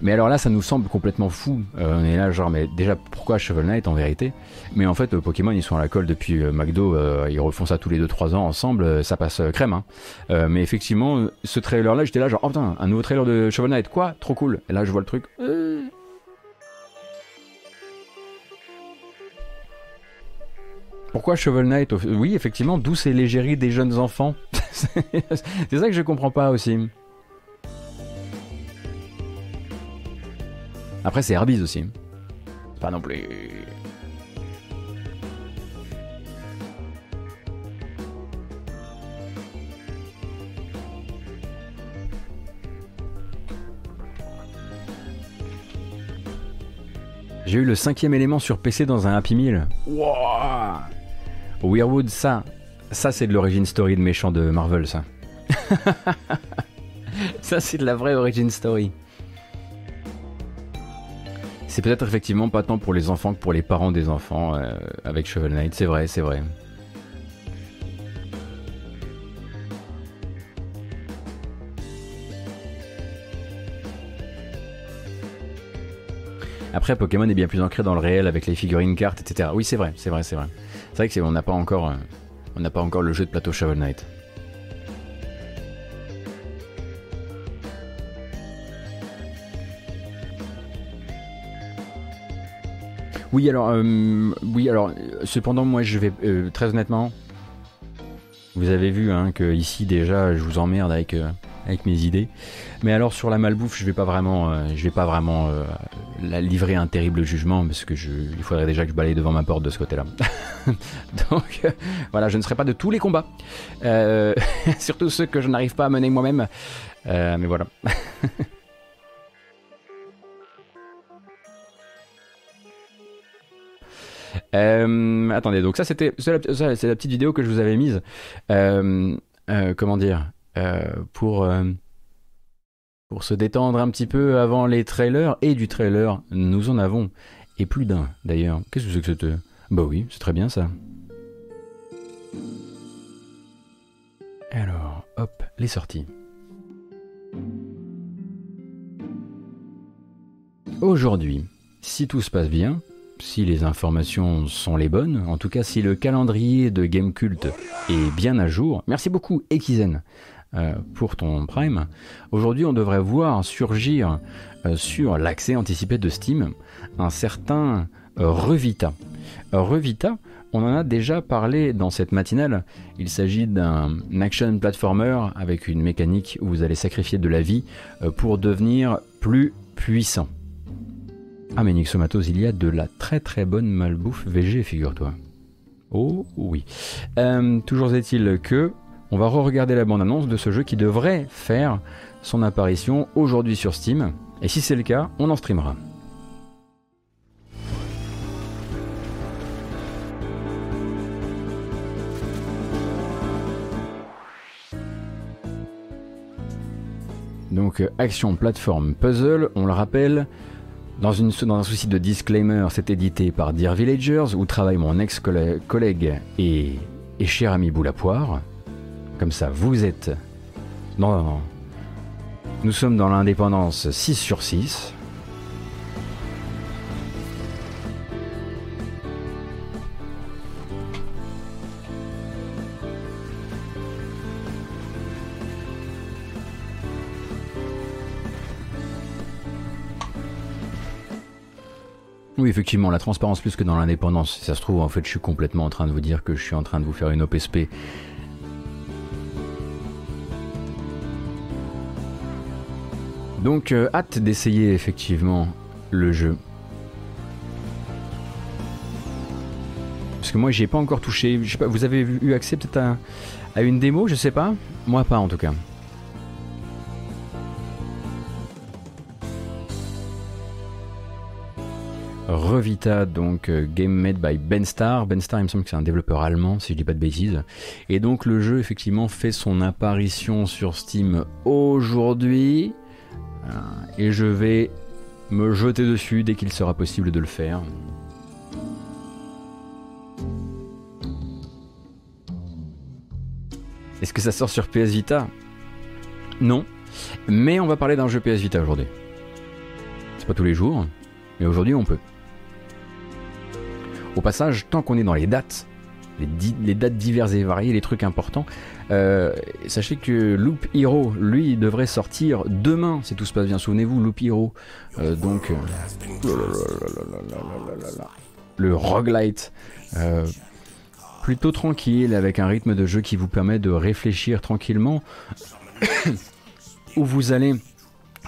Speaker 1: Mais alors là, ça nous semble complètement fou. Euh, on est là, genre, mais déjà, pourquoi Shovel Knight en vérité? Mais en fait, euh, Pokémon, ils sont à la colle depuis euh, McDo, ils refont ça tous les 2-3 ans ensemble, ça passe crème. Hein. mais effectivement, ce trailer-là, j'étais là, genre, oh putain, un nouveau trailer de Shovel Knight, quoi? Trop cool. Et là, je vois le truc. Pourquoi Shovel Knight Oui, effectivement, d'où ces légéries des jeunes enfants? <laughs> C'est ça que je comprends pas aussi. Après, c'est Arby's aussi. Pas non plus. J'ai eu le cinquième élément sur PC dans un Happy Meal. Wow Weirwood, ça, ça c'est de l'origine story de méchant de Marvel, ça. <laughs> ça c'est de la vraie origin story. C'est peut-être effectivement pas tant pour les enfants que pour les parents des enfants euh, avec Shovel Knight, c'est vrai, c'est vrai. Après, Pokémon est bien plus ancré dans le réel avec les figurines, cartes, etc. Oui, c'est vrai, c'est vrai, c'est vrai. C'est vrai que euh, on n'a pas encore le jeu de plateau Shovel Knight. Oui, alors, euh, oui, alors, cependant, moi, je vais euh, très honnêtement. Vous avez vu hein, que ici déjà, je vous emmerde avec euh, avec mes idées. Mais alors sur la malbouffe, je vais pas vraiment, je vais pas vraiment la livrer un terrible jugement parce que je, il faudrait déjà que je balaye devant ma porte de ce côté-là. <laughs> Donc voilà, je ne serai pas de tous les combats, <laughs> surtout ceux que je n'arrive pas à mener moi-même. mais voilà. <laughs> Euh, attendez, donc ça c'était c'est la, petite vidéo que je vous avais mise. Euh, comment dire, pour pour se détendre un petit peu avant les trailers et du trailer, nous en avons et plus d'un d'ailleurs. Qu'est-ce que c'est que c'était? Bah oui, c'est très bien ça. Alors, hop, les sorties. Aujourd'hui, si tout se passe bien, si les informations sont les bonnes, en tout cas si le calendrier de Gamecult est bien à jour, merci beaucoup Ekizen euh, pour ton Prime, aujourd'hui on devrait voir surgir euh, sur l'accès anticipé de Steam un certain euh, Revita. Revita, on en a déjà parlé dans cette matinale. Il s'agit d'un action platformer avec une mécanique où vous allez sacrifier de la vie pour devenir plus puissant. Ah mais Nixomatos, il y a de la très très bonne malbouffe VG, figure-toi. Oh oui. toujours est-il que on va re-regarder la bande-annonce de ce jeu qui devrait faire son apparition aujourd'hui sur Steam. Et si c'est le cas, on en streamera. Donc action, plateforme, puzzle, on le rappelle, dans, un souci de disclaimer, c'est édité par Dear Villagers, où travaille mon ex-collègue et, et cher ami Boulapoire. Comme ça, vous êtes... Non, non, non. Nous sommes dans l'indépendance 6 sur 6. Oui, effectivement, la transparence plus que dans l'indépendance. Si ça se trouve, en fait, je suis complètement en train de vous dire que je suis en train de vous faire une OPSP Donc euh, hâte d'essayer effectivement le jeu. Parce que moi j'y ai pas encore touché. Je sais pas, vous avez eu accès peut-être à, à, une démo, je sais pas. Moi pas en tout cas. Revita, donc euh, game made by Benstar. Benstar, il me semble que c'est un développeur allemand, si je dis pas de bêtises. Et donc le jeu, effectivement, fait son apparition sur Steam aujourd'hui. Euh, et je vais me jeter dessus dès qu'il sera possible de le faire. Est-ce que ça sort sur PS Vita? Non. Mais on va parler d'un jeu PS Vita aujourd'hui. C'est pas tous les jours, mais aujourd'hui on peut. Au passage, tant qu'on est dans les dates, les, dates diverses et variées, les trucs importants. Euh, sachez que Loop Hero, lui, devrait sortir demain, si tout se passe bien. Souvenez-vous, Loop Hero. Euh, donc, le roguelite. Euh, plutôt tranquille, avec un rythme de jeu qui vous permet de réfléchir tranquillement. <coughs> où vous allez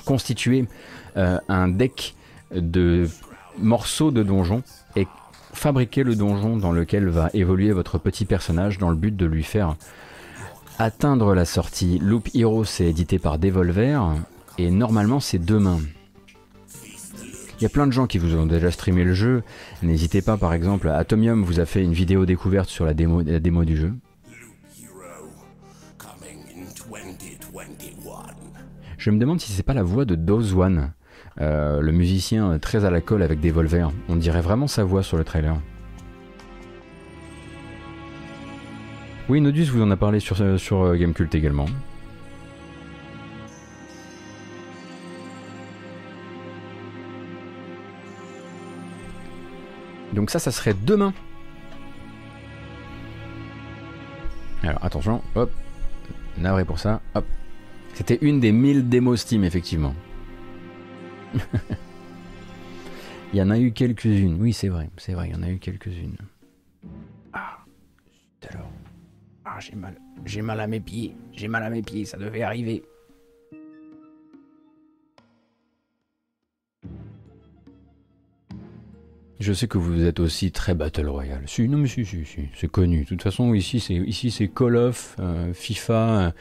Speaker 1: constituer un deck de morceaux de donjons fabriquer le donjon dans lequel va évoluer votre petit personnage dans le but de lui faire atteindre la sortie. Loop Hero, c'est édité par Devolver et normalement c'est demain. Il y a plein de gens qui vous ont déjà streamé le jeu. N'hésitez pas, par exemple, Atomium vous a fait une vidéo découverte sur la démo, la démo du jeu. Je me demande si c'est pas la voix de One. Euh, le musicien très à la colle avec des volvers. On dirait vraiment sa voix sur le trailer. Oui, Nodus vous en a parlé sur, euh, sur euh, Gamecult également. Donc ça, ça serait demain. Alors attention, hop, navré pour ça, hop. C'était une des 1000 démos Steam, effectivement. <laughs> il y en a eu quelques-unes. Oui, c'est vrai, c'est vrai, il y en a eu quelques-unes. Ah, alors. Ah, j'ai mal. J'ai mal à mes pieds. J'ai mal à mes pieds, ça devait arriver. Je sais que vous êtes aussi très Battle Royale. Si, non, mais si, si, si, c'est connu. De toute façon, ici, c'est, ici, c'est Call of, euh, FIFA,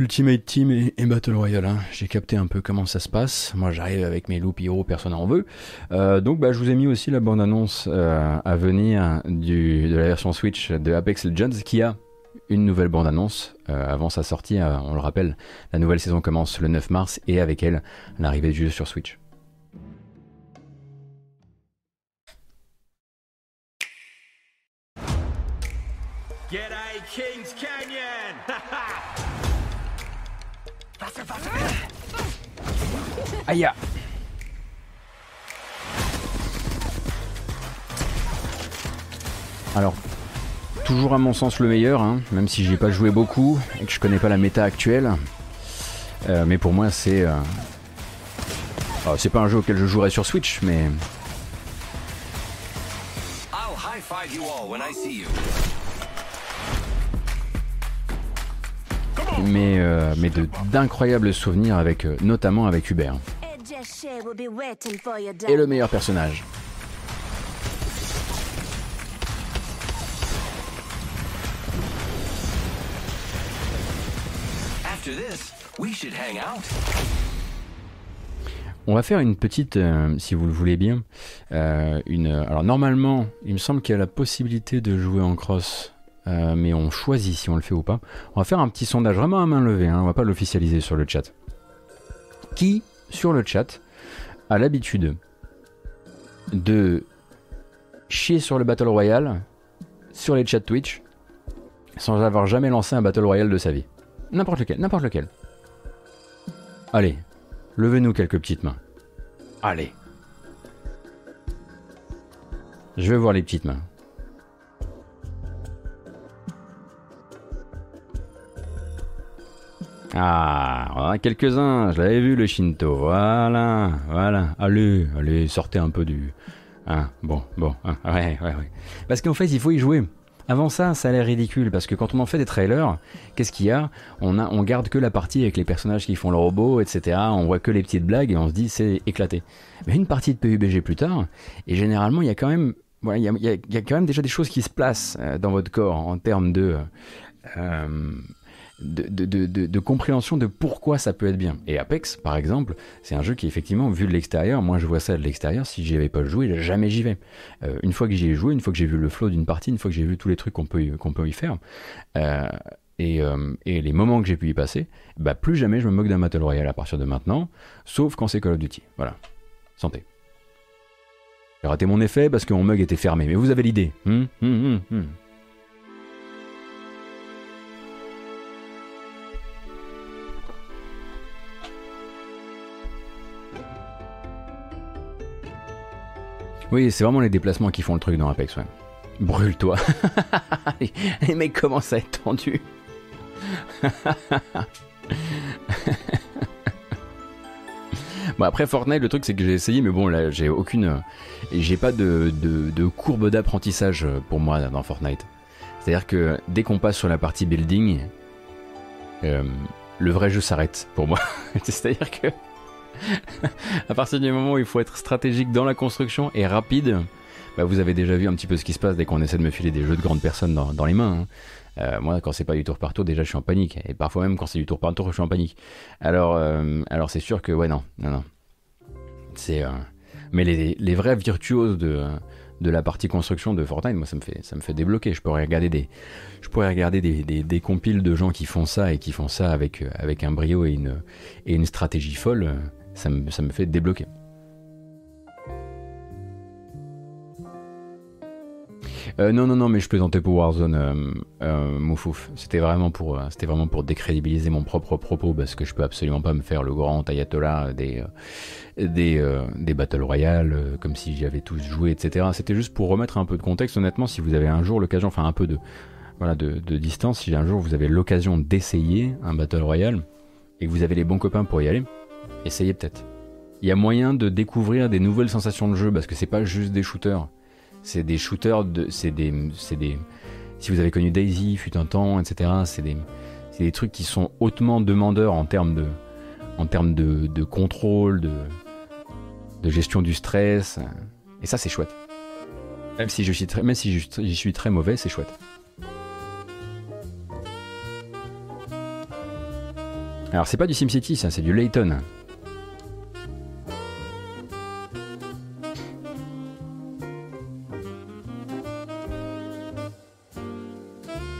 Speaker 1: Ultimate Team et, Battle Royale. Hein. J'ai capté un peu comment ça se passe. Moi, j'arrive avec mes loups personne n'en veut. Euh, donc, bah, je vous ai mis aussi la bande-annonce euh, à venir de la version Switch de Apex Legends qui a une nouvelle bande-annonce avant sa sortie. on le rappelle, la nouvelle saison commence le 9 mars et avec elle l'arrivée du jeu sur Switch. Aïe! Alors, toujours à mon sens le meilleur, hein, même si j'ai pas joué beaucoup et que je connais pas la méta actuelle. Euh, mais pour moi, c'est. Euh, oh, c'est pas un jeu auquel je jouerais sur Switch, mais. Mais, euh, mais d'incroyables souvenirs avec, euh, notamment avec Hubert. Et le meilleur personnage. On va faire une petite, euh, si vous le voulez bien, une. Alors normalement, il me semble qu'il y a la possibilité de jouer en cross euh, mais on choisit si on le fait ou pas. On va faire un petit sondage vraiment à main levée, hein, on va pas l'officialiser sur le chat. Qui, sur le chat, a l'habitude de chier sur le Battle Royale, sur les chats Twitch, sans avoir jamais lancé un Battle Royale de sa vie? N'importe lequel, n'importe lequel. Allez, levez-nous quelques petites mains. Allez. Je vais voir les petites mains. Ah, quelques-uns, je l'avais vu le Shinto, voilà, voilà. Allez, allez, sortez un peu du... Hein, bon, bon, hein, ouais, ouais, ouais. Parce qu'en fait, il faut y jouer. Avant ça, ça a l'air ridicule parce que quand on en fait des trailers, qu'est-ce qu'il y a? On, a on garde que la partie avec les personnages qui font le robot, etc. On voit que les petites blagues et on se dit c'est éclaté. Mais une partie de PUBG plus tard, et généralement il y a quand même, voilà, il y a, y a, quand même déjà des choses qui se placent euh, dans votre corps en termes de euh, de, compréhension de pourquoi ça peut être bien. Et Apex, par exemple, c'est un jeu qui, effectivement, vu de l'extérieur, moi je vois ça de l'extérieur, si j'y avais pas joué, jamais j'y vais. Euh, une fois que j'y ai joué, une fois que j'ai vu le flow d'une partie, une fois que j'ai vu tous les trucs qu'on peut, peut y faire, euh, euh, et, les moments que j'ai pu y passer, bah plus jamais je me moque d'un Battle Royale à partir de maintenant, sauf quand c'est Call of Duty. Voilà. Santé. J'ai raté mon effet parce que mon mug était fermé, mais vous avez l'idée. Hum, hum, hum, Oui, c'est vraiment les déplacements qui font le truc dans Apex, ouais. Brûle-toi. <laughs> les mecs commencent à être tendus. <laughs> bon après Fortnite le truc c'est que j'ai essayé mais bon là j'ai aucune j'ai pas de, de, courbe d'apprentissage pour moi dans Fortnite c'est à dire que dès qu'on passe sur la partie building euh, le vrai jeu s'arrête pour moi <laughs> c'est à dire que <laughs> à partir du moment où il faut être stratégique dans la construction et rapide, bah vous avez déjà vu un petit peu ce qui se passe dès qu'on essaie de me filer des jeux de grandes personnes dans, les mains. Hein. Euh, moi, quand c'est pas du tour par tour, déjà je suis en panique. Et parfois même quand c'est du tour par tour, je suis en panique. Alors, euh, alors c'est sûr que, ouais, non, non, non. C'est. Euh, mais les, les, vrais virtuoses de, de la partie construction de Fortnite, moi ça me fait, ça me fait débloquer. Je pourrais regarder des, je pourrais regarder des, des, compiles de gens qui font ça et qui font ça avec, avec un brio et une, et une stratégie folle ça me, fait débloquer. Euh, non, non, non, mais je plaisantais pour Warzone, euh, euh Moufouf. C'était vraiment pour, vraiment pour décrédibiliser mon propre propos parce que je peux absolument pas me faire le grand ayatollah des, des, battle royale comme si j'y avais tous joué, etc. C'était juste pour remettre un peu de contexte. Honnêtement, si vous avez un jour l'occasion, enfin un peu de, voilà, de distance, si un jour vous avez l'occasion d'essayer un battle royale et que vous avez les bons copains pour y aller, essayez peut-être. Il y a moyen de découvrir des nouvelles sensations de jeu parce que c'est pas juste des shooters. C'est des shooters, de, c'est des, des. Si vous avez connu Daisy, fut un temps, etc. C'est des, des trucs qui sont hautement demandeurs en termes de, en termes de, contrôle, de, de gestion du stress. Et ça, c'est chouette. Même si je suis très, même si j'y suis très mauvais, c'est chouette. Alors c'est pas du SimCity, ça, c'est du Layton.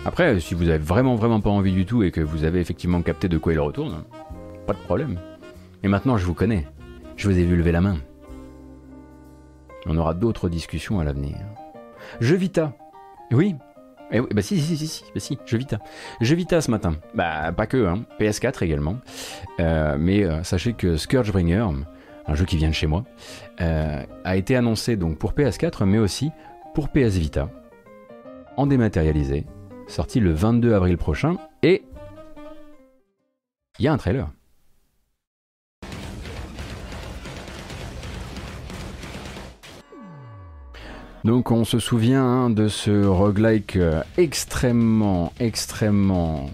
Speaker 1: Après, si vous avez vraiment vraiment pas envie du tout et que vous avez effectivement capté de quoi il retourne, pas de problème. Et maintenant, je vous connais. Je vous ai vu lever la main. On aura d'autres discussions à l'avenir. Je Vita. Oui. Eh bah si, si, si, si, bah si, Je Vita. Je Vita ce matin. Bah, pas que, hein. PS4 également. Euh, mais euh, sachez que Scourgebringer, un jeu qui vient de chez moi, euh, a été annoncé donc pour PS4, mais aussi pour PS Vita, en dématérialisé, sorti le 22 avril prochain, et il y a un trailer. Donc on se souvient hein, de ce roguelike euh, extrêmement, extrêmement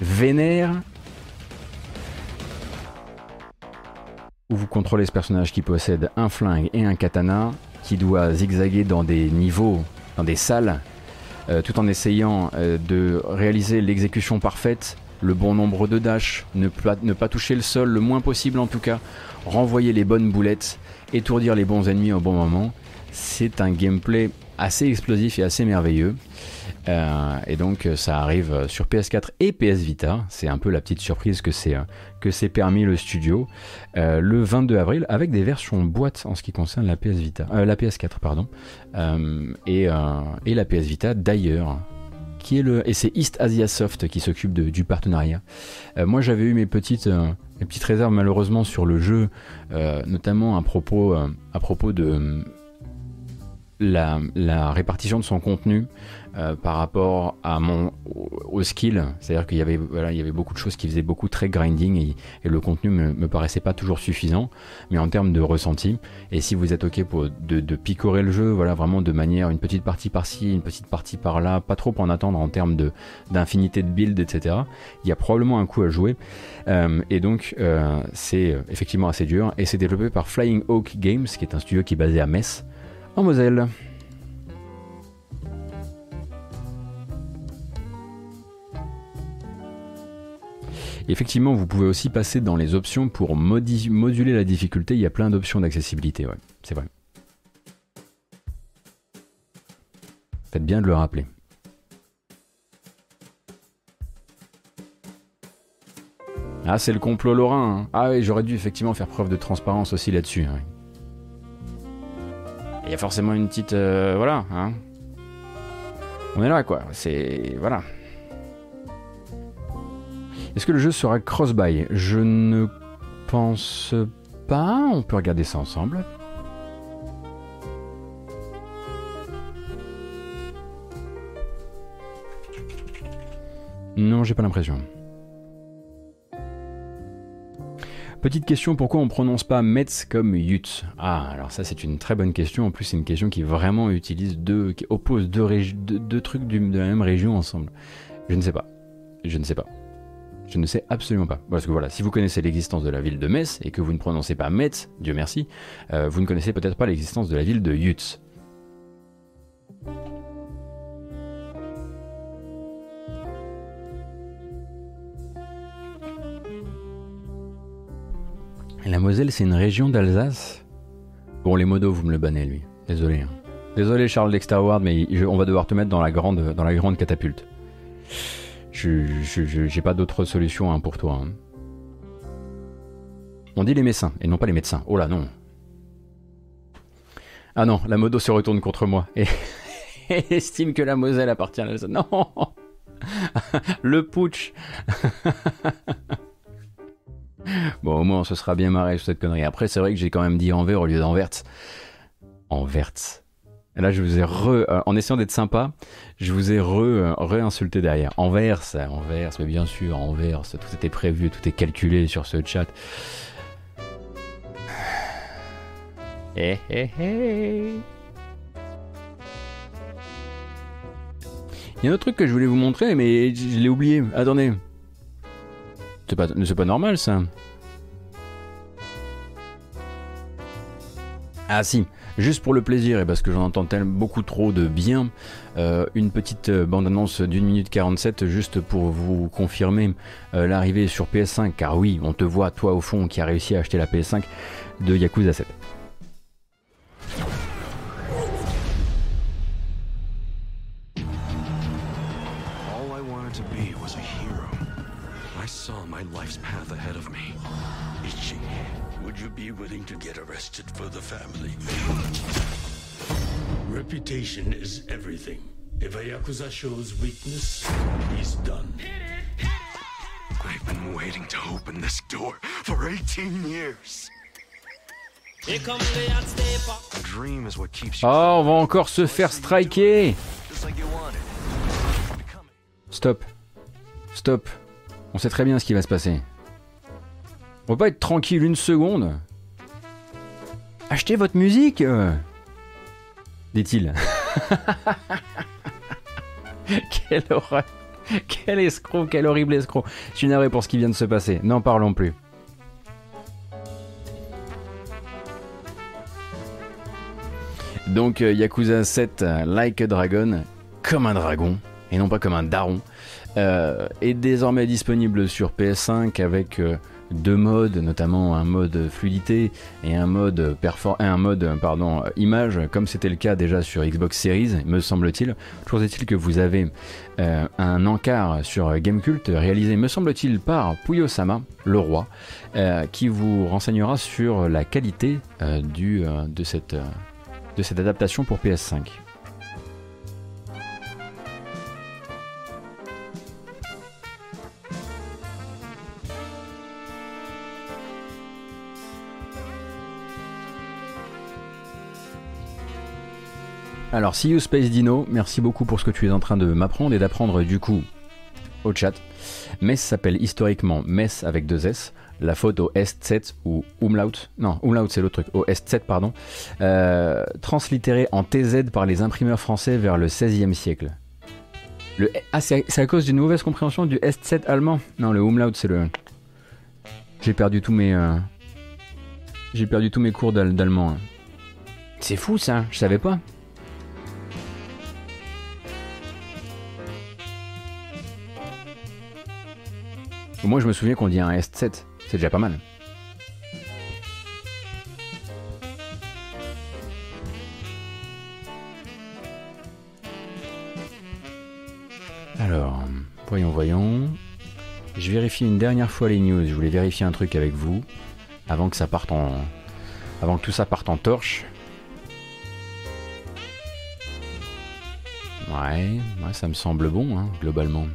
Speaker 1: vénère, où vous contrôlez ce personnage qui possède un flingue et un katana, qui doit zigzaguer dans des niveaux, dans des salles, euh, tout en essayant euh, de réaliser l'exécution parfaite, le bon nombre de dash, ne ne pas toucher le sol le moins possible en tout cas, renvoyer les bonnes boulettes, étourdir les bons ennemis au bon moment c'est un gameplay assez explosif et assez merveilleux. Euh, et donc ça arrive sur PS4 et PS Vita. C'est un peu la petite surprise que c'est que c'est permis le studio euh, le 22 avril avec des versions boîte en ce qui concerne la PS Vita, euh, la PS4 pardon, et, et la PS Vita d'ailleurs. Qui est le et c'est East Asia Soft qui s'occupe du partenariat. moi j'avais eu mes petites mes petites réserves malheureusement sur le jeu, notamment à propos à propos de la, répartition de son contenu euh, par rapport à mon au, skill, c'est-à-dire qu'il y avait voilà, il y avait beaucoup de choses qui faisaient beaucoup très grinding et, le contenu me, me paraissait pas toujours suffisant, mais en termes de ressenti. Et si vous êtes ok pour de, de picorer le jeu, voilà vraiment de manière une petite partie par-ci, une petite partie par-là, pas trop en attendre en termes de d'infinité de build, etc. Il y a probablement un coup à jouer. Euh, et donc euh, c'est effectivement assez dur et c'est développé par Flying Oak Games, qui est un studio qui est basé à Metz en Moselle. Effectivement, vous pouvez aussi passer dans les options pour moduler la difficulté. Il y a plein d'options d'accessibilité, ouais, c'est vrai. Faites bien de le rappeler. Ah, c'est le complot lorrain. Hein. Ah oui, j'aurais dû effectivement faire preuve de transparence aussi là-dessus. Hein. Il y a forcément une petite... Euh, voilà. Hein. On est là, quoi. C'est... Voilà. Est-ce que le jeu sera cross-buy? Je ne pense pas. On peut regarder ça ensemble. Non, j'ai pas l'impression. Petite question, pourquoi on prononce pas Metz comme Yutz? Ah, alors ça c'est une très bonne question. En plus, c'est une question qui vraiment utilise deux, oppose deux, trucs de la même région ensemble. Je ne sais pas. Je ne sais pas. Je ne sais absolument pas. Parce que voilà, si vous connaissez l'existence de la ville de Metz et que vous ne prononcez pas Metz, Dieu merci, euh, vous ne connaissez peut-être pas l'existence de la ville de Yutz. La Moselle, c'est une région d'Alsace Bon, les modos, vous me le bannez, lui. Désolé. Hein. Désolé, Charles Dexter Ward, mais on va devoir te mettre dans la grande, dans la grande catapulte. Je j'ai pas d'autre solution hein, pour toi. Hein. On dit les médecins et non pas les médecins. Oh là non. Ah non, la modo se retourne contre moi et, <laughs> estime que la Moselle appartient à la... Non <laughs> Le putsch <laughs> Bon, au moins, on se sera bien marré sur cette connerie. Après, c'est vrai que j'ai quand même dit Envers au lieu d'Envers. Envers. Et là, je vous ai re, euh, en essayant d'être sympa, je vous ai re, re-insulté derrière. Envers, Envers, mais bien sûr, Envers, tout était prévu, tout est calculé sur ce chat. Eh, eh, eh. Il y a un autre truc que je voulais vous montrer, mais je l'ai oublié. Attendez. C'est pas, pas normal ça. Ah si, juste pour le plaisir et parce que j'en entends tellement beaucoup trop de bien, euh, une petite euh, bande-annonce d'une minute 47 juste pour vous confirmer euh, l'arrivée sur PS5, car oui, on te voit toi au fond qui a réussi à acheter la PS5 de Yakuza 7.
Speaker 3: Willing to get arrested for the family?
Speaker 4: Reputation is everything. If a Yakuza shows weakness, he's done.
Speaker 3: I've been waiting to open this door for 18 years. A dream is what keeps you
Speaker 1: Oh, on va encore se faire striker
Speaker 3: just like you wanted.
Speaker 1: Stop. Stop. On sait très bien ce qui va se passer. On va pas être tranquille une seconde. Achetez votre musique euh, dit-il. <laughs> quel horreur. Quel escroc, quel horrible escroc. Je suis navré pour ce qui vient de se passer. N'en parlons plus. Donc euh, Yakuza 7 euh, Like a Dragon, comme un dragon, et non pas comme un daron, est désormais disponible sur PS5 avec deux modes, notamment un mode fluidité et un mode, perfor- un mode pardon, image, comme c'était le cas déjà sur Xbox Series, me semble-t-il. Toujours est-il que vous avez euh, un encart sur Gamecult réalisé, me semble-t-il, par Puyo-sama, le roi, euh, qui vous renseignera sur la qualité euh, du, de, cette, de cette adaptation pour PS5. Alors, See You Space Dino, merci beaucoup pour ce que tu es en train de m'apprendre et d'apprendre du coup au chat. Metz s'appelle historiquement Metz avec deux S. La faute au S7 ou Umlaut, non, Umlaut c'est l'autre truc, au S7 pardon, euh, translittéré en TZ par les imprimeurs français vers le 16e siècle. Le, ah, c'est à cause d'une mauvaise compréhension du S7 allemand Non, le Umlaut c'est le. J'ai perdu tous mes. euh, J'ai perdu tous mes cours d'al- d'allemand. hein. C'est fou ça, je savais pas. Moi je me souviens qu'on dit un S7, c'est déjà pas mal. Alors, voyons, voyons. Je vérifie une dernière fois les news. Je voulais vérifier un truc avec vous avant que ça parte en, avant que tout ça parte en torche. Ouais, ouais, ça me semble bon, hein, globalement.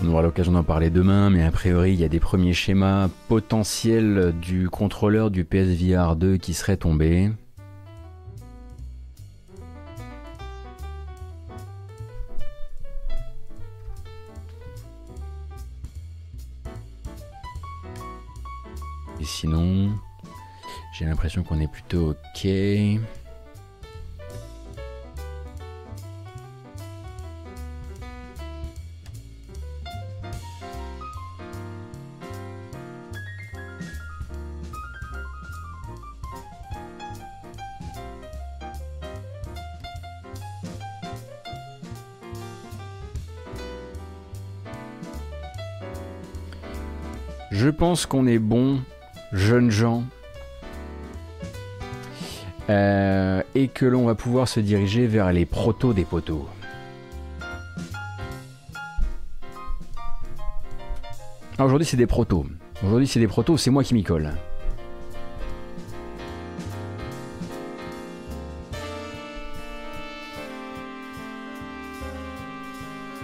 Speaker 1: On aura l'occasion d'en parler demain, mais a priori, il y a des premiers schémas potentiels du contrôleur du PSVR 2 qui serait tombé. Et sinon, j'ai l'impression qu'on est plutôt ok. Qu'on est bon, jeunes gens, Euh, et que l'on va pouvoir se diriger vers les protos des poteaux. Ah, Aujourd'hui, c'est des protos. Aujourd'hui, c'est des protos, c'est moi qui m'y colle.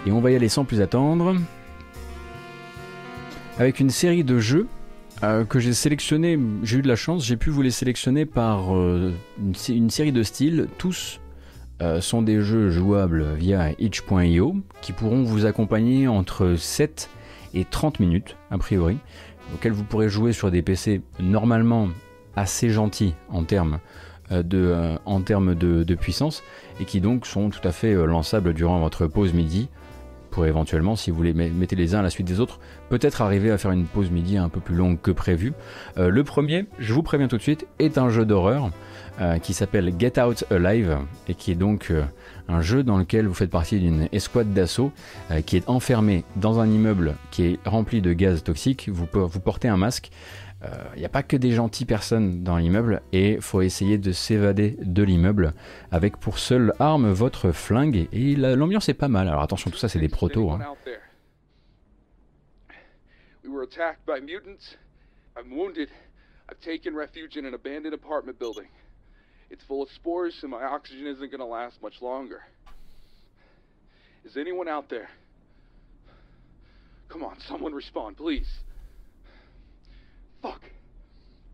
Speaker 1: Et on va y aller sans plus attendre. Avec une série de jeux euh, que j'ai sélectionnés, j'ai eu de la chance, j'ai pu vous les sélectionner par euh, une, sé- une série de styles. Tous euh, sont des jeux jouables via itch.io qui pourront vous accompagner entre 7 et 30 minutes, a priori, auxquels vous pourrez jouer sur des PC normalement assez gentils en termes de, en termes de, de puissance et qui donc sont tout à fait lançables durant votre pause midi pour éventuellement, si vous les met- mettez les uns à la suite des autres, peut-être arriver à faire une pause midi un peu plus longue que prévu. Euh, le premier, je vous préviens tout de suite, est un jeu d'horreur euh, qui s'appelle Get Out Alive et qui est donc euh, un jeu dans lequel vous faites partie d'une escouade d'assaut euh, qui est enfermée dans un immeuble qui est rempli de gaz toxique. Vous, po- vous portez un masque. il n'y a pas que des gentilles personnes dans l'immeuble et faut essayer de s'évader de l'immeuble avec pour seule arme votre flingue et l'ambiance est pas mal. Alors attention, tout ça c'est des protos. Hein. It's full of spores and my oxygen isn't going to last much longer. Is anyone out there? Come on, someone respond, please. Fuck.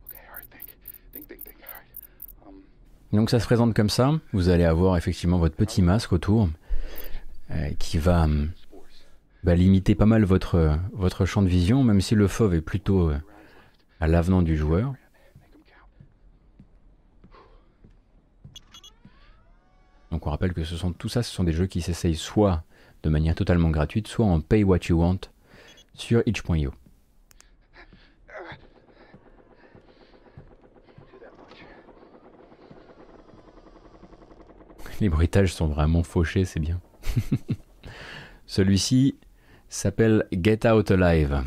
Speaker 1: Okay, alright, think. Think, think, think. Alright. Um... Donc ça se présente comme ça. Vous allez avoir effectivement votre petit masque autour euh, qui va hum, bah, limiter pas mal votre, votre champ de vision, même si le fauve est plutôt euh, à l'avenant du joueur. Donc on rappelle que ce sont, tout ça, ce sont des jeux qui s'essayent soit de manière totalement gratuite, soit en pay what you want sur itch.io. Les bruitages sont vraiment fauchés, c'est bien. <laughs> Celui-ci s'appelle Get Out Alive.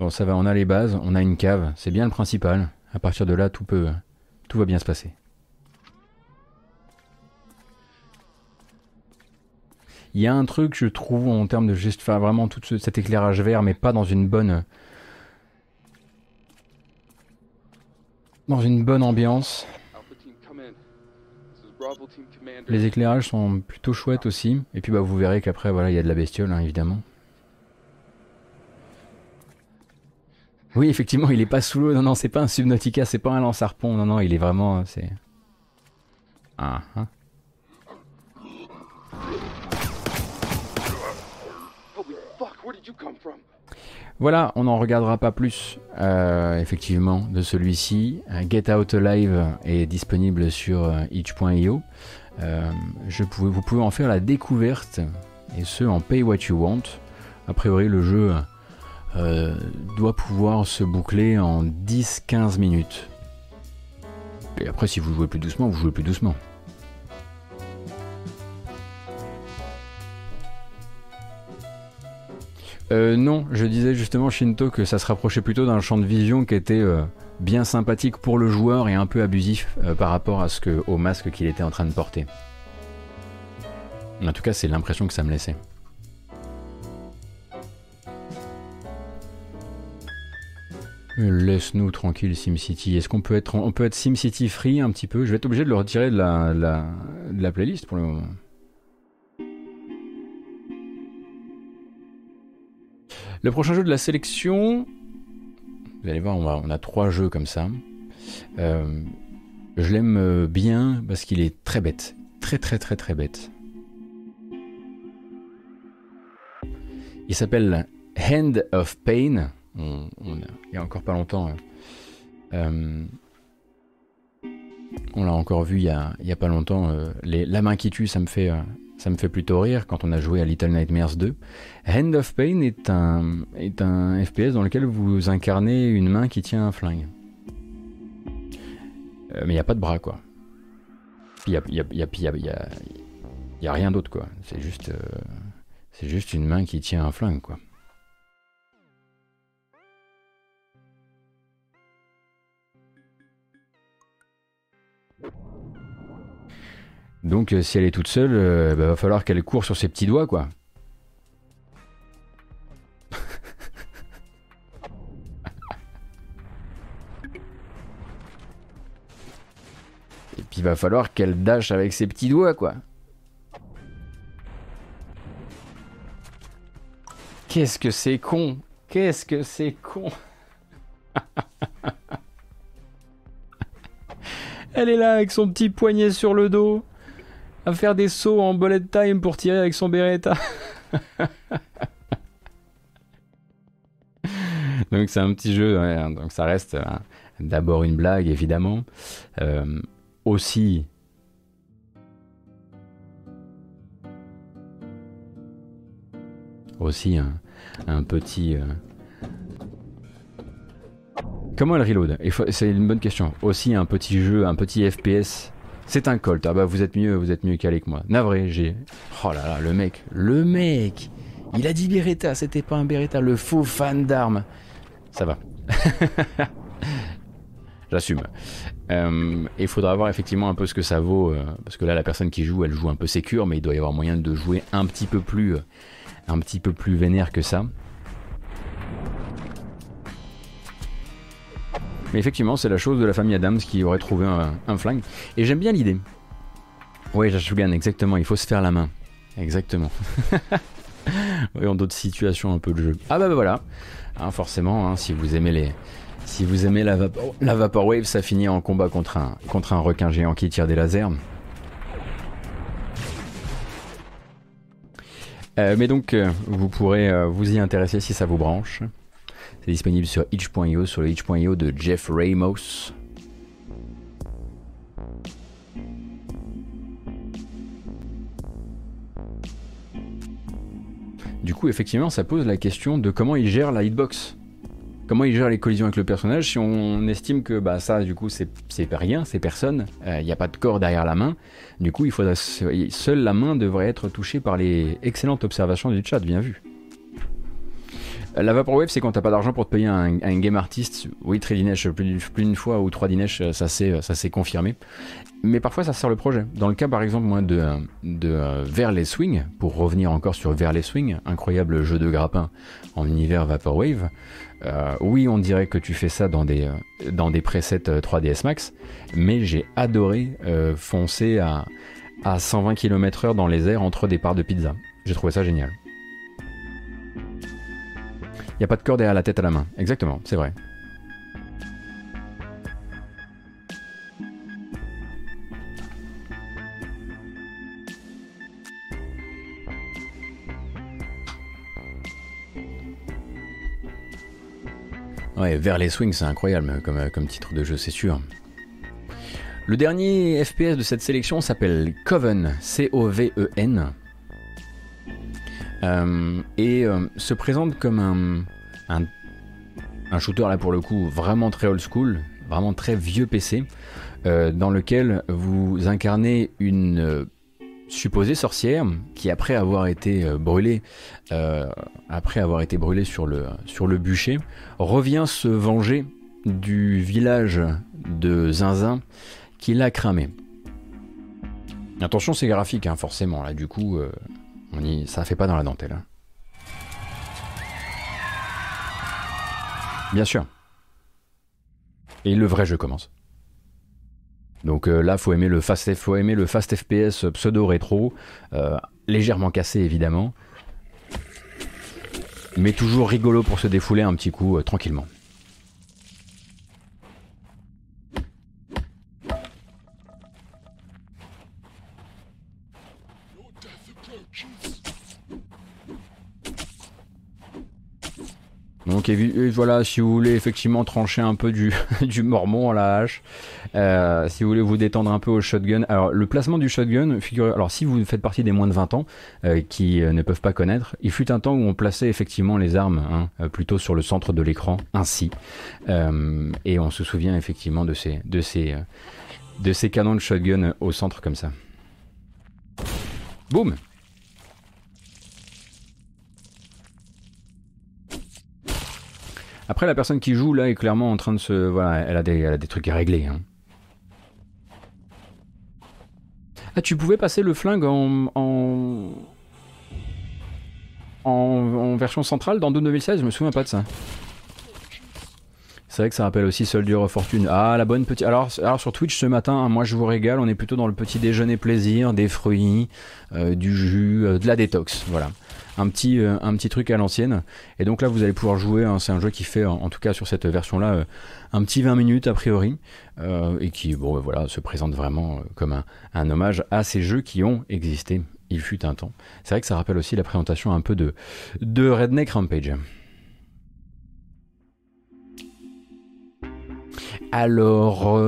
Speaker 1: Bon, ça va, on a les bases, on a une cave, c'est bien le principal. À partir de là, tout peut, tout va bien se passer. Il y a un truc, je trouve, en termes de juste, enfin vraiment tout cet éclairage vert, mais pas dans une bonne, dans une bonne ambiance. Les éclairages sont plutôt chouettes aussi. Et puis bah vous verrez qu'après voilà il y a de la bestiole hein, évidemment. Oui effectivement il est pas sous l'eau. Non non c'est pas un Subnautica, c'est pas un lance-harpon. Non non il est vraiment c'est. Ah, hein. Voilà, on n'en regardera pas plus, euh, effectivement, de celui-ci. Get Out Live est disponible sur euh, itch.io. Euh, vous pouvez en faire la découverte, et ce en Pay What You Want. A priori, le jeu doit pouvoir se boucler en 10-15 minutes. Et après, si vous jouez plus doucement, vous jouez plus doucement. Euh, non, je disais justement Shinto que ça se rapprochait plutôt d'un champ de vision qui était euh, bien sympathique pour le joueur et un peu abusif euh, par rapport à ce au masque qu'il était en train de porter. En tout cas, c'est l'impression que ça me laissait. Laisse-nous tranquille SimCity. Est-ce qu'on peut être, on peut être SimCity free un petit peu? Je vais être obligé de le retirer de la, playlist pour le moment. Le prochain jeu de la sélection, vous allez voir, on, a trois jeux comme ça. Euh, je l'aime euh, bien parce qu'il est très bête. Très très très très bête. Il s'appelle Hand of Pain. Il y a encore pas longtemps. Euh, on l'a encore vu il y a, il y a pas longtemps. la main qui tue, ça me fait ça me fait plutôt rire quand on a joué à Little Nightmares 2. Hand of Pain est un, est un FPS dans lequel vous incarnez une main qui tient un flingue. Euh, mais il n'y a pas de bras, quoi. Il n'y a, y a, y a, y a, rien d'autre, quoi. C'est juste, euh, c'est juste une main qui tient un flingue, quoi. Donc euh, si elle est toute seule, il euh, bah, va falloir qu'elle court sur ses petits doigts, quoi. <laughs> Et puis va falloir qu'elle dash avec ses petits doigts, quoi. Qu'est-ce que c'est con Qu'est-ce que c'est con <laughs> Elle est là avec son petit poignet sur le dos à faire des sauts en bullet time pour tirer avec son Beretta. <laughs> donc c'est un petit jeu, hein. donc ça reste hein, d'abord une blague évidemment. Euh, aussi aussi un, petit. Euh, Comment elle reload? C'est une bonne question. Aussi un petit jeu, un petit FPS. C'est un Colt. Ah bah vous êtes mieux, vous êtes mieux calé que moi. Navré, j'ai. Oh là là, le mec, le mec. Il a dit Beretta, c'était pas un Beretta, le faux fan d'armes. Ça va. <laughs> J'assume. Euh, il faudra voir effectivement un peu ce que ça vaut, euh, parce que là la personne qui joue, elle joue un peu sécure, mais il doit y avoir moyen de jouer un petit peu plus, euh, un petit peu plus vénère que ça. Mais effectivement, c'est la chose de la famille Adams qui aurait trouvé un, flingue. Et j'aime bien l'idée. Oui, Jashugan, exactement, il faut se faire la main. Exactement. <laughs> en d'autres situations un peu de jeu. Ah bah, bah voilà. Hein, forcément, hein, si vous aimez les, si vous aimez la, vapor, la Vaporwave, ça finit en combat contre un, contre un requin géant qui tire des lasers. Euh, mais donc, euh, vous pourrez euh, vous y intéresser si ça vous branche. Disponible sur itch.io, sur le itch.io de Jeff Ramos. Du coup, effectivement, ça pose la question de comment il gère la hitbox. Comment il gère les collisions avec le personnage si on estime que bah, ça, du coup, c'est rien, c'est personne, il euh, n'y a pas de corps derrière la main. Du coup, il faudra, seule la main devrait être touchée par les excellentes observations du chat, bien vu. La Vaporwave, c'est quand t'as pas d'argent pour te payer un, game artist. Oui, très Dinesh, plus, d'une fois ou trois Dinesh, ça s'est confirmé. Mais parfois, ça sert le projet. Dans le cas, par exemple, moi, de, de euh, Vers les Swings, pour revenir encore sur Vers les Swings, incroyable jeu de grappin en univers Vaporwave. Euh, oui, on dirait que tu fais ça dans des, euh, dans des presets 3ds Max, mais j'ai adoré foncer à, à 120 km/h dans les airs entre des parts de pizza. J'ai trouvé ça génial. N'y a pas de corde derrière la tête à la main. Exactement, c'est vrai. Ouais, vers les swings, c'est incroyable comme, comme titre de jeu, c'est sûr. Le dernier FPS de cette sélection s'appelle Coven, C-O-V-E-N. Euh, et euh, se présente comme un, un, shooter là pour le coup vraiment très old school, vraiment très vieux PC, euh, dans lequel vous incarnez une supposée sorcière qui après avoir été brûlée, après avoir été brûlée sur le, sur le bûcher, revient se venger du village de Zinzin qui l'a cramé. Attention, c'est graphique, hein, forcément. Là, du coup, on y, ça fait pas dans la dentelle. Hein. Bien sûr. Et le vrai jeu commence. Donc euh, là, faut aimer le fast, faut aimer le fast FPS pseudo rétro, euh, légèrement cassé évidemment, mais toujours rigolo pour se défouler un petit coup euh, tranquillement. Donc voilà, si vous voulez effectivement trancher un peu <laughs> du, mormon à la hache, euh, si vous voulez vous détendre un peu au shotgun. Alors le placement du shotgun, figurez, alors si vous faites partie des moins de 20 ans euh, qui euh, ne peuvent pas connaître, il fut un temps où on plaçait effectivement les armes hein, plutôt sur le centre de l'écran, ainsi. et on se souvient effectivement de ces, de ces, de ces canons de shotgun au centre comme ça. Boum Après, la personne qui joue là est clairement en train de se. Voilà, elle a des, trucs à régler. Hein. Ah, tu pouvais passer le flingue en. en... En, version centrale dans Doom 2016, je me souviens pas de ça. C'est vrai que ça rappelle aussi Soldier of Fortune. Ah, la bonne petite. Alors, alors sur Twitch ce matin, hein, moi je vous régale, on est plutôt dans le petit déjeuner plaisir, des fruits, euh, du jus, euh, de la détox. Voilà un petit, euh, un petit truc à l'ancienne. Et donc là, vous allez pouvoir jouer. Hein, c'est un jeu qui fait, en, tout cas sur cette version-là, euh, un petit 20 minutes a priori, euh, et qui, bon, voilà, se présente vraiment comme un, un, hommage à ces jeux qui ont existé. Il fut un temps. C'est vrai que ça rappelle aussi la présentation un peu de, de Redneck Rampage. Alors,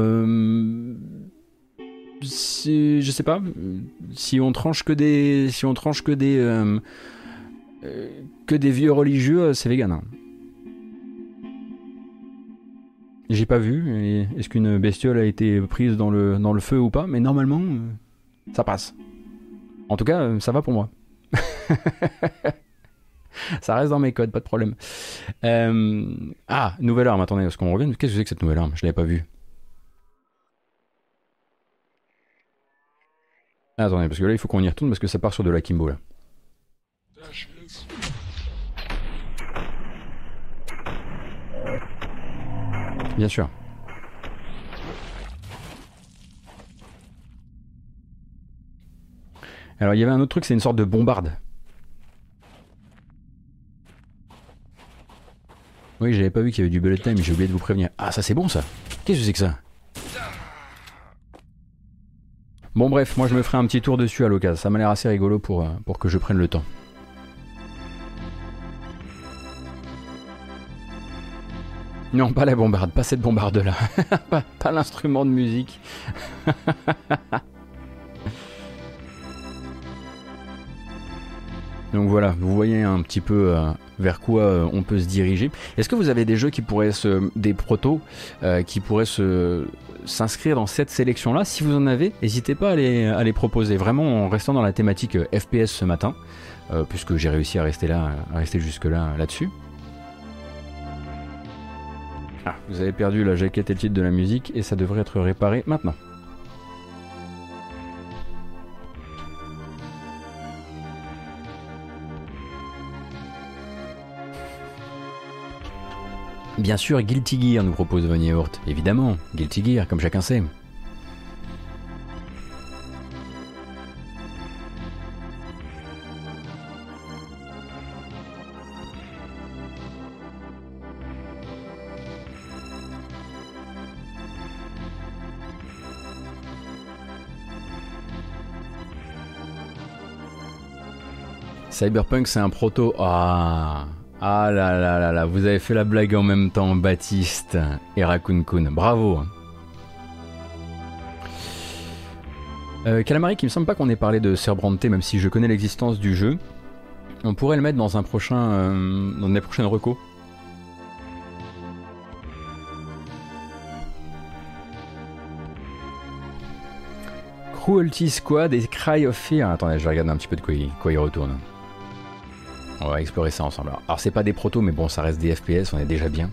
Speaker 1: je sais pas si on tranche que des, si on tranche que des, que des vieux religieux, c'est vegan. Hein. J'ai pas vu. Est-ce qu'une bestiole a été prise dans le, feu ou pas? Mais normalement, ça passe. En tout cas, ça va pour moi. <laughs> ça reste dans mes codes, pas de problème. ah, nouvelle arme. Attendez, est-ce qu'on revient? Qu'est-ce que c'est que cette nouvelle arme? Je l'avais pas vue. Attendez, parce que là, il faut qu'on y retourne parce que ça part sur de la Kimbo là. Bien sûr. Alors il y avait un autre truc, c'est une sorte de bombarde. Oui, j'avais pas vu qu'il y avait du bullet time, j'ai oublié de vous prévenir. Ah, ça c'est bon ça Qu'est-ce que c'est que ça? Bon bref, moi je me ferai un petit tour dessus à l'occasion. Ça m'a l'air assez rigolo pour, euh, pour que je prenne le temps. Non, pas la bombarde, pas cette bombarde-là. <laughs> pas, l'instrument de musique. <laughs> Donc voilà, vous voyez un petit peu euh, vers quoi euh, on peut se diriger. Est-ce que vous avez des jeux qui pourraient se, des protos qui pourraient se, s'inscrire dans cette sélection-là? Si vous en avez, n'hésitez pas à les, proposer. Vraiment en restant dans la thématique euh, FPS ce matin, euh, puisque j'ai réussi à rester là, à rester jusque-là là-dessus. Ah, vous avez perdu la jaquette et le titre de la musique et ça devrait être réparé maintenant. Bien sûr, Guilty Gear nous propose Von Hort. Évidemment, Guilty Gear, comme chacun sait. Cyberpunk, c'est un proto. Ah. Ah là là là là, vous avez fait la blague en même temps, Baptiste et Raccoon Kun. Bravo. Euh, Calamari, qui me semble pas qu'on ait parlé de Cerbranté, même si je connais l'existence du jeu. On pourrait le mettre dans un prochain, euh, dans les prochaines recos. Cruelty Squad et Cry of Fear. Attendez, je vais regarder un petit peu de quoi quoi il retourne. On va explorer ça ensemble. Alors, c'est pas des protos, mais bon, ça reste des FPS, on est déjà bien.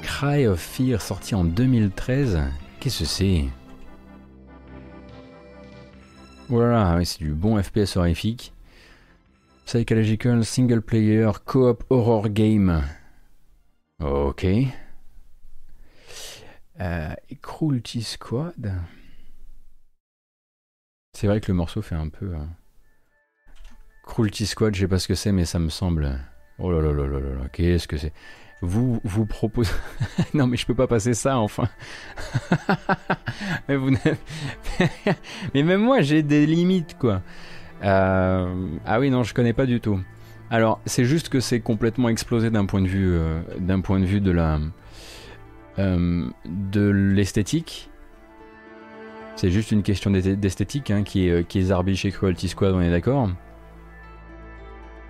Speaker 1: Cry of Fear sorti en 2013. Qu'est-ce que c'est? Voilà, c'est du bon FPS horrifique. Psychological single player co-op horror game. Ok. Euh, Cruelty Squad. C'est vrai que le morceau fait un peu. Hein. Cruelty Squad, je sais pas ce que c'est, mais ça me semble. Oh là là là là là, qu'est-ce que c'est? Vous vous proposez. <laughs> non, mais je peux pas passer ça, enfin. <laughs> mais, vous <laughs> mais même moi, j'ai des limites, quoi. Euh, ah oui, non, je connais pas du tout. Alors, c'est juste que c'est complètement explosé d'un point de vue, euh, d'un point de vue de la, euh, de l'esthétique. C'est juste une question d'esthétique hein, qui est, qui est zarbi Cruelty Squad, on est d'accord?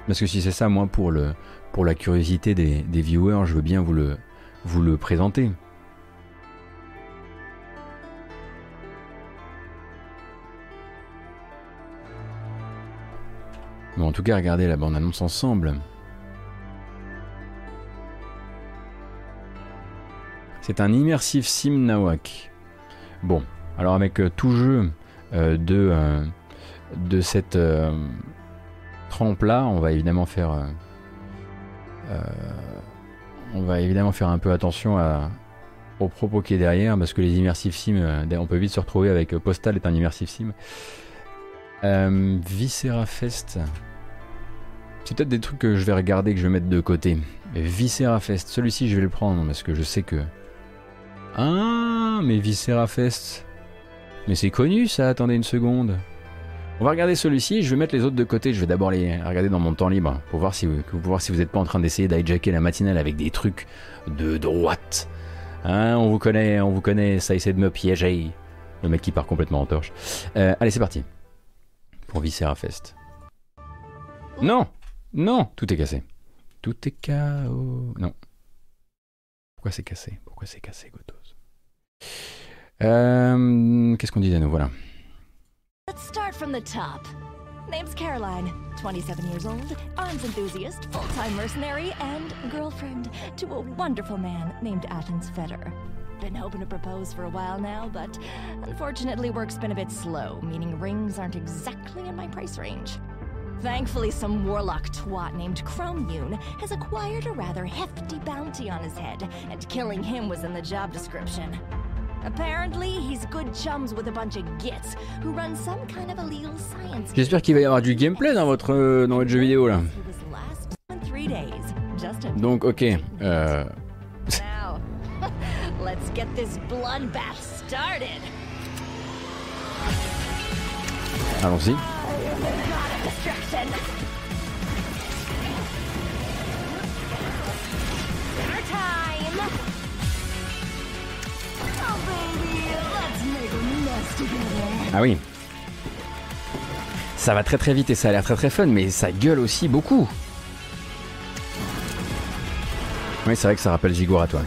Speaker 1: Parce que si c'est ça, moi, pour, le, pour la curiosité des, viewers, je veux bien vous le, vous le présenter. Bon, en tout cas, regardez la bande-annonce ensemble. C'est un immersif sim nawak. Bon, alors avec euh, tout jeu euh, de, euh, de cette trempe-là, on va évidemment faire. Euh, euh, on va évidemment faire un peu attention aux propos qui est derrière, parce que les immersive sim, euh, on peut vite se retrouver avec Postal est un immersive sim. Viscera Fest. C'est peut-être des trucs que je vais regarder, que je vais mettre de côté. Viscera Fest, celui-ci je vais le prendre parce que je sais que. Ah, mais Viscera Fest. Mais c'est connu ça, attendez une seconde. On va regarder celui-ci, je vais mettre les autres de côté, je vais d'abord les regarder dans mon temps libre pour voir si vous, pour n'êtes pas en train d'essayer d'hijacker la matinale avec des trucs de droite. Hein, on vous connaît, on vous connaît, ça essaie de me piéger. Le mec qui part complètement en torche. Euh, allez, c'est parti. Pour Viscera Fest. Non Non Tout est cassé. Tout est chaos. Non. Pourquoi c'est cassé? Pourquoi c'est cassé, Gotos? Euh, Qu'est-ce qu'on disait, nous? Voilà. Let's start from the top. Name's Caroline, 27 years old, arms enthusiast, full-time mercenary, and girlfriend to a wonderful man named Athens Fetter. Been hoping to propose for a while now, but unfortunately work's been a bit slow, meaning rings aren't exactly in my price range. Thankfully, some warlock twat named Chromune has acquired a rather hefty bounty on his head, and killing him was in the job description. J'espère qu'il va y avoir du gameplay dans votre, euh, dans votre jeu vidéo là. Donc ok. Euh... <laughs> Allons-y. Ah oui. Ça va très très vite et ça a l'air très très fun, mais ça gueule aussi beaucoup. Oui, c'est vrai que ça rappelle Gigour à toi.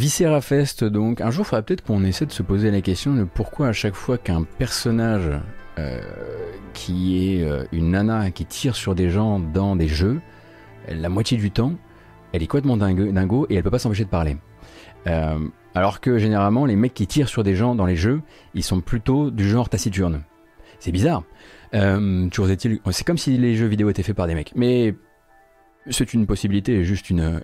Speaker 1: Viscera Fest, donc, un jour, il faudra peut-être qu'on essaie de se poser la question de pourquoi à chaque fois qu'un personnage euh, qui est euh, une nana qui tire sur des gens dans des jeux, la moitié du temps, elle est complètement dingo, et elle peut pas s'empêcher de parler. Euh, alors que généralement, les mecs qui tirent sur des gens dans les jeux, ils sont plutôt du genre taciturne. C'est bizarre. c'est comme si les jeux vidéo étaient faits par des mecs. Mais c'est une possibilité, juste une,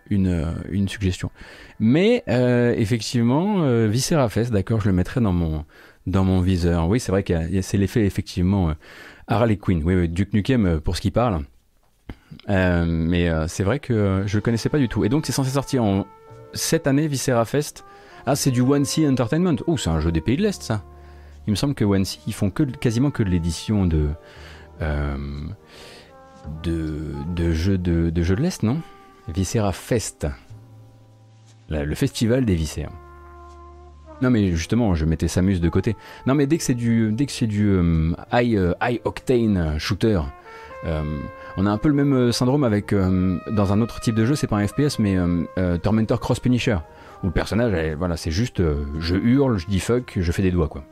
Speaker 1: suggestion. Mais euh, effectivement, euh, Viscera Fest, d'accord, je le mettrai dans mon, dans viseur. Oui, c'est vrai que c'est l'effet effectivement euh, Harley Quinn. Oui, oui, Duke Nukem euh, pour ce qui parle. Euh, mais c'est vrai que je le connaissais pas du tout. Et donc c'est censé sortir en cette année, Viscera Fest. Ah, c'est du One C Entertainment. Oh, c'est un jeu des pays de l'Est, ça. Il me semble que One C, ils font quasiment que de l'édition de de, jeux de, de, jeux de l'Est, non? Viscera Fest. le festival des viscères. Non mais justement, je mettais Samus de côté. Non mais dès que c'est du, dès que c'est du euh, high, euh, high, octane shooter, euh, on a un peu le même syndrome avec dans un autre type de jeu, c'est pas un FPS mais Tormentor Cross Punisher où le personnage, voilà, c'est juste je hurle, je dis fuck, je fais des doigts quoi.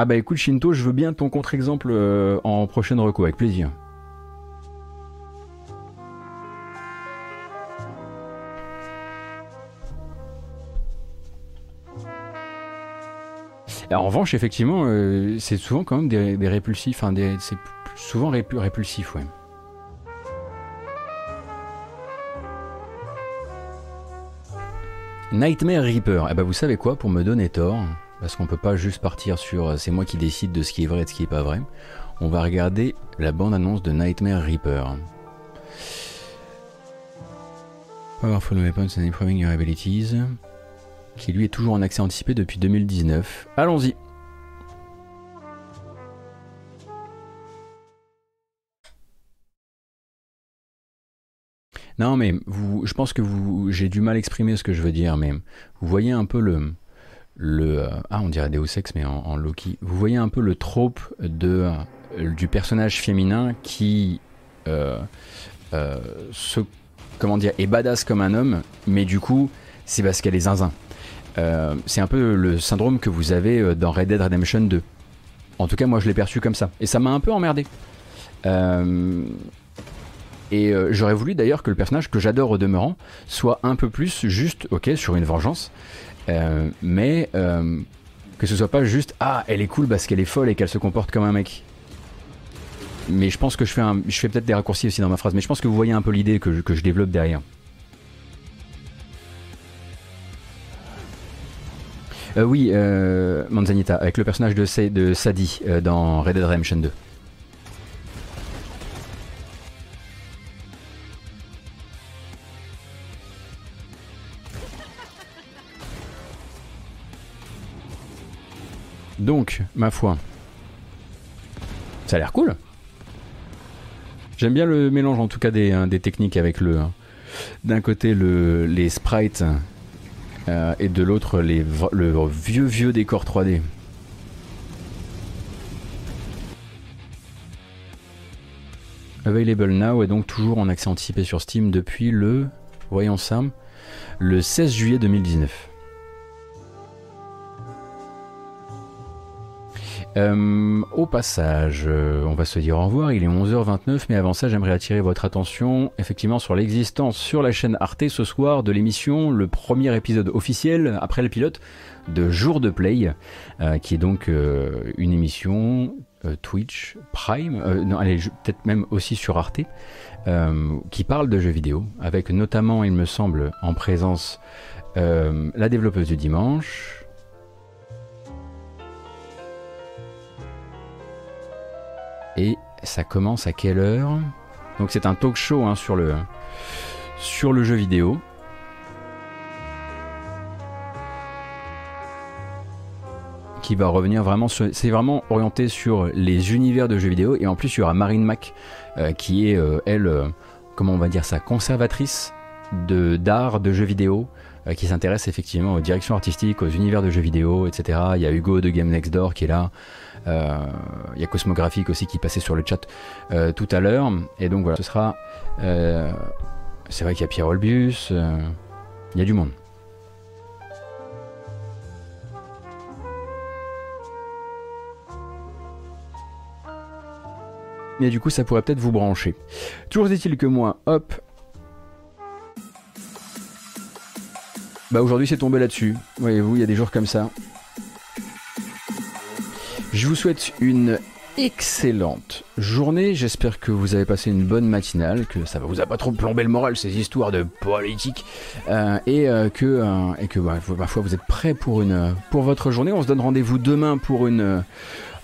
Speaker 1: Ah bah écoute Shinto, je veux bien ton contre-exemple euh, en prochaine reco, avec plaisir. en revanche, effectivement, euh, c'est souvent quand même des, répulsifs, enfin c'est souvent répulsif, ouais. Nightmare Reaper, eh bah vous savez quoi, pour me donner tort, parce qu'on peut pas juste partir sur euh, c'est moi qui décide de ce qui est vrai et de ce qui est pas vrai. On va regarder la bande-annonce de Nightmare Reaper. Powerful Weapons and Improving Your Abilities, qui lui est toujours en accès anticipé depuis 2019. Allons-y. Non mais vous, je pense que vous, j'ai du mal à exprimer ce que je veux dire, mais vous voyez un peu le, le euh, ah on dirait Deus Ex mais en, Loki. Vous voyez un peu le trope de euh, du personnage féminin qui euh, comment dire est badass comme un homme, mais du coup c'est parce qu'elle est zinzin. c'est un peu le syndrome que vous avez dans Red Dead Redemption 2. En tout cas moi je l'ai perçu comme ça et ça m'a un peu emmerdé. Et j'aurais voulu d'ailleurs que le personnage que j'adore au demeurant soit un peu plus juste, ok, sur une vengeance, euh, mais euh, que ce soit pas juste ah elle est cool parce qu'elle est folle et qu'elle se comporte comme un mec. Mais je pense que je fais, je fais peut-être des raccourcis aussi dans ma phrase, mais je pense que vous voyez un peu l'idée que, je développe derrière. Euh, oui, Manzanita, avec le personnage de, de Sadie dans Red Dead Redemption 2. Donc, ma foi, ça a l'air cool. J'aime bien le mélange en tout cas des, hein, techniques avec le d'un côté le, les sprites euh, et de l'autre le vieux vieux décor 3D. Available now est donc toujours en accès anticipé sur Steam depuis le, voyons ça, le 16 juillet 2019. Euh, au passage, euh, on va se dire au revoir, il est 11h29, mais avant ça j'aimerais attirer votre attention effectivement sur l'existence sur la chaîne Arte ce soir de l'émission, le premier épisode officiel après le pilote de Jour de Play, euh, qui est donc une émission Twitch Prime, non, allez, peut-être même aussi sur Arte, qui parle de jeux vidéo, avec notamment, il me semble, en présence la développeuse du dimanche, Et ça commence à quelle heure? Donc c'est un talk show hein, sur, le, sur le jeu vidéo. Qui va revenir vraiment C'est vraiment orienté sur les univers de jeux vidéo. Et en plus, il y aura Marine Mac, euh, qui est, euh, elle, euh, comment on va dire ça, conservatrice d'art de, jeux vidéo qui s'intéresse effectivement aux directions artistiques, aux univers de jeux vidéo, etc. Il y a Hugo de Game Next Door qui est là. Euh, il y a Cosmographique aussi qui passait sur le chat euh, tout à l'heure. Et donc voilà, ce sera. Euh, c'est vrai qu'il y a Pierre Olbius. Il y a du monde. Mais du coup, ça pourrait peut-être vous brancher. Toujours est-il que moi, hop. Bah aujourd'hui, c'est tombé là-dessus. Voyez-vous, il y a des jours comme ça. Je vous souhaite une excellente journée. J'espère que vous avez passé une bonne matinale, que ça vous a pas trop plombé le moral ces histoires de politique, euh, et euh, que euh, et que bah, vous êtes prêts pour une pour votre journée. On se donne rendez-vous demain pour une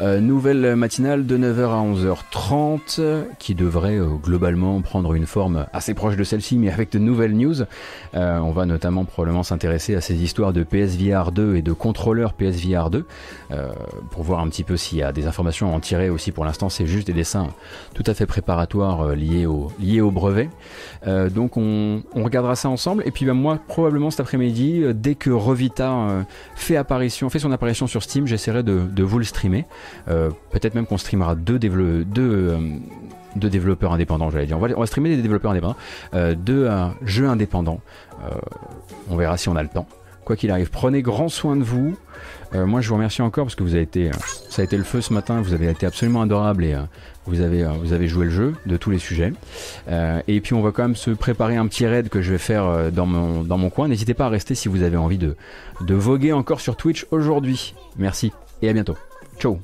Speaker 1: nouvelle matinale de 9h à 11h30 qui devrait globalement prendre une forme assez proche de celle-ci mais avec de nouvelles news. On va notamment probablement s'intéresser à ces histoires de PSVR 2 et de contrôleurs PSVR 2 pour voir un petit peu s'il y a des informations à en tirer aussi. Pour l'instant c'est juste des tout à fait préparatoires liés, au, liés au brevet. donc on, regardera ça ensemble et puis ben, moi probablement cet après-midi dès que Revita fait apparition, fait son apparition sur Steam, j'essaierai de, de vous le streamer. Euh, peut-être même qu'on streamera deux, euh, deux, développeurs indépendants, j'allais dire. On va, streamer des développeurs indépendants, euh, jeux indépendants. on verra si on a le temps. Quoi qu'il arrive, prenez grand soin de vous. Moi, je vous remercie encore parce que vous avez été, ça a été le feu ce matin. Vous avez été absolument adorable et vous avez, vous avez joué le jeu de tous les sujets. et puis, on va quand même se préparer un petit raid que je vais faire dans mon, dans mon coin. N'hésitez pas à rester si vous avez envie de, de voguer encore sur Twitch aujourd'hui. Merci et à bientôt. Ciao